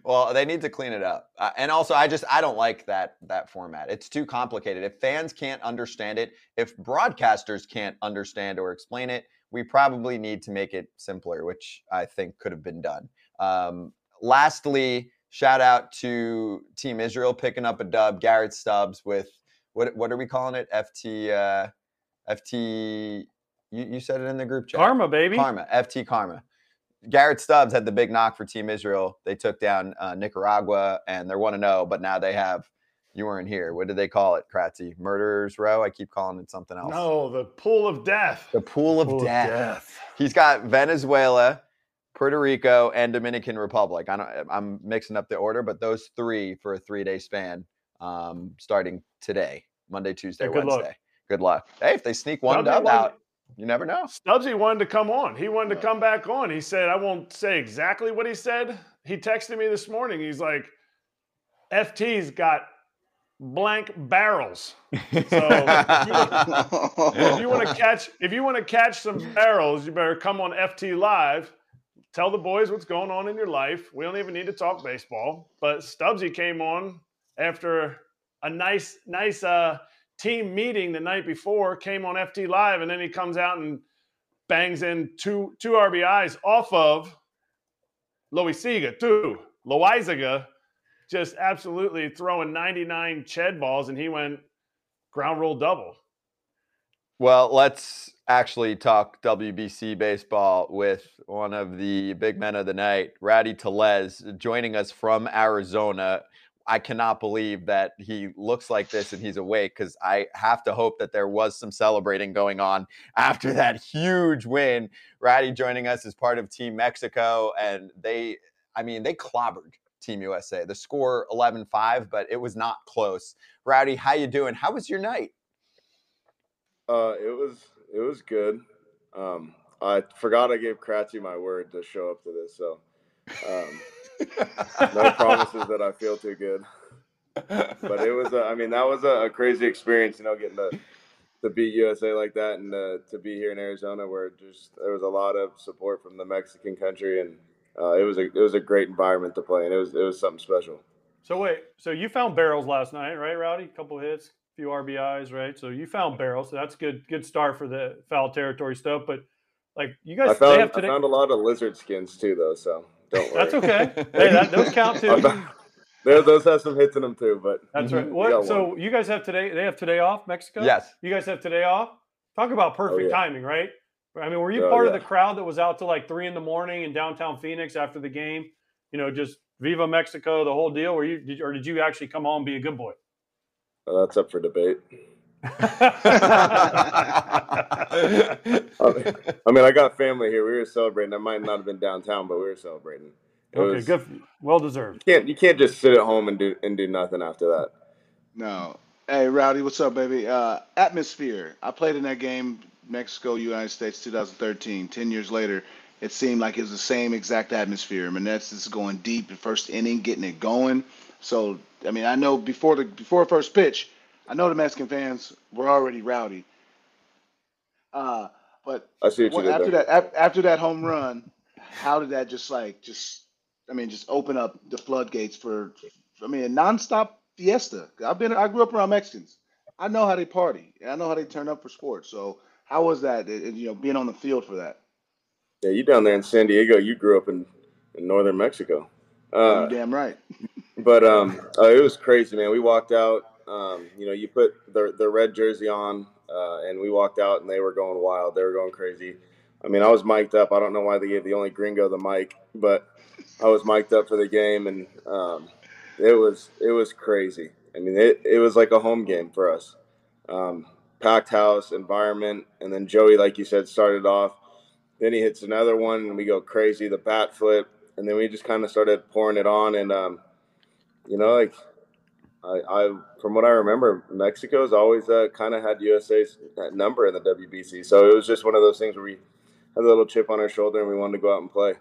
[SPEAKER 1] well, they need to clean it up. Uh, and also, I just I don't like that that format. It's too complicated. If fans can't understand it, if broadcasters can't understand or explain it, we probably need to make it simpler, which I think could have been done. Um, lastly, shout out to Team Israel picking up a dub. Garrett Stubbs with what what are we calling it? FT uh, FT. You, you said it in the group chat.
[SPEAKER 2] Karma, baby.
[SPEAKER 1] Karma. FT Karma. Garrett Stubbs had the big knock for Team Israel. They took down uh, Nicaragua and they're 1 to 0, but now they have, you weren't here. What did they call it, Kratzy? Murderer's Row? I keep calling it something else.
[SPEAKER 3] No, the pool of death.
[SPEAKER 1] The Pool of,
[SPEAKER 2] Pool of
[SPEAKER 1] death.
[SPEAKER 2] death.
[SPEAKER 1] He's got Venezuela, Puerto Rico, and Dominican Republic. I don't, I'm mixing up the order, but those three for a three day span um, starting today, Monday, Tuesday,
[SPEAKER 2] Yeah, good luck.
[SPEAKER 1] Wednesday. Good luck. Hey, if they sneak one dub out, you never know.
[SPEAKER 3] Stubbsy wanted to come on. He wanted to come back on. He said, I won't say exactly what he said. He texted me this morning. He's like, FT's got blank barrels. So if you want to catch if you want to catch some barrels, you better come on FT Live. Tell the boys what's going on in your life. We don't even need to talk baseball. But Stubbsy came on after a nice, nice uh, team meeting the night before, came on FT Live, and then he comes out and bangs in two two RBIs off of Loaisiga, too. Loaisiga just absolutely throwing 99 Ched balls, and he went ground rule double.
[SPEAKER 1] Well, let's actually talk WBC baseball with one of the big men of the night, Rowdy Tellez, joining us from Arizona. I cannot believe that he looks like this and he's awake because I have to hope that there was some celebrating going on after that huge win. Rowdy joining us as part of Team Mexico, and they, I mean, they clobbered Team USA. The score 11-5, but it was not close. Rowdy, how you doing? How was your night?
[SPEAKER 7] Uh, it was it was good. Um, I forgot I gave Kratzy my word to show up to this, so um, no promises that I feel too good. But it was, a, I mean, that was a, a crazy experience, you know, getting to to beat USA like that, and uh, to be here in Arizona, where just there was a lot of support from the Mexican country, and uh, it was a it was a great environment to play, and it was it was something special.
[SPEAKER 2] So wait, so you found barrels last night, right, Rowdy? A couple hits, few RBIs, right? So you found barrels. So that's good. Good start for the foul territory stuff. But like you guys,
[SPEAKER 7] I
[SPEAKER 2] they
[SPEAKER 7] found
[SPEAKER 2] have
[SPEAKER 7] I found a lot of lizard skins too, though, so don't worry.
[SPEAKER 2] That's okay. hey, that, those count too.
[SPEAKER 7] I There, those have some hits in them too, but
[SPEAKER 2] That's right. What? So
[SPEAKER 7] one.
[SPEAKER 2] you guys have today? They have today off, Mexico.
[SPEAKER 1] Yes.
[SPEAKER 2] You guys have today off. Talk about oh, perfect
[SPEAKER 7] yeah.
[SPEAKER 2] timing, right? I mean, were you
[SPEAKER 7] Oh,
[SPEAKER 2] part of the crowd that was out to like three in the morning in downtown Phoenix after the game? You know, just Viva Mexico, the whole deal. Were you, did, or did you actually come home and be a good boy?
[SPEAKER 7] Uh, that's up for debate.
[SPEAKER 1] I
[SPEAKER 7] I mean, I got family here. We were celebrating. I might not have been downtown, but we were celebrating. It
[SPEAKER 2] okay,
[SPEAKER 7] was-
[SPEAKER 2] good. Well deserved.
[SPEAKER 7] You can't you can't just sit at home and do and do nothing after that.
[SPEAKER 4] No. Hey, Rowdy, what's up, baby? Uh, atmosphere. I played in that game, Mexico, United States, 2013. Ten years later, it seemed like it was the same exact atmosphere. Meneses is going deep, the first inning, getting it going. So, I mean, I know before the before first pitch, I know the Mexican fans were already rowdy. Uh, but
[SPEAKER 7] I see what you did
[SPEAKER 4] after
[SPEAKER 7] there.
[SPEAKER 4] that, after that home run, how did that just like just? I mean, just open up the floodgates for. I mean, a nonstop fiesta. I've been. I grew up around Mexicans. I know how they party. and I know how they turn up for sports. So how was that? uh, You know, being on the field for that.
[SPEAKER 7] Yeah, you down there in San Diego. You grew up in, in northern Mexico. Uh,
[SPEAKER 4] damn right.
[SPEAKER 7] But um, uh, it was crazy, man. We walked out. Um, you know, you put the the red jersey on, uh, and we walked out, and they were going wild. They were going crazy. I mean, I was mic'd up. I don't know why they gave the only gringo the mic, but I was mic'd up for the game, and um, it was it was crazy. I mean, it it was like a home game for us. Um, packed house environment, and then Joey, like you said, started off. Then he hits another one, and we go crazy. The bat flip, and then we just kind of started pouring it on, and um, you know, like I, I from what I remember, Mexico's always uh, kind of had USA's number in the WBC. So it was just one of those things where we had a little chip on our shoulder and we wanted to go out and play.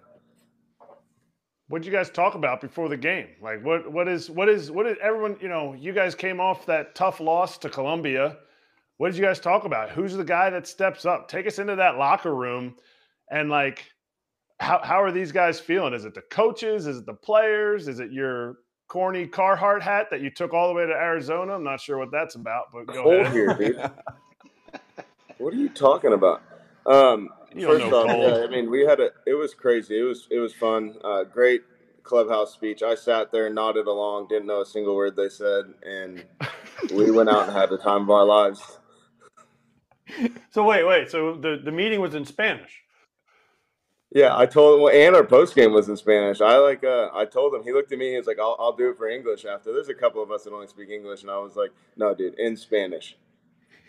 [SPEAKER 3] what did you guys talk about before the game? Like, what what is what is what is everyone? You know, you guys came off that tough loss to Colombia. What did you guys talk about? Who's the guy that steps up? Take us into that locker room, and like, how how are these guys feeling? Is it the coaches? Is it the players? Is it your corny Carhartt hat that you took all the way to Arizona? I'm not sure what that's about, but go
[SPEAKER 7] Cold
[SPEAKER 3] ahead.
[SPEAKER 7] here, dude. what are you talking about? Um,
[SPEAKER 3] You
[SPEAKER 7] first off, yeah, I mean, we had a. It was crazy. It was it was fun. Uh, great clubhouse speech. I sat there, nodded along, didn't know a single word they said, and we went out and had the time of our lives.
[SPEAKER 2] So wait, wait. So the, the meeting was in Spanish.
[SPEAKER 7] Yeah, I told him. Well, and our post game was in Spanish. I like. Uh, I told him. He looked at me. He was like, "I'll, I'll do it for English." After there's a couple of us that only speak English, and I was like, "No, dude, in Spanish."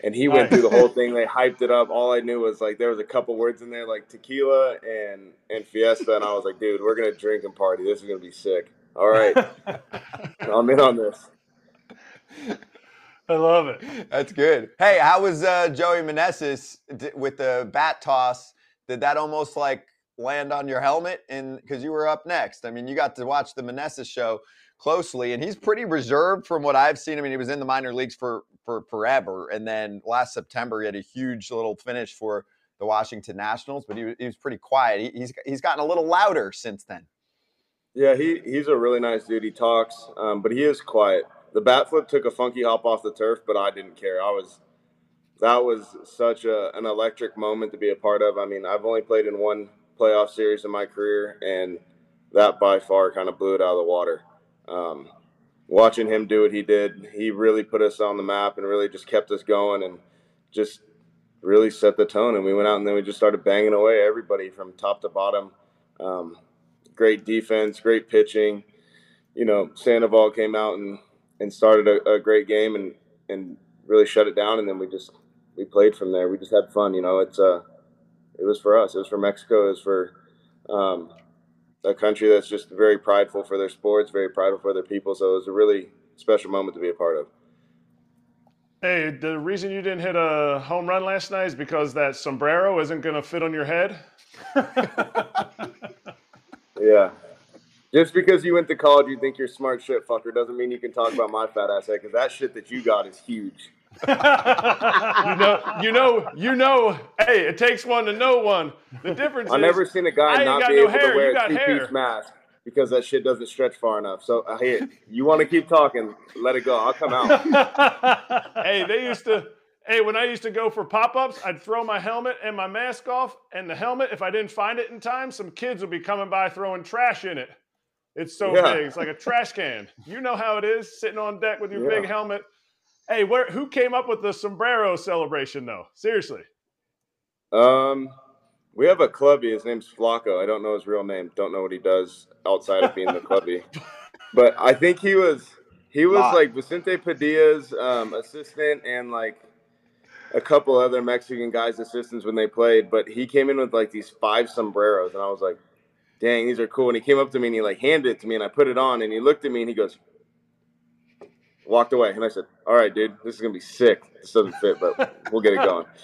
[SPEAKER 7] And he went through the whole thing. They hyped it up. All I knew was like there was a couple words in there like tequila and and fiesta, and I was like, "Dude, we're gonna drink and party. This is gonna be sick." All right, I'm in on this.
[SPEAKER 2] I love it.
[SPEAKER 1] That's good. Hey, how was uh, Joey Meneses d- with the bat toss? Did that almost like land on your helmet? And because you were up next, I mean, you got to watch the Meneses show closely, and he's pretty reserved from what I've seen. I mean, he was in the minor leagues for for forever, and then last September he had a huge little finish for the Washington Nationals, but he, was- he was pretty quiet. He, he's he's gotten a little louder since then.
[SPEAKER 7] Yeah, he he's a really nice dude. He talks, um, but he is quiet. The bat flip took a funky hop off the turf, but I didn't care. I was that was such a, an electric moment to be a part of. I mean, I've only played in one playoff series in my career, and that by far kind of blew it out of the water. Um, watching him do what he did, he really put us on the map and really just kept us going and just really set the tone. And we went out and then we just started banging away everybody from top to bottom. Um, great defense, great pitching. You know, Sandoval came out and, and started a, a great game and, and really shut it down. And then we just we played from there. We just had fun. You know, it's uh, it was for us. It was for Mexico. It was for um, a country that's just very prideful for their sports, very prideful for their people. So it was a really special moment to be a part of.
[SPEAKER 3] Hey, the reason you didn't hit a home run last night is because that sombrero isn't going to fit on your head.
[SPEAKER 7] Yeah. Just because you went to college, you think you're smart shit fucker, doesn't mean you can talk about my fat ass head because that shit that you got is huge.
[SPEAKER 3] You know, you know, you know. Hey, it takes one to know one. The difference
[SPEAKER 7] I've
[SPEAKER 3] is
[SPEAKER 7] never seen a guy not be
[SPEAKER 3] no
[SPEAKER 7] able
[SPEAKER 3] hair,
[SPEAKER 7] to wear a two-piece mask because that shit doesn't stretch far enough. So, hey, you want to keep talking? Let it go. I'll come out.
[SPEAKER 3] hey, they used to. Hey, when I used to go for pop ups, I'd throw my helmet and my mask off, and the helmet, if I didn't find it in time, some kids would be coming by throwing trash in it. It's so
[SPEAKER 7] Yeah.
[SPEAKER 3] big. It's like a trash can. You know how it is, sitting on deck with your
[SPEAKER 7] Yeah.
[SPEAKER 3] big helmet. Hey, where who came up with the sombrero celebration though? Seriously.
[SPEAKER 7] Um, we have a clubby. His name's Flaco. I don't know his real name. Don't know what he does outside of being the clubby. But I think he was he was
[SPEAKER 1] Lot.
[SPEAKER 7] like Vicente Padilla's um, assistant and like a couple other Mexican guys' assistants when they played. But he came in with like these five sombreros, and I was like, "Dang, these are cool." And he came up to me and he like handed it to me, and I put it on, and he looked at me and he goes, walked away, and I said, "All right, dude, this is gonna be sick. This doesn't fit, but we'll get it going."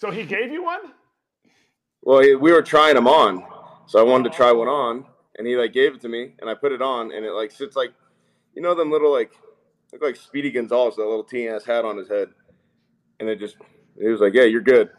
[SPEAKER 3] So he gave you one?
[SPEAKER 7] Well, he- we were trying them on, so I wanted to try one on, and he like gave it to me, and I put it on, and it like sits like, you know, them little like look like Speedy Gonzales, that little teen ass hat on his head, and it just he was like, "Yeah, you're good.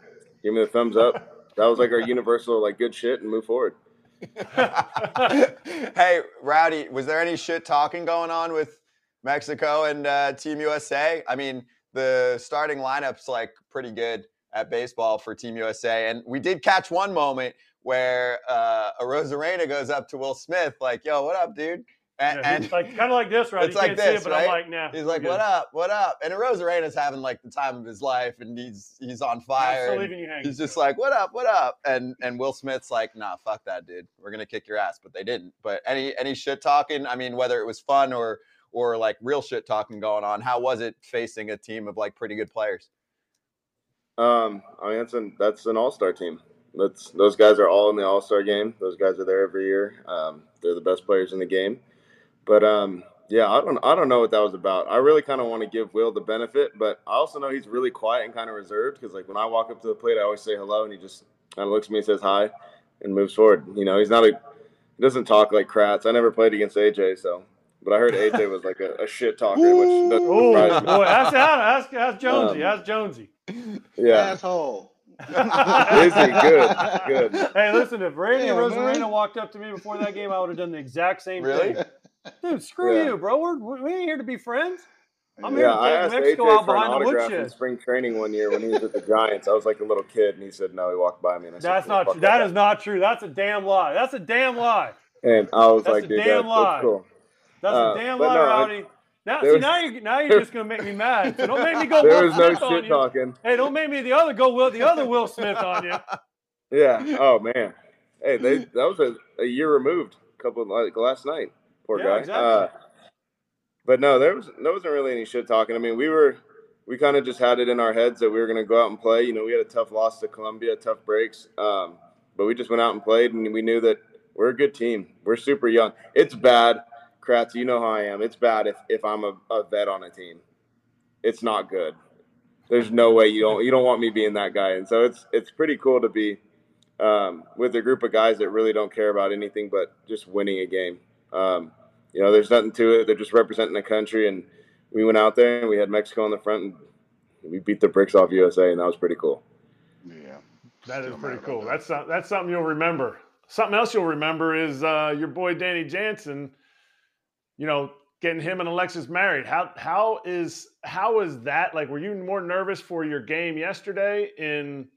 [SPEAKER 7] Give me the thumbs up." That was like our universal like good shit and move forward.
[SPEAKER 1] hey, Rowdy, was there any shit talking going on with Mexico and uh, Team USA? I mean, the starting lineup's like pretty good at baseball for Team USA, and we did catch one moment where uh, Arozarena goes up to Will Smith, like, "Yo, what up, dude?" And,
[SPEAKER 2] Yeah,
[SPEAKER 1] and
[SPEAKER 2] like kind of like this, right?
[SPEAKER 1] It's
[SPEAKER 2] you
[SPEAKER 1] like this,
[SPEAKER 2] it, but
[SPEAKER 1] right?
[SPEAKER 2] I'm like, nah.
[SPEAKER 1] he's like, "What up? What up?" And Arozarena's having like the time of his life, and he's he's on fire.
[SPEAKER 2] still leaving you.
[SPEAKER 1] He's just like, "What up? What up?" And and Will Smith's like, "Nah, fuck that, dude. We're gonna kick your ass." But they didn't. But any any shit talking? I mean, whether it was fun or or like real shit talking going on, how was it facing a team of like pretty good players?
[SPEAKER 7] Um, I mean, that's an that's an all star team. That's those guys are all in the all star game. Those guys are there every year. Um, they're the best players in the game. But um, yeah, I don't I don't know what that was about. I really kind of want to give Will the benefit, but I also know he's really quiet and kind of reserved because like when I walk up to the plate, I always say hello, and he just kind of looks at me, and says hi, and moves forward. You know, he's not a He doesn't talk like Kratz. I never played against AJ, so but I heard AJ was like a, a shit talker, which doesn't
[SPEAKER 2] Oh
[SPEAKER 7] surprise me.
[SPEAKER 2] boy, ask, ask, ask Jonesy.
[SPEAKER 7] Um,
[SPEAKER 2] ask Jonesy.
[SPEAKER 7] Yeah,
[SPEAKER 4] Asshole.
[SPEAKER 7] Is he? Good, good.
[SPEAKER 2] Hey, listen, if Randy
[SPEAKER 4] Yeah,
[SPEAKER 2] Rosarena
[SPEAKER 4] man.
[SPEAKER 2] walked up to me before that game, I would have done the exact same
[SPEAKER 1] Really?
[SPEAKER 2] thing. Dude, screw
[SPEAKER 7] Yeah.
[SPEAKER 2] you, bro. We're, we ain't here to be friends. I'm here
[SPEAKER 7] Yeah,
[SPEAKER 2] to
[SPEAKER 7] I asked
[SPEAKER 2] Mexico
[SPEAKER 7] AJ
[SPEAKER 2] out
[SPEAKER 7] for an
[SPEAKER 2] the
[SPEAKER 7] autograph in spring training one year when he was at the Giants. I was like a little kid, and he said no. He walked by me, and I said,
[SPEAKER 2] That's not true. That
[SPEAKER 7] guy."
[SPEAKER 2] is not true. That's a damn lie. That's a damn lie.
[SPEAKER 7] And I was
[SPEAKER 2] That's
[SPEAKER 7] like,
[SPEAKER 2] a
[SPEAKER 7] dude,
[SPEAKER 2] damn
[SPEAKER 7] that,
[SPEAKER 2] lie.
[SPEAKER 7] that's cool.
[SPEAKER 2] That's
[SPEAKER 7] Uh,
[SPEAKER 2] a damn
[SPEAKER 7] but
[SPEAKER 2] lie,
[SPEAKER 7] no, I-
[SPEAKER 2] Rowdy. Now, see,
[SPEAKER 7] was-
[SPEAKER 2] now you're now you're just gonna make me mad. So don't make me go
[SPEAKER 7] There
[SPEAKER 2] Will
[SPEAKER 7] was no
[SPEAKER 2] Smith on
[SPEAKER 7] shit
[SPEAKER 2] you.
[SPEAKER 7] talking.
[SPEAKER 2] Hey, don't make me the other go Will the other Will Smith on you.
[SPEAKER 7] Yeah. Oh man. Hey, they that was a, a year removed. A couple like last night. Poor
[SPEAKER 2] Yeah,
[SPEAKER 7] guy.
[SPEAKER 2] exactly.
[SPEAKER 7] Uh, but no, there was there wasn't really any shit talking. I mean, we were we kind of just had it in our heads that we were going to go out and play. You know, we had a tough loss to Colombia, tough breaks, um, but we just went out and played, and we knew that we're a good team. We're super young. It's bad, Kratz. You know how I am. It's bad if if I'm a, a vet on a team. It's not good. There's no way you don't you don't want me being that guy, and so it's it's pretty cool to be um, with a group of guys that really don't care about anything but just winning a game. Um, you know, there's nothing to it. They're just representing the country, and we went out there and we had Mexico on the front, and we beat the bricks off USA, and that was pretty cool.
[SPEAKER 4] Yeah.
[SPEAKER 3] That is
[SPEAKER 4] Still
[SPEAKER 3] pretty cool.
[SPEAKER 4] that.
[SPEAKER 3] That's some- that's something you'll remember. Something else you'll remember is uh, your boy Danny Jansen. You know, getting him and Alexis married. How how is how is that? Like, were you more nervous for your game yesterday in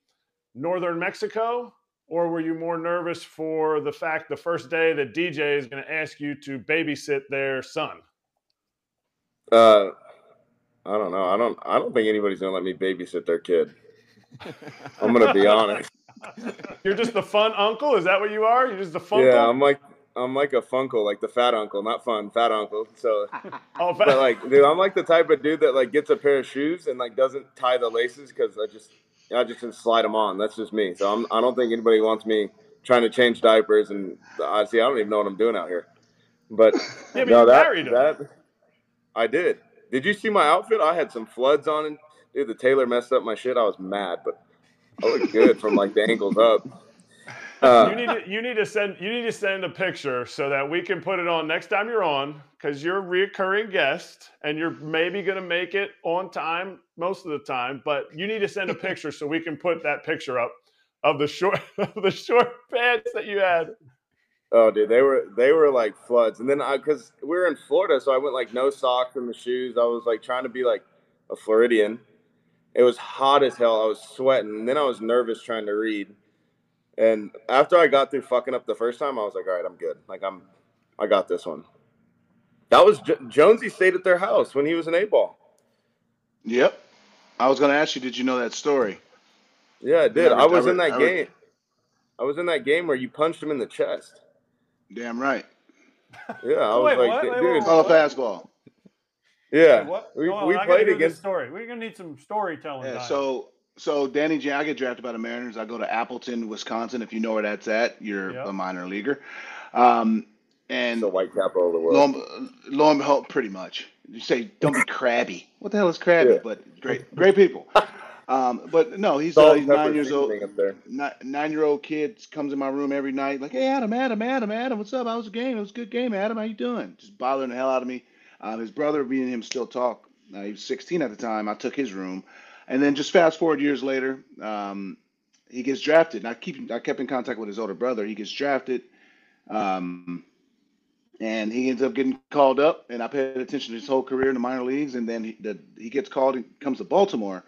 [SPEAKER 3] northern Mexico, or were you more nervous for the fact the first day that DJ is going to ask you to babysit their son?
[SPEAKER 7] Uh, I don't know. I don't. I don't think anybody's gonna let me babysit their kid. I'm gonna be honest.
[SPEAKER 3] You're just the fun uncle. Is that what you are? You're just the fun.
[SPEAKER 7] Yeah, I'm like I'm like a funkle, like the fat uncle, not fun, fat uncle. So,
[SPEAKER 3] oh,
[SPEAKER 7] but like, dude, I'm like the type of dude that like gets a pair of shoes and like doesn't tie the laces because I just I just can slide them on. That's just me. So I'm I don't think anybody wants me trying to change diapers and honestly I don't even know what I'm doing out here. But
[SPEAKER 3] yeah, but
[SPEAKER 7] no, that
[SPEAKER 3] married him.
[SPEAKER 7] that I did. Did you see my outfit? I had some floods on it. Dude, the tailor messed up my shit. I was mad, but I look good from like the ankles up. Uh,
[SPEAKER 3] you need to you need to send you need to send a picture so that we can put it on next time you're on because you're a reoccurring guest and you're maybe going to make it on time most of the time but you need to send a picture so we can put that picture up of the short of the short pants that you had
[SPEAKER 7] Oh, dude, they were they were like floods, and then I because we were in Florida, so I went like no socks in the shoes. I was like trying to be like a Floridian. It was hot as hell. I was sweating, and then I was nervous trying to read. And after I got through fucking up the first time, I was like, all right, I'm good. Like I'm, I got this one. That was J- Jonesy stayed at their house when he was an A ball.
[SPEAKER 4] Yep. I was going to ask you, did you know that story?
[SPEAKER 7] Yeah, I did.
[SPEAKER 4] Yeah, I
[SPEAKER 7] I was
[SPEAKER 4] I
[SPEAKER 7] in that
[SPEAKER 4] I re-
[SPEAKER 7] game. I was in that game where you punched him in the chest.
[SPEAKER 4] Damn right.
[SPEAKER 7] Yeah, I was
[SPEAKER 2] Wait,
[SPEAKER 7] like,
[SPEAKER 2] what?
[SPEAKER 7] dude,
[SPEAKER 2] Wait, wait, wait.
[SPEAKER 4] Oh, fastball.
[SPEAKER 7] yeah,
[SPEAKER 2] Wait, what?
[SPEAKER 7] we,
[SPEAKER 2] Hold on,
[SPEAKER 7] we played
[SPEAKER 2] hear this
[SPEAKER 7] against.
[SPEAKER 2] story. We're gonna need some storytelling.
[SPEAKER 4] Yeah,
[SPEAKER 2] time.
[SPEAKER 4] so so Danny J, I get drafted by the Mariners. I go to Appleton, Wisconsin. If you know where that's at, you're
[SPEAKER 2] Yep.
[SPEAKER 4] a minor leaguer. Um, and
[SPEAKER 7] the white capital of the
[SPEAKER 4] lo
[SPEAKER 7] world.
[SPEAKER 4] and, lo and behold, pretty much. You say, don't be crabby. What the hell is crabby?
[SPEAKER 7] Yeah.
[SPEAKER 4] But great, great people. Um, but no, he's, uh, he's nine years old.
[SPEAKER 7] seasoning up there.
[SPEAKER 4] Ni- Nine-year-old kid comes in my room every night, like, "Hey, Adam, Adam, Adam, Adam, what's up? How was the game? It was a good game, Adam. How you doing?" Just bothering the hell out of me. Um, his brother, me and him still talk. Uh, he was 16 at the time. I took his room, and then just fast forward years later, um, he gets drafted. And I keep I kept in contact with his older brother. He gets drafted, um, and he ends up getting called up. And I paid attention to his whole career in the minor leagues. And then he, the, he gets called and comes to Baltimore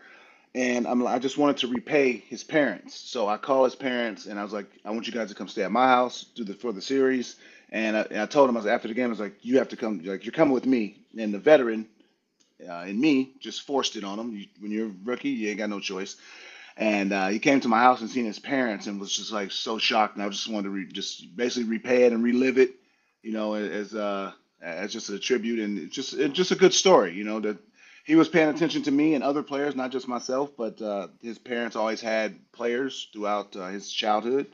[SPEAKER 4] and I'm I just wanted to repay his parents. So I called his parents and I was like, I want you guys to come stay at my house, do the for the series. And I, and I told him I was after the game, I was like, you have to come, like you're coming with me. And the veteran uh, me just forced it on him. You, when you're a rookie, you ain't got no choice. And uh, he came to my house and seen his parents and was just like so shocked. And I just wanted to re- just basically repay it and relive it, you know, as uh, as just a tribute and it's just it's just a good story, you know, that he was paying attention to me and other players, not just myself, but uh, his parents always had players throughout uh, his childhood.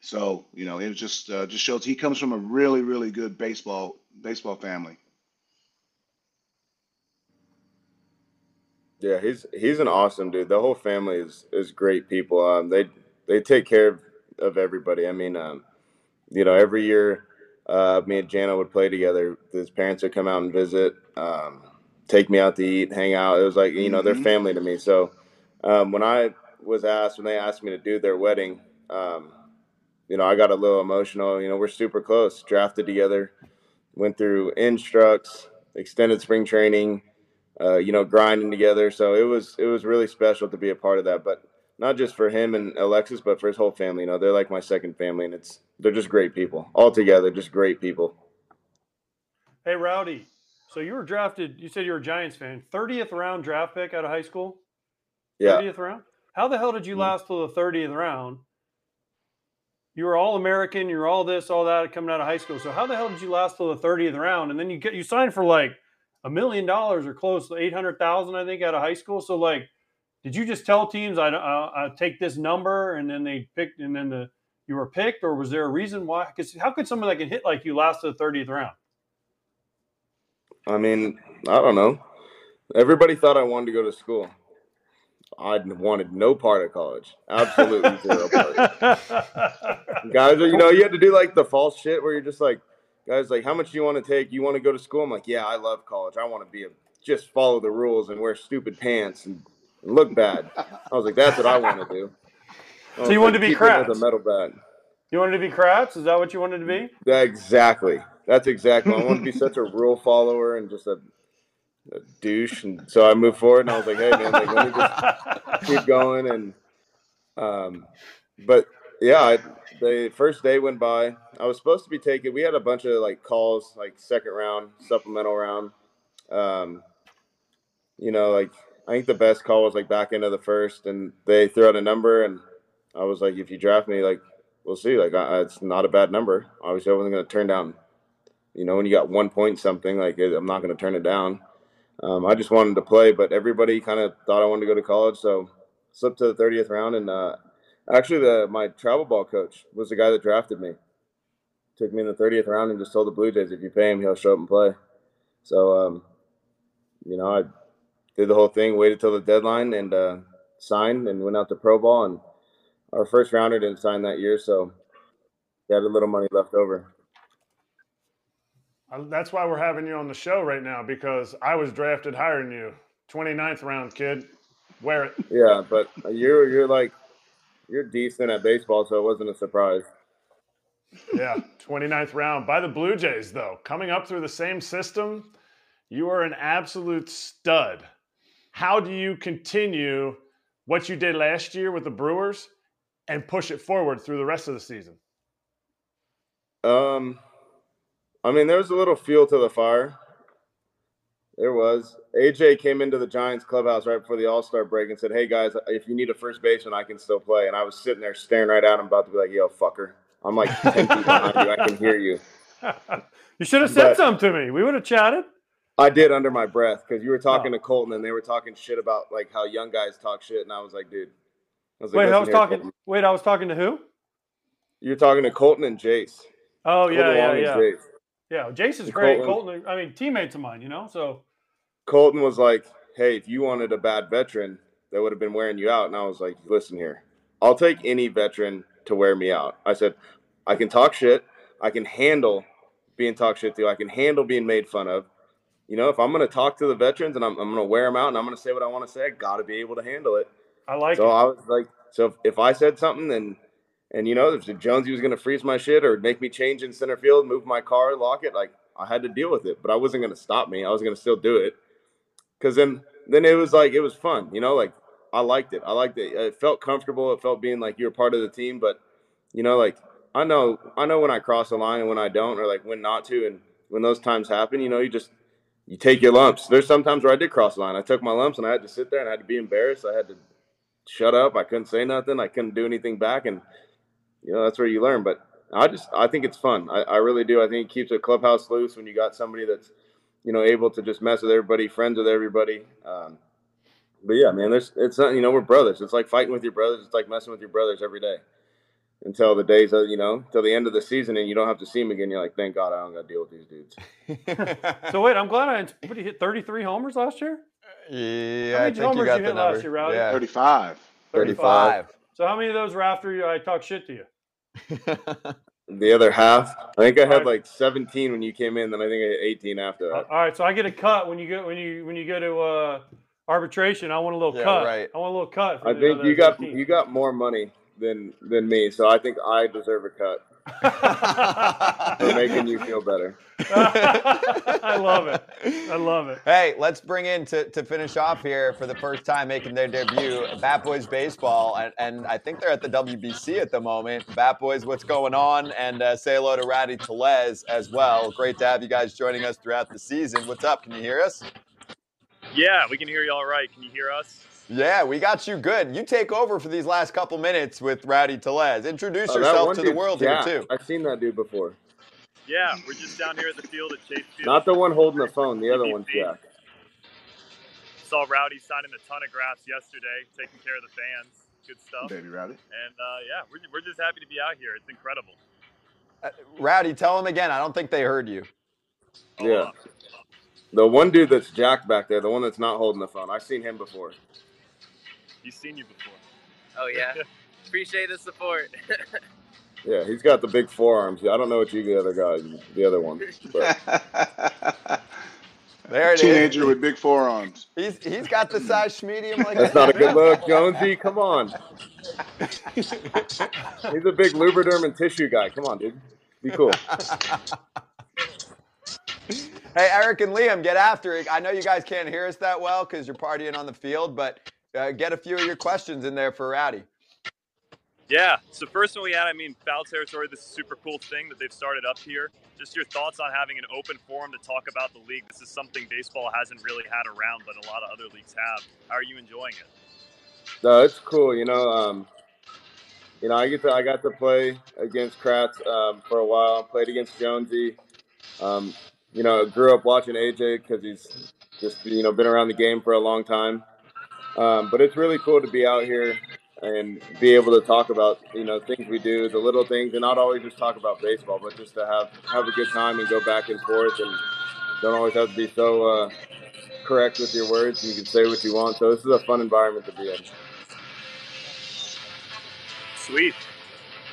[SPEAKER 4] So you know, it just uh, just shows he comes from a really really good baseball baseball family.
[SPEAKER 7] Yeah, he's he's an awesome dude. The whole family is is great people. Um, they they take care of, of everybody. I mean, um, you know, every year Uh, me and Jana would play together. His parents would come out and visit, um, take me out to eat, hang out. It was like you know they're
[SPEAKER 4] Mhm.
[SPEAKER 7] family to me. So um, when I was asked when they asked me to do their wedding, um, you know I got a little emotional. You know we're super close, drafted together, went through instructs, extended spring training, uh, you know grinding together. So it was it was really special to be a part of that. But not just for him and Alexis, but for his whole family. You know, they're like my second family, and it's they're just great people all together, just great people.
[SPEAKER 2] Hey, Rowdy. So you were drafted. You said you were a Giants fan. Thirtieth round draft pick out of high school.
[SPEAKER 7] Yeah,
[SPEAKER 2] Thirtieth round. How the hell did you
[SPEAKER 7] Mhm.
[SPEAKER 2] last till the thirtieth round? You were all American. You were all this, all that coming out of high school. So how the hell did you last till the thirtieth round? And then you get you signed for like a million dollars or close to eight hundred thousand, I think, out of high school. So like, did you just tell teams I uh, I take this number and then they picked and then the you were picked, or was there a reason why? Because how could someone that can hit like you last to the thirtieth round?
[SPEAKER 7] I mean, I don't know. Everybody thought I wanted to go to school. I wanted no part of college. Absolutely zero part. guys, you know, you had to do like the false shit where you're just like, guys, like, how much do you want to take? You want to go to school? I'm like, yeah, I love college. I want to be a just follow the rules and wear stupid pants and, and look bad. I was like, that's what I want to do. So
[SPEAKER 2] you wanted to be
[SPEAKER 7] with a metal bat.
[SPEAKER 2] You wanted to be Kratz? Is that what you wanted to be?
[SPEAKER 7] Yeah, exactly. That's exactly. I want to be such a rule follower and just a, a douche. And so I moved forward and I was like, hey man, like let me just keep going. And um, but yeah, I, the first day went by. I was supposed to be taking. We had a bunch of like calls, like second round, supplemental round. Um, you know, like I think the best call was like back into the first, and they threw out a number, and I was like, if you draft me, like we'll see. Like I, it's not a bad number. Obviously, I wasn't going to turn down. You know, when you got one point something, like I'm not going to turn it down. Um, I just wanted to play, but everybody kind of thought I wanted to go to college, so slipped to the 30th round. And uh, actually, the my travel ball coach was the guy that drafted me. Took me in the 30th round and just told the Blue Jays, if you pay him, he'll show up and play. So, um, you know, I did the whole thing, waited till the deadline, and uh, signed and went out to pro ball. And our first rounder didn't sign that year, so we had a little money left over.
[SPEAKER 3] That's why we're having you on the show right now because I was drafted higher than you. 29th round, kid. Wear it.
[SPEAKER 7] Yeah, but you're you're like you're decent at baseball, so it wasn't a surprise.
[SPEAKER 3] Yeah, 29th round by the Blue Jays, though. Coming up through the same system, you are an absolute stud. How do you continue what you did last year with the Brewers and push it forward through the rest of the season?
[SPEAKER 7] Um, I mean, there's a little fuel to the fire. There was. AJ came into the Giants clubhouse right before the All Star break and said, "Hey guys, if you need a first baseman, I can still play." And I was sitting there staring right at him, about to be like, "Yo, fucker." I'm like ten feet behind you. I can hear you.
[SPEAKER 2] you should have said
[SPEAKER 7] But-
[SPEAKER 2] something to me. We would have chatted.
[SPEAKER 7] I did under my breath because you were talking
[SPEAKER 2] Oh.
[SPEAKER 7] to Colton and they were talking shit about like how young guys talk shit, and I was like, dude. I was
[SPEAKER 2] Wait, I was talking.
[SPEAKER 7] Colton."
[SPEAKER 2] Wait, I was talking to who?
[SPEAKER 7] You're talking to Colton and Jace.
[SPEAKER 2] Oh yeah,
[SPEAKER 7] Colton
[SPEAKER 2] yeah, yeah,
[SPEAKER 7] Jace.
[SPEAKER 2] yeah. Jason's
[SPEAKER 7] And
[SPEAKER 2] great.
[SPEAKER 7] Colton-
[SPEAKER 2] Colton, I mean, teammates of mine. You know, so
[SPEAKER 7] Colton was like, "Hey, if you wanted a bad veteran, that would have been wearing you out." And I was like, "Listen here, I'll take any veteran to wear me out." I said, "I can talk shit. I can handle being talked shit to. I can handle being made fun of. You know, if I'm going to talk to the veterans and I'm, I'm going to wear them out and I'm going to say what I want to say, I got to be able to handle it."
[SPEAKER 2] I like
[SPEAKER 7] so
[SPEAKER 2] it.
[SPEAKER 7] I was like, so if, if I said something and and you know, if Jonesy was going to freeze my shit or make me change in center field, move my car, lock it, like I had to deal with it. But I wasn't going to stop me. I was going to still do it because then then it was like it was fun. You know, like I liked it. I liked it. It felt comfortable. It felt being like you're part of the team. But you know, like I know I know when I cross the line and when I don't, or like when not to, and when those times happen, you know, you just you take your lumps. There's sometimes where I did cross the line. I took my lumps and I had to sit there and I had to be embarrassed. I had to shut up. I couldn't say nothing. I couldn't do anything back. And, you know, that's where you learn. But I just, I think it's fun. I, I really do. I think it keeps a clubhouse loose when you got somebody that's, you know, able to just mess with everybody, friends with everybody. Um, but yeah, man, there's, it's not, you know, we're brothers. It's like fighting with your brothers. It's like messing with your brothers every day until the days of, you know, until the end of the season and you don't have to see them again. You're like, thank God I don't got to deal with these dudes.
[SPEAKER 2] So wait, I'm glad I. What did you hit? 33 homers last year.
[SPEAKER 1] yeah,
[SPEAKER 2] How
[SPEAKER 1] I
[SPEAKER 2] many
[SPEAKER 1] think you
[SPEAKER 2] homers
[SPEAKER 1] got
[SPEAKER 2] you
[SPEAKER 1] the
[SPEAKER 2] hit last year, Rowdy?
[SPEAKER 1] Yeah,
[SPEAKER 4] 35.
[SPEAKER 1] 35.
[SPEAKER 2] So how many of those were after you, I talked shit to you?
[SPEAKER 7] the other half. I think I had
[SPEAKER 2] Alright.
[SPEAKER 7] like 17 when you came in, then I think I had 18 after
[SPEAKER 2] All
[SPEAKER 7] that.
[SPEAKER 2] right, so I get a cut when you go when you when you go to uh, arbitration. I want a little
[SPEAKER 1] Yeah,
[SPEAKER 2] got.
[SPEAKER 1] right.
[SPEAKER 2] I want a little cut.
[SPEAKER 7] I think
[SPEAKER 2] other
[SPEAKER 7] you got
[SPEAKER 2] 18.
[SPEAKER 7] you got more money than than me, so I think I deserve a cut for making you feel better.
[SPEAKER 2] I love it. I love it.
[SPEAKER 1] Hey, let's bring in to, to finish off here for the first time making their debut, Bat Boys Baseball. And, and I think they're at the WBC at the moment. Bat Boys, what's going on? And uh, say hello to Rowdy Tellez as well. Great to have you guys joining us throughout the season. What's up? Can you hear us?
[SPEAKER 8] Yeah, we can hear you all right. Can you hear us?
[SPEAKER 1] Yeah, we got you good. You take over for these last couple minutes with Rowdy Tellez. Introduce
[SPEAKER 7] Oh,
[SPEAKER 1] yourself
[SPEAKER 7] one
[SPEAKER 1] to the world
[SPEAKER 7] jacked.
[SPEAKER 1] here, too.
[SPEAKER 7] I've seen that dude before.
[SPEAKER 8] Yeah, we're just down here at the field at Chase Field.
[SPEAKER 7] Not the one holding the phone. The other one's Jack.
[SPEAKER 8] Saw Rowdy signing a ton of graphs yesterday, taking care of the fans. Good stuff.
[SPEAKER 4] Baby Rowdy.
[SPEAKER 8] And uh, yeah, we're, we're just happy to be out here. It's incredible.
[SPEAKER 1] Uh, Rowdy, tell them again. I don't think they heard you.
[SPEAKER 8] Hold
[SPEAKER 7] Yeah.
[SPEAKER 8] up.
[SPEAKER 7] The one dude that's Jack back there, the one that's not holding the phone. I've seen him before.
[SPEAKER 8] He's seen you before.
[SPEAKER 9] Oh yeah. Appreciate the support.
[SPEAKER 7] Yeah, he's got the big forearms. I don't know what you the other guy, the other one. But
[SPEAKER 1] There it is.
[SPEAKER 4] Teenager with big forearms.
[SPEAKER 1] He's, he's got the size medium like
[SPEAKER 7] that's
[SPEAKER 1] that.
[SPEAKER 7] not a good look, Jonesy. Come on. He's a big lubriderm and tissue guy. Come on, dude. Be cool.
[SPEAKER 1] Hey, Eric and Liam, get after it. I know you guys can't hear us that well because you're partying on the field, but uh, get a few of your questions in there for Rowdy.
[SPEAKER 8] Yeah. So first one we had, I mean, foul territory. This is a super cool thing that they've started up here. Just your thoughts on having an open forum to talk about the league. This is something baseball hasn't really had around, but a lot of other leagues have. How are you enjoying it?
[SPEAKER 7] No, it's cool. You know, um, you know, I get to I got to play against Kratz um, for a while. Played against Jonesy. Um, you know, grew up watching AJ because he's just you know been around the game for a long time. Um, but it's really cool to be out here and be able to talk about you know things we do, the little things, and not always just talk about baseball, but just to have have a good time and go back and forth, and don't always have to be so uh, correct with your words. You can say what you want. So this is a fun environment to be in.
[SPEAKER 8] Sweet.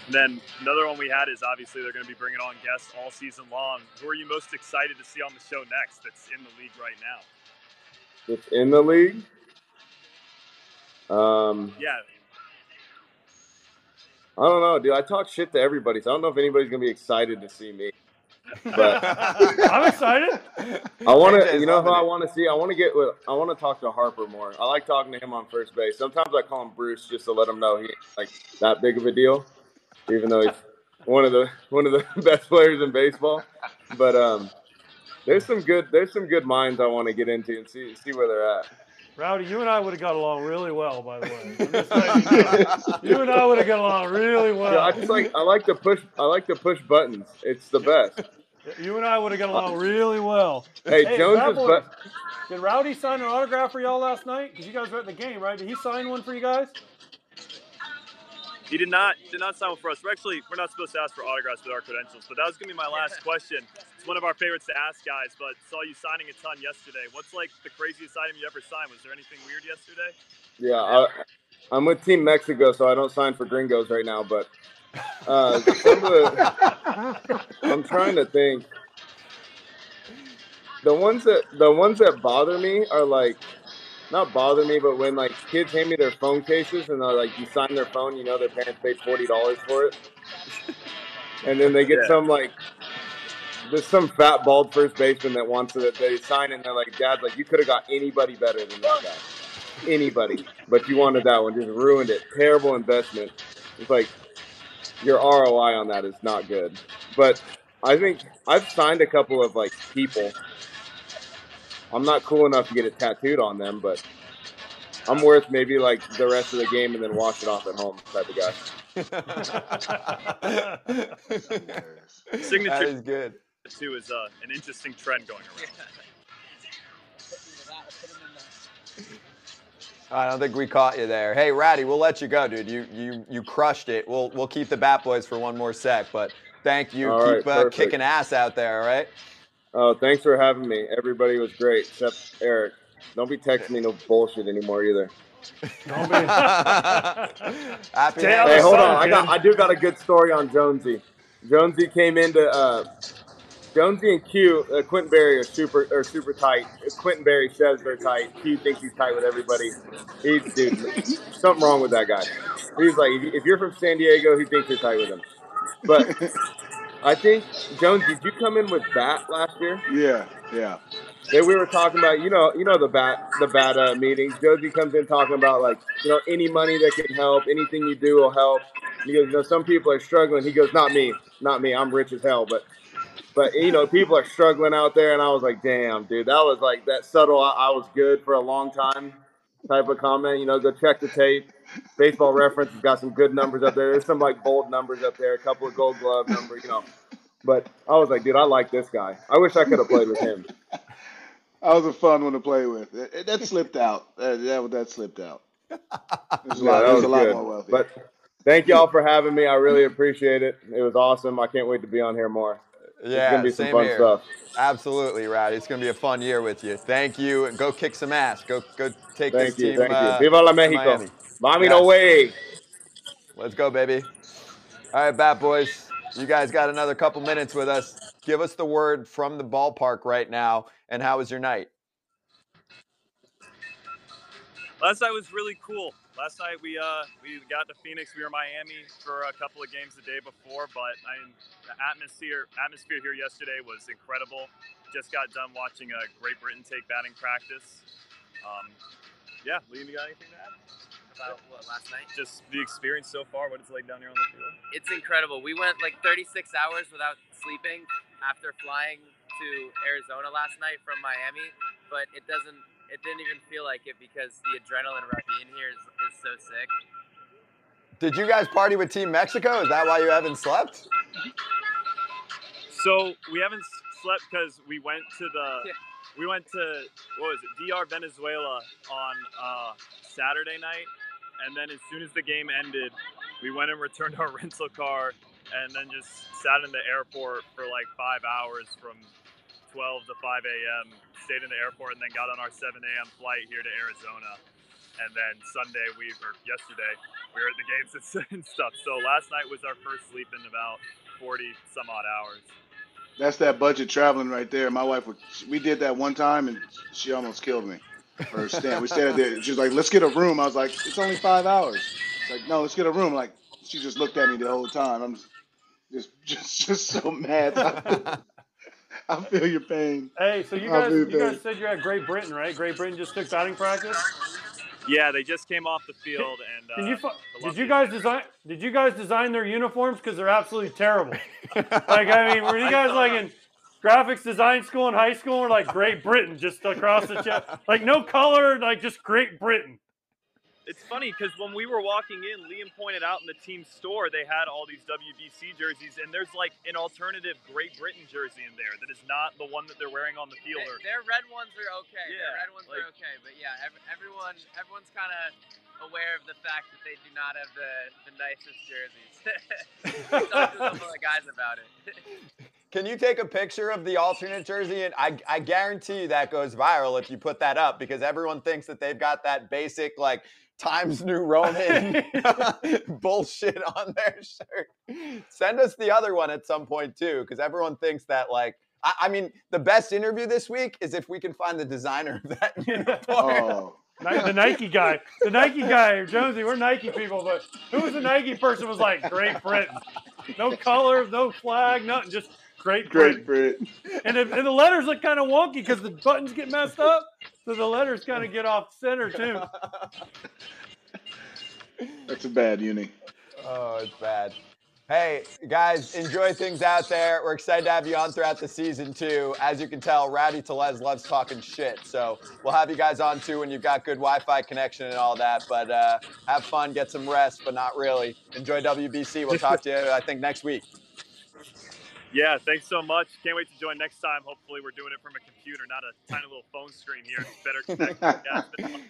[SPEAKER 8] And then another one we had is obviously they're going to be bringing on guests all season long. Who are you most excited to see on the show next that's in the league right now?
[SPEAKER 7] It's in the league. Um,
[SPEAKER 8] Yeah.
[SPEAKER 7] I don't know, dude. I talk shit to everybody, so I don't know if anybody's gonna be excited to see me. But
[SPEAKER 2] I'm excited.
[SPEAKER 7] I want to, you know, who I want to see. I want to get with. I want to talk to Harper more. I like talking to him on first base. Sometimes I call him Bruce just to let him know he ain't like that big of a deal, even though he's one of the one of the best players in baseball. But um, there's some good there's some good minds I want to get into and see see where they're at.
[SPEAKER 2] Rowdy, you and I would have got along really well, by the way. I'm just letting you. You and I would have got along really well.
[SPEAKER 7] Yeah, I just like I like to push I like to push buttons. It's the best.
[SPEAKER 2] You and I would have got along really well.
[SPEAKER 7] Hey,
[SPEAKER 2] Hey,
[SPEAKER 7] Jones
[SPEAKER 2] Bad
[SPEAKER 7] is
[SPEAKER 2] Boy,
[SPEAKER 7] but
[SPEAKER 2] Did Rowdy sign an autograph for y'all last night? Because you guys were at the game, right? Did he sign one for you guys?
[SPEAKER 8] He did not did not sign one for us. We're actually we're not supposed to ask for autographs with our credentials, but that was gonna be my last question. It's one of our favorites to ask guys, but saw you signing a ton yesterday. What's like the craziest item you ever signed? Was there anything weird yesterday?
[SPEAKER 7] yeah, I, I'm with Team Mexico, so I don't sign for Gringos right now. But uh, the, I'm trying to think. The ones that the ones that bother me are like not bother me, but when like kids hand me their phone cases and they're like you sign their phone, you know their parents paid forty dollars for it, and then they get
[SPEAKER 8] Yeah.
[SPEAKER 7] some like there's some fat bald first baseman that wants it that they sign and they're like, Dad, like you could have got anybody better than that guy, anybody, but you wanted that one, just ruined it. Terrible investment. It's like your ROI on that is not good, but I think I've signed a couple of like people. I'm not cool enough to get it tattooed on them, but I'm worth maybe like the rest of the game and then wash it off at home type of guy.
[SPEAKER 8] Signature
[SPEAKER 1] is good.
[SPEAKER 8] too is uh, an interesting trend going around.
[SPEAKER 1] I don't think we caught you there. Hey, Rowdy, we'll let you go, dude. You you you crushed it. We'll we'll keep the Bat Boys for one more sec, but thank you.
[SPEAKER 7] All right,
[SPEAKER 1] keep uh, kicking ass out there, all right?
[SPEAKER 7] Oh, thanks for having me. Everybody was great except Eric. Don't be texting me no bullshit anymore either.
[SPEAKER 2] Don't be.
[SPEAKER 1] Happy
[SPEAKER 2] Stay
[SPEAKER 1] to
[SPEAKER 2] out
[SPEAKER 7] Hey, hold on. I got. I do got a good story on Jonesy. Jonesy came into uh, Jonesy and Q. Uh, Quintin Berry are super are super tight. Quintin Berry says they're tight. Q thinks he's tight with everybody. He's dude, something wrong with that guy. He's like, if you're from San Diego, he thinks you're tight with him. But I think Jones, did you come in with bat last year?
[SPEAKER 4] Yeah, yeah.
[SPEAKER 7] Then we were talking about, you know, you know the bat the bat uh, meetings. Josie comes in talking about like, you know, any money that can help, anything you do will help. He goes, you know, some people are struggling. He goes, not me, not me. I'm rich as hell, but but you know, people are struggling out there, and I was like, damn, dude, that was like that subtle. I, I was good for a long time type of comment. You know, go check the tape. Baseball Reference has got some good numbers up there. There's some like bold numbers up there, a couple of Gold Glove numbers, you know. But I was like, dude, I like this guy. I wish I could have played with him.
[SPEAKER 4] I was a fun one to play with. It- it- that slipped out. That, that, that slipped out. Was a
[SPEAKER 7] Yeah, that
[SPEAKER 4] was
[SPEAKER 7] was
[SPEAKER 4] a lot
[SPEAKER 7] good.
[SPEAKER 4] more wealthy.
[SPEAKER 7] But thank y'all for having me. I really appreciate it. It was awesome. I can't wait to be on here more. It's
[SPEAKER 1] Yeah,
[SPEAKER 7] gonna be some
[SPEAKER 1] same
[SPEAKER 7] fun
[SPEAKER 1] here.
[SPEAKER 7] stuff.
[SPEAKER 1] Absolutely, Rowdy. It's going to be a fun year with you. Thank you, and go kick some ass. Go go take
[SPEAKER 7] Thank
[SPEAKER 1] this
[SPEAKER 7] you,
[SPEAKER 1] team.
[SPEAKER 7] thank you.
[SPEAKER 1] uh,
[SPEAKER 7] Viva la Mexico.
[SPEAKER 1] Miami.
[SPEAKER 7] Mami, no
[SPEAKER 1] Yes.
[SPEAKER 7] way.
[SPEAKER 1] Let's go, baby. All right, Bat Boys. You guys got another couple minutes with us. Give us the word from the ballpark right now. And how was your night?
[SPEAKER 8] Last night was really cool. Last night we uh we got to Phoenix. We were in Miami for a couple of games the day before, but I the atmosphere atmosphere here yesterday was incredible. Just got done watching a Great Britain take batting practice. Um, yeah, Liam, you got anything to add?
[SPEAKER 9] About what last night?
[SPEAKER 8] Just the experience so far, what it's like down here on the field.
[SPEAKER 9] It's incredible. We went like 36 hours without sleeping after flying to Arizona last night from Miami, but it doesn't. It didn't even feel like it because the adrenaline rush in here is, is so sick.
[SPEAKER 1] Did you guys party with Team Mexico? Is that why you haven't slept?
[SPEAKER 8] So we haven't slept because we went to the
[SPEAKER 9] Yeah.
[SPEAKER 8] we went to what was it DR Venezuela on uh, Saturday night, and then as soon as the game ended, we went and returned our rental car, and then just sat in the airport for like five hours from 12 to 5 a.m. Stayed in the airport and then got on our 7 a.m. flight here to Arizona, and then Sunday we or yesterday we were at the games and- and stuff. So last night was our first sleep in about 40 some odd hours.
[SPEAKER 4] That's that budget traveling right there. My wife would. We did that one time, and she almost killed me. For staying, we stayed there. She was like, "Let's get a room." I was like, "It's only five hours." It's like, "No, let's get a room." Like she just looked at me the whole time. I'm just, just, just, just so mad. I feel, your pain.
[SPEAKER 2] Hey, so you guys,
[SPEAKER 4] do
[SPEAKER 2] you guys said you're at Great Britain, right? Great Britain just took batting practice.
[SPEAKER 8] Yeah, they just came off the field and. Uh,
[SPEAKER 2] Can you fu- did you guys design? Did you guys design their uniforms? Because they're absolutely terrible. like, I mean, were you guys like in graphics design school in high school, or like Great Britain, just across the chest, like no color, like just Great Britain?
[SPEAKER 8] It's funny because when we were walking in, Liam pointed out in the team store they had all these WBC jerseys, and there's like an alternative Great Britain jersey in there that is not the one that they're wearing on the field. Or,
[SPEAKER 9] Their, their red ones are okay.
[SPEAKER 8] Yeah,
[SPEAKER 9] their red ones are okay, but yeah, ev- everyone everyone's kind of aware of the fact that they do not have the, the nicest jerseys. Talk to some of the guys about it.
[SPEAKER 1] Can you take a picture of the alternate jersey? And I, I guarantee you that goes viral if you put that up because everyone thinks that they've got that basic like Times New Roman bullshit on their shirt. Send us the other one at some point too, because everyone thinks that like. I, I mean, the best interview this week is if we can find the designer of that uniform.
[SPEAKER 4] Oh,
[SPEAKER 2] The Nike guy, the Nike guy, Jonesy, we're Nike people, but who was the Nike person? Was like Great Britain, no color, no flag, nothing, just Great Britain.
[SPEAKER 4] great, Brit.
[SPEAKER 2] And, it, and the letters look kind of wonky because the buttons get messed up, so the letters kind of get off center too.
[SPEAKER 4] That's a bad uni.
[SPEAKER 1] Oh, it's bad. Hey, guys, enjoy things out there. We're excited to have you on throughout the season, too. As you can tell, Rowdy Tellez loves talking shit. So we'll have you guys on, too, when you've got good Wi Fi connection and all that. But uh, have fun, get some rest, but not really. Enjoy WBC. We'll talk to you, I think, next week.
[SPEAKER 8] Yeah, thanks so much. Can't wait to join next time. Hopefully, we're doing it from a computer, not a tiny little phone screen here. It's better connected. Yeah, it's been fun.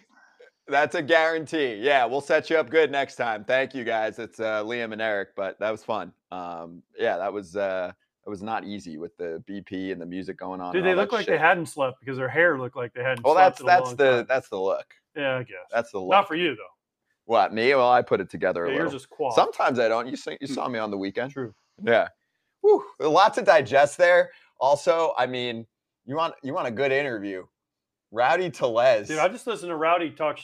[SPEAKER 1] That's a guarantee. Yeah, we'll set you up good next time. Thank you, guys. It's uh, Liam and Eric, but that was fun. Um, yeah, that was uh, it was not easy with the BP and the music going on.
[SPEAKER 2] Dude, they look like
[SPEAKER 1] shit.
[SPEAKER 2] they hadn't slept because their hair looked like they hadn't
[SPEAKER 1] Well,
[SPEAKER 2] slept
[SPEAKER 1] that's
[SPEAKER 2] in a
[SPEAKER 1] that's
[SPEAKER 2] long
[SPEAKER 1] the
[SPEAKER 2] time.
[SPEAKER 1] that's the look.
[SPEAKER 2] Yeah, I guess.
[SPEAKER 1] That's the look.
[SPEAKER 2] Not for you though.
[SPEAKER 1] What me? Well, I put it together a
[SPEAKER 2] Yeah,
[SPEAKER 1] little.
[SPEAKER 2] yours is quad.
[SPEAKER 1] Sometimes I don't. You see, you saw me on the weekend.
[SPEAKER 2] True.
[SPEAKER 1] Yeah. Whew, a lot to digest there. Also, I mean, you want you want a good interview. Rowdy Tellez.
[SPEAKER 2] Dude, I just listen to Rowdy talk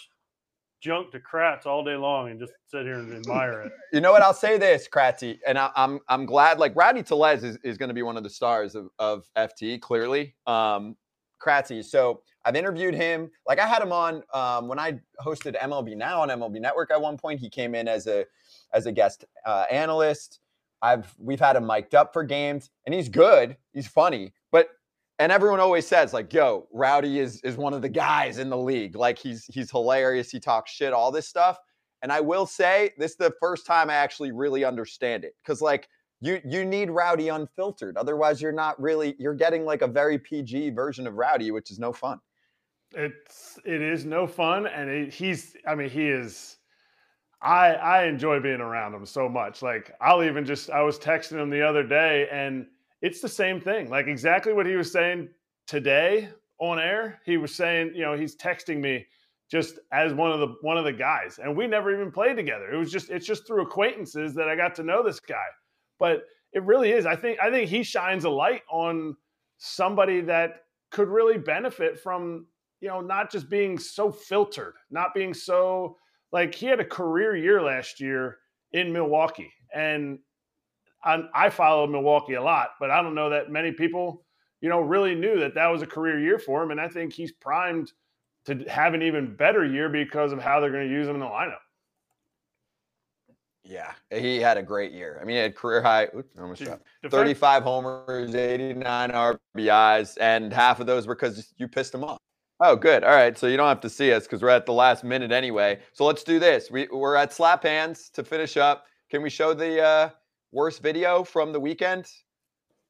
[SPEAKER 2] junk to Kratz all day long and just sit here and admire it.
[SPEAKER 1] You know what? I'll say this, Kratzy, and I, I'm I'm glad. Like Rowdy Tellez is, is going to be one of the stars of, of FT. Clearly, um, Kratzy. So I've interviewed him. Like I had him on um, when I hosted MLB Now on MLB Network. At one point, he came in as a as a guest uh, analyst. I've we've had him mic'd up for games, and he's good. He's funny, but and everyone always says like, "Yo, Rowdy is is one of the guys in the league. Like he's he's hilarious. He talks shit, all this stuff." And I will say, this is the first time I actually really understand it because like you you need Rowdy unfiltered. Otherwise, you're not really you're getting like a very PG version of Rowdy, which is no fun.
[SPEAKER 3] It's it is no fun, and it, he's. I mean, he is. I I enjoy being around him so much. Like I'll even just I was texting him the other day, and it's the same thing. Like exactly what he was saying today on air. He was saying, you know, he's texting me just as one of the one of the guys, and we never even played together. It was just it's just through acquaintances that I got to know this guy. But it really is. I think I think he shines a light on somebody that could really benefit from you know not just being so filtered, not being so like he had a career year last year in Milwaukee, and I, I follow Milwaukee a lot, but I don't know that many people you know really knew that that was a career year for him, and I think he's primed to have an even better year because of how they're going to use him in the lineup.
[SPEAKER 1] Yeah, he had a great year. I mean, he had career high, oops, almost dropped, 35 homers, 89 RBIs, and half of those were because you pissed him off. Oh, good. All right. So you don't have to see us because we're at the last minute anyway. So let's do this. We, we're at Slap Hands to finish up. Can we show the uh, worst video from the weekend?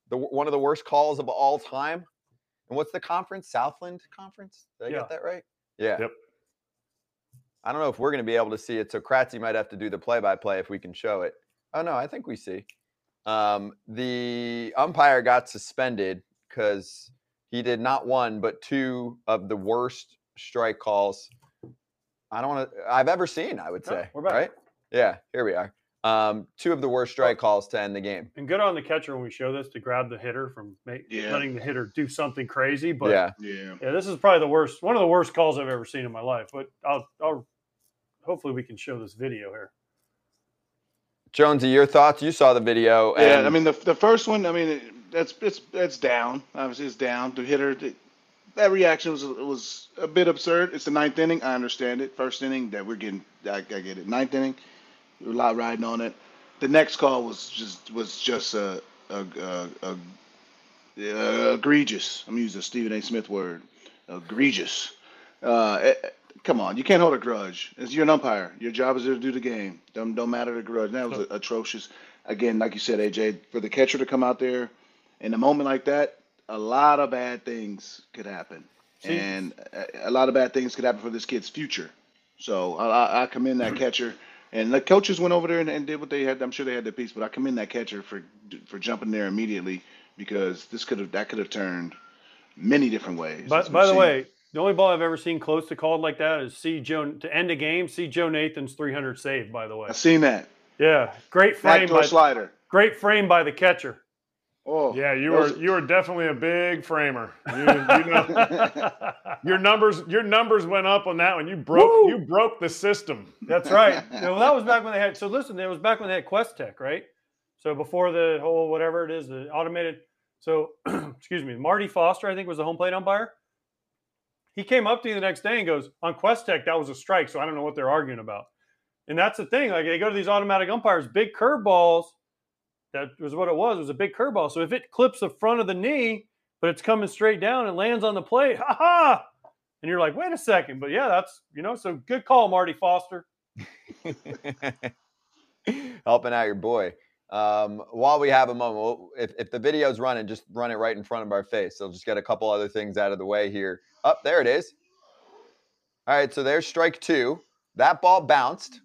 [SPEAKER 1] The one of the worst calls of all time. And what's the conference? Southland Conference? Did I
[SPEAKER 2] Yeah.
[SPEAKER 1] get that right? Yeah.
[SPEAKER 3] Yep.
[SPEAKER 1] I don't know if we're going to be able to see it. So Kratzy might have to do the play-by-play if we can show it. Oh no, I think we see. Um, the umpire got suspended because he did not one but two of the worst strike calls I don't want to I've ever seen. I would
[SPEAKER 2] No,
[SPEAKER 1] say.
[SPEAKER 2] we're back.
[SPEAKER 1] Right? Yeah. Here we are. Um, two of the worst strike calls to end the game.
[SPEAKER 2] And good on the catcher when we show this to grab the hitter from ma-
[SPEAKER 4] Yeah.
[SPEAKER 2] letting the hitter do something crazy. But
[SPEAKER 1] yeah.
[SPEAKER 4] Yeah.
[SPEAKER 2] Yeah, this is probably the worst, one of the worst calls I've ever seen in my life. But I'll, I'll hopefully we can show this video here.
[SPEAKER 1] Jonesy, your thoughts? You saw the video.
[SPEAKER 4] Yeah,
[SPEAKER 1] and
[SPEAKER 4] I mean the the first one. I mean it, that's it's it's down. Obviously, it's down. The hitter. the- that reaction was was a bit absurd. It's the ninth inning. I understand it. First inning that we're getting. I, I get it. Ninth inning, a lot riding on it. The next call was just was just a a, a, a, a egregious. I'm using a Stephen A. Smith word. Egregious. Uh, eh, eh, come on, you can't hold a grudge. As you're an umpire, your job is to do the game. Don't don't matter the grudge. That was atrocious. Again, like you said, AJ, for the catcher to come out there in a moment like that, a lot of bad things could happen,
[SPEAKER 2] See-
[SPEAKER 4] and a, a lot of bad things could happen for this kid's future. So I, I- commend that mm-hmm. catcher. And the coaches went over there and, and did what they had. I'm sure they had their piece, but I commend that catcher for for jumping there immediately because this could have that could have turned many different ways.
[SPEAKER 2] By, by the
[SPEAKER 4] seen.
[SPEAKER 2] way, the only ball I've ever seen close to called like that is see Joe to end a game. See Joe Nathan's 300 save. By the way,
[SPEAKER 4] I've seen that
[SPEAKER 2] yeah, great frame, by,
[SPEAKER 4] slider.
[SPEAKER 2] great frame by the catcher.
[SPEAKER 4] Oh
[SPEAKER 3] Yeah, you were you were definitely a big framer. You, you know, your numbers your numbers went up on that one. You broke
[SPEAKER 2] Woo!
[SPEAKER 3] you broke the system.
[SPEAKER 2] That's right. You know, that was back when they had. So listen, it was back when they had QuesTec, right? So before the whole whatever it is, the automated. So excuse me, Marty Foster, I think was the home plate umpire. He came up to me the next day and goes, "On QuesTec, that was a strike." So I don't know what they're arguing about. And that's the thing. Like they go to these automatic umpires, big curveballs. That was what it was. It was a big curveball. So if it clips the front of the knee, but it's coming straight down and lands on the plate, ha ha! And you're like, wait a second, but yeah, that's you know, so good call, Marty Foster.
[SPEAKER 1] helping out your boy. Um, while we have a moment, if, if the video's running, just run it right in front of our face. So just get a couple other things out of the way here. Up there it is. All right, so there's strike two. That ball bounced.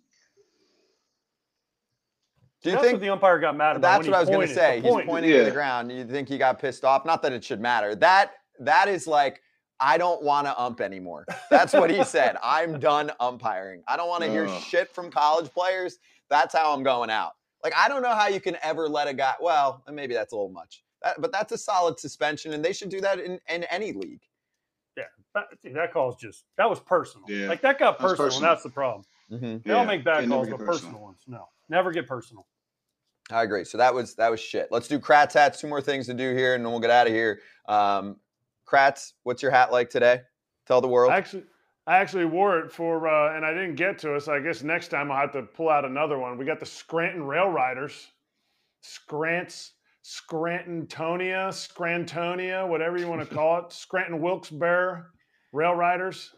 [SPEAKER 1] Do you
[SPEAKER 2] that's
[SPEAKER 1] think
[SPEAKER 2] what the umpire got mad about?
[SPEAKER 1] that's
[SPEAKER 2] when
[SPEAKER 1] what I was going to say? He's
[SPEAKER 2] point.
[SPEAKER 1] pointing to the ground. You think he got pissed off? Not that it should matter. That that is like I don't want to ump anymore. That's what he said. I'm done umpiring. I don't want to hear shit from college players. That's how I'm going out. Like I don't know how you can ever let a guy. Well, maybe that's a little much, that, but that's a solid suspension, and they should do that in, in any league.
[SPEAKER 2] Yeah, that, see, that call's just that was personal.
[SPEAKER 4] Yeah,
[SPEAKER 2] like that got
[SPEAKER 4] that's
[SPEAKER 2] personal,
[SPEAKER 4] personal.
[SPEAKER 2] and that's the problem.
[SPEAKER 1] Mm-hmm.
[SPEAKER 2] They all
[SPEAKER 4] Yeah,
[SPEAKER 2] make bad
[SPEAKER 4] they never
[SPEAKER 2] calls, but
[SPEAKER 4] personal.
[SPEAKER 2] personal ones, no, never get personal.
[SPEAKER 1] I agree. So that was that was shit. Let's do Kratz hats. Two more things to do here, and then we'll get out of here. Um, Kratz, what's your hat like today? Tell the world.
[SPEAKER 3] I actually, I actually wore it for, uh, and I didn't get to it. So I guess next time I'll have to pull out another one. We got the Scranton RailRiders, Scrants, Scrantonia, Scrantonia, whatever you want to call it, Scranton Wilkes-Barre RailRiders.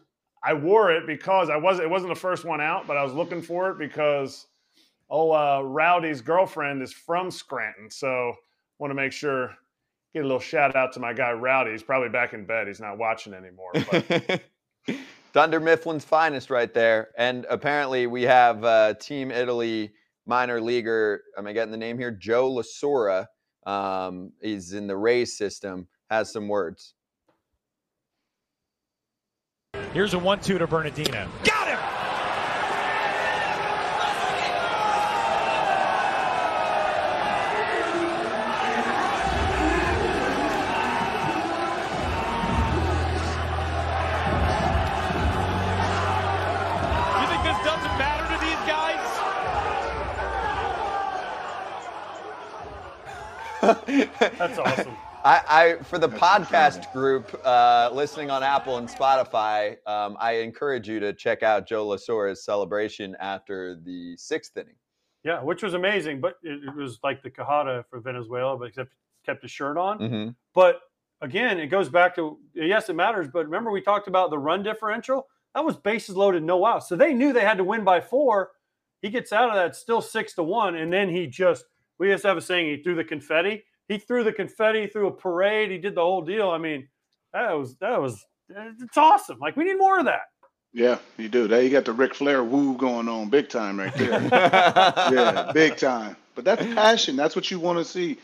[SPEAKER 3] I wore it because I was it wasn't the first one out, but I was looking for it because oh uh, Rowdy's girlfriend is from Scranton, so want to make sure get a little shout out to my guy Rowdy. He's probably back in bed. He's not watching anymore. But
[SPEAKER 1] Dunder Mifflin's finest right there. And apparently we have uh, Team Italy minor leaguer, am I getting the name here? Joe La Sorsa. Um, he's in the Rays system, has some words.
[SPEAKER 10] Here's a one-two to Bernardino.
[SPEAKER 2] That's awesome.
[SPEAKER 1] I, I for the podcast group uh, listening on Apple and Spotify, um, I encourage you to check out Joe La Sorsa's celebration after the sixth inning.
[SPEAKER 2] Yeah, which was amazing, but it, it was like the Quijada for Venezuela, but except kept his shirt on.
[SPEAKER 1] Mm-hmm.
[SPEAKER 2] But again, it goes back to yes, it matters. But remember, we talked about the run differential. That was bases loaded, no outs. So they knew they had to win by four. He gets out of that still six to one, and then he just we just have a saying he threw the confetti. He threw the confetti through a parade. He did the whole deal. I mean, that was that was it's awesome. Like we need more of that.
[SPEAKER 4] Yeah, you do. There you got the Ric Flair woo going on big time right there. yeah, big time. But that's passion. That's what you want to see.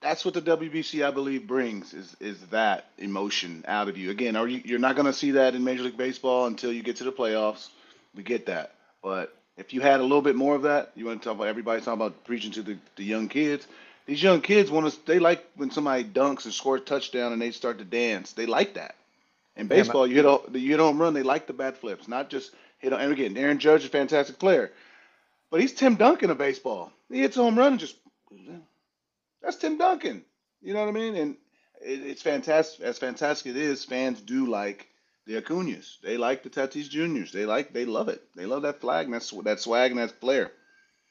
[SPEAKER 4] That's what the WBC, I believe, brings is is that emotion out of you. Again, are you you're not going to see that in Major League Baseball until you get to the playoffs. We get that, but if you had a little bit more of that, you want to talk about everybody talking about preaching to the, the young kids. These young kids want to. They like when somebody dunks and scores a touchdown and they start to dance. They like that. In baseball, you hit a, you hit home run. They like the bat flips, not just hit. A, and again, Aaron Judge is a fantastic player, but he's Tim Duncan of baseball. He hits a home run and just that's Tim Duncan. You know what I mean? And it, it's fantastic. As fantastic it is, fans do like the Acuñas. They like the Tatis Juniors. They like. They love it. They love that flag and that's that swag and that flair.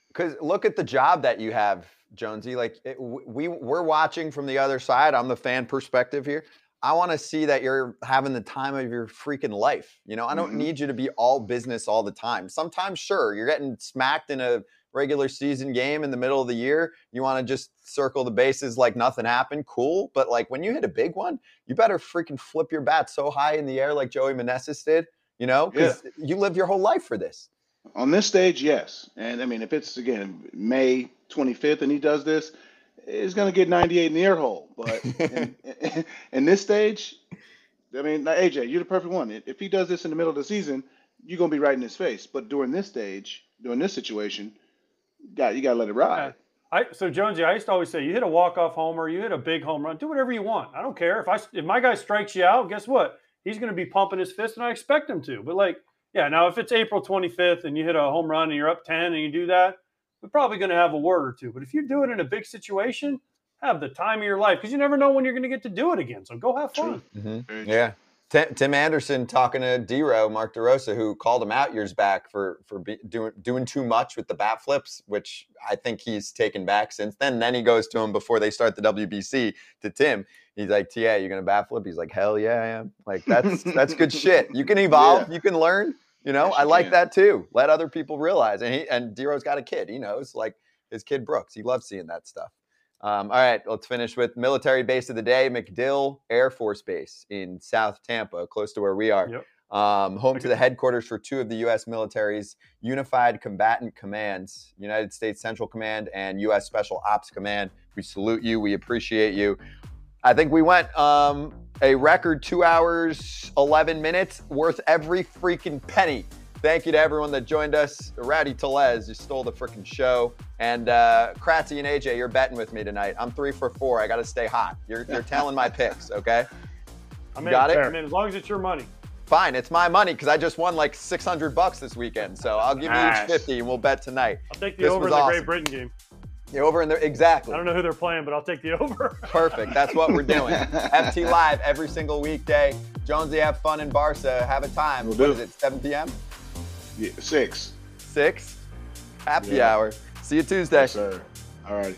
[SPEAKER 1] Because look at the job that you have, Jonesy. Like it, we we're watching from the other side. I'm the fan perspective here. I want to see that you're having the time of your freaking life. You know, I don't
[SPEAKER 4] Mhm.
[SPEAKER 1] need you to be all business all the time. Sometimes, sure, you're getting smacked in a regular season game in the middle of the year. You want to just circle the bases like nothing happened. Cool. But like when you hit a big one, you better freaking flip your bat so high in the air like Joey Meneses did. You know, because you live your whole life for this.
[SPEAKER 4] On this stage, yes. And I mean, if it's again May 25th and he does this, it's going to get 98 in the air hole. But in, in this stage, I mean, AJ, you're the perfect one. If he does this in the middle of the season, you're going to be right in his face. But during this stage, during this situation, you got you got to let it ride.
[SPEAKER 2] I so Jonesy, I used to always say, you hit a walk off homer, you hit a big home run, do whatever you want. I don't care if I if my guy strikes you out. Guess what? He's going to be pumping his fist, and I expect him to. But like, yeah, now if it's April 25th and you hit a home run and you're up 10 and you do that, we're probably going to have a word or two. But if you do it in a big situation, have the time of your life because you never know when you're going to get to do it again. So go have fun.
[SPEAKER 1] Mhm. Yeah. Tim, Tim Anderson talking to Dero, Mark DeRosa, who called him out years back for for be, doing doing too much with the bat flips, which I think he's taken back since then. Then he goes to him before they start the WBC to Tim. He's like, "Ta, you're gonna bat flip?" He's like, "Hell yeah, I am." Like that's that's good shit. You can evolve, you can learn. You know,
[SPEAKER 4] Yes,
[SPEAKER 1] I like
[SPEAKER 4] can.
[SPEAKER 1] that too. Let other people realize. And he and Dero's got a kid. He knows, like his kid Brooks. He loves seeing that stuff. Um, all right, let's finish with military base of the day, MacDill Air Force Base in South Tampa, close to where we are.
[SPEAKER 2] Yep.
[SPEAKER 1] Um, home to the headquarters for two of the U.S. military's Unified Combatant Commands, United States Central Command and U.S. Special Ops Command. We salute you. We appreciate you. I think we went um, a record two hours, 11 minutes, worth every freaking penny Thank you to everyone that joined us. Rowdy Tellez, you stole the freaking show. And uh, Kratzy and AJ, you're betting with me tonight. I'm three for four. I got to stay hot. You're, you're telling my picks, okay?
[SPEAKER 2] I
[SPEAKER 1] You
[SPEAKER 2] mean,
[SPEAKER 1] got it?
[SPEAKER 2] I mean, as long as it's your money.
[SPEAKER 1] Fine, it's my money because I just won like 600 bucks this weekend. So I'll give you each 50 and we'll bet tonight.
[SPEAKER 2] I'll take the
[SPEAKER 1] This
[SPEAKER 2] over in the
[SPEAKER 1] awesome.
[SPEAKER 2] Great Britain game.
[SPEAKER 1] You're over in there. Exactly.
[SPEAKER 2] I don't know who they're playing, but I'll take the over.
[SPEAKER 1] Perfect. That's what we're doing. FT Live every single weekday. Jonesy, have fun in Barca. Have a time.
[SPEAKER 4] We'll
[SPEAKER 1] What
[SPEAKER 4] do.
[SPEAKER 1] is it, 7 p.m.?
[SPEAKER 4] Yeah, six.
[SPEAKER 1] 6? Happy
[SPEAKER 4] Yeah.
[SPEAKER 1] hour. See you Tuesday.
[SPEAKER 4] Yes, sir. All right.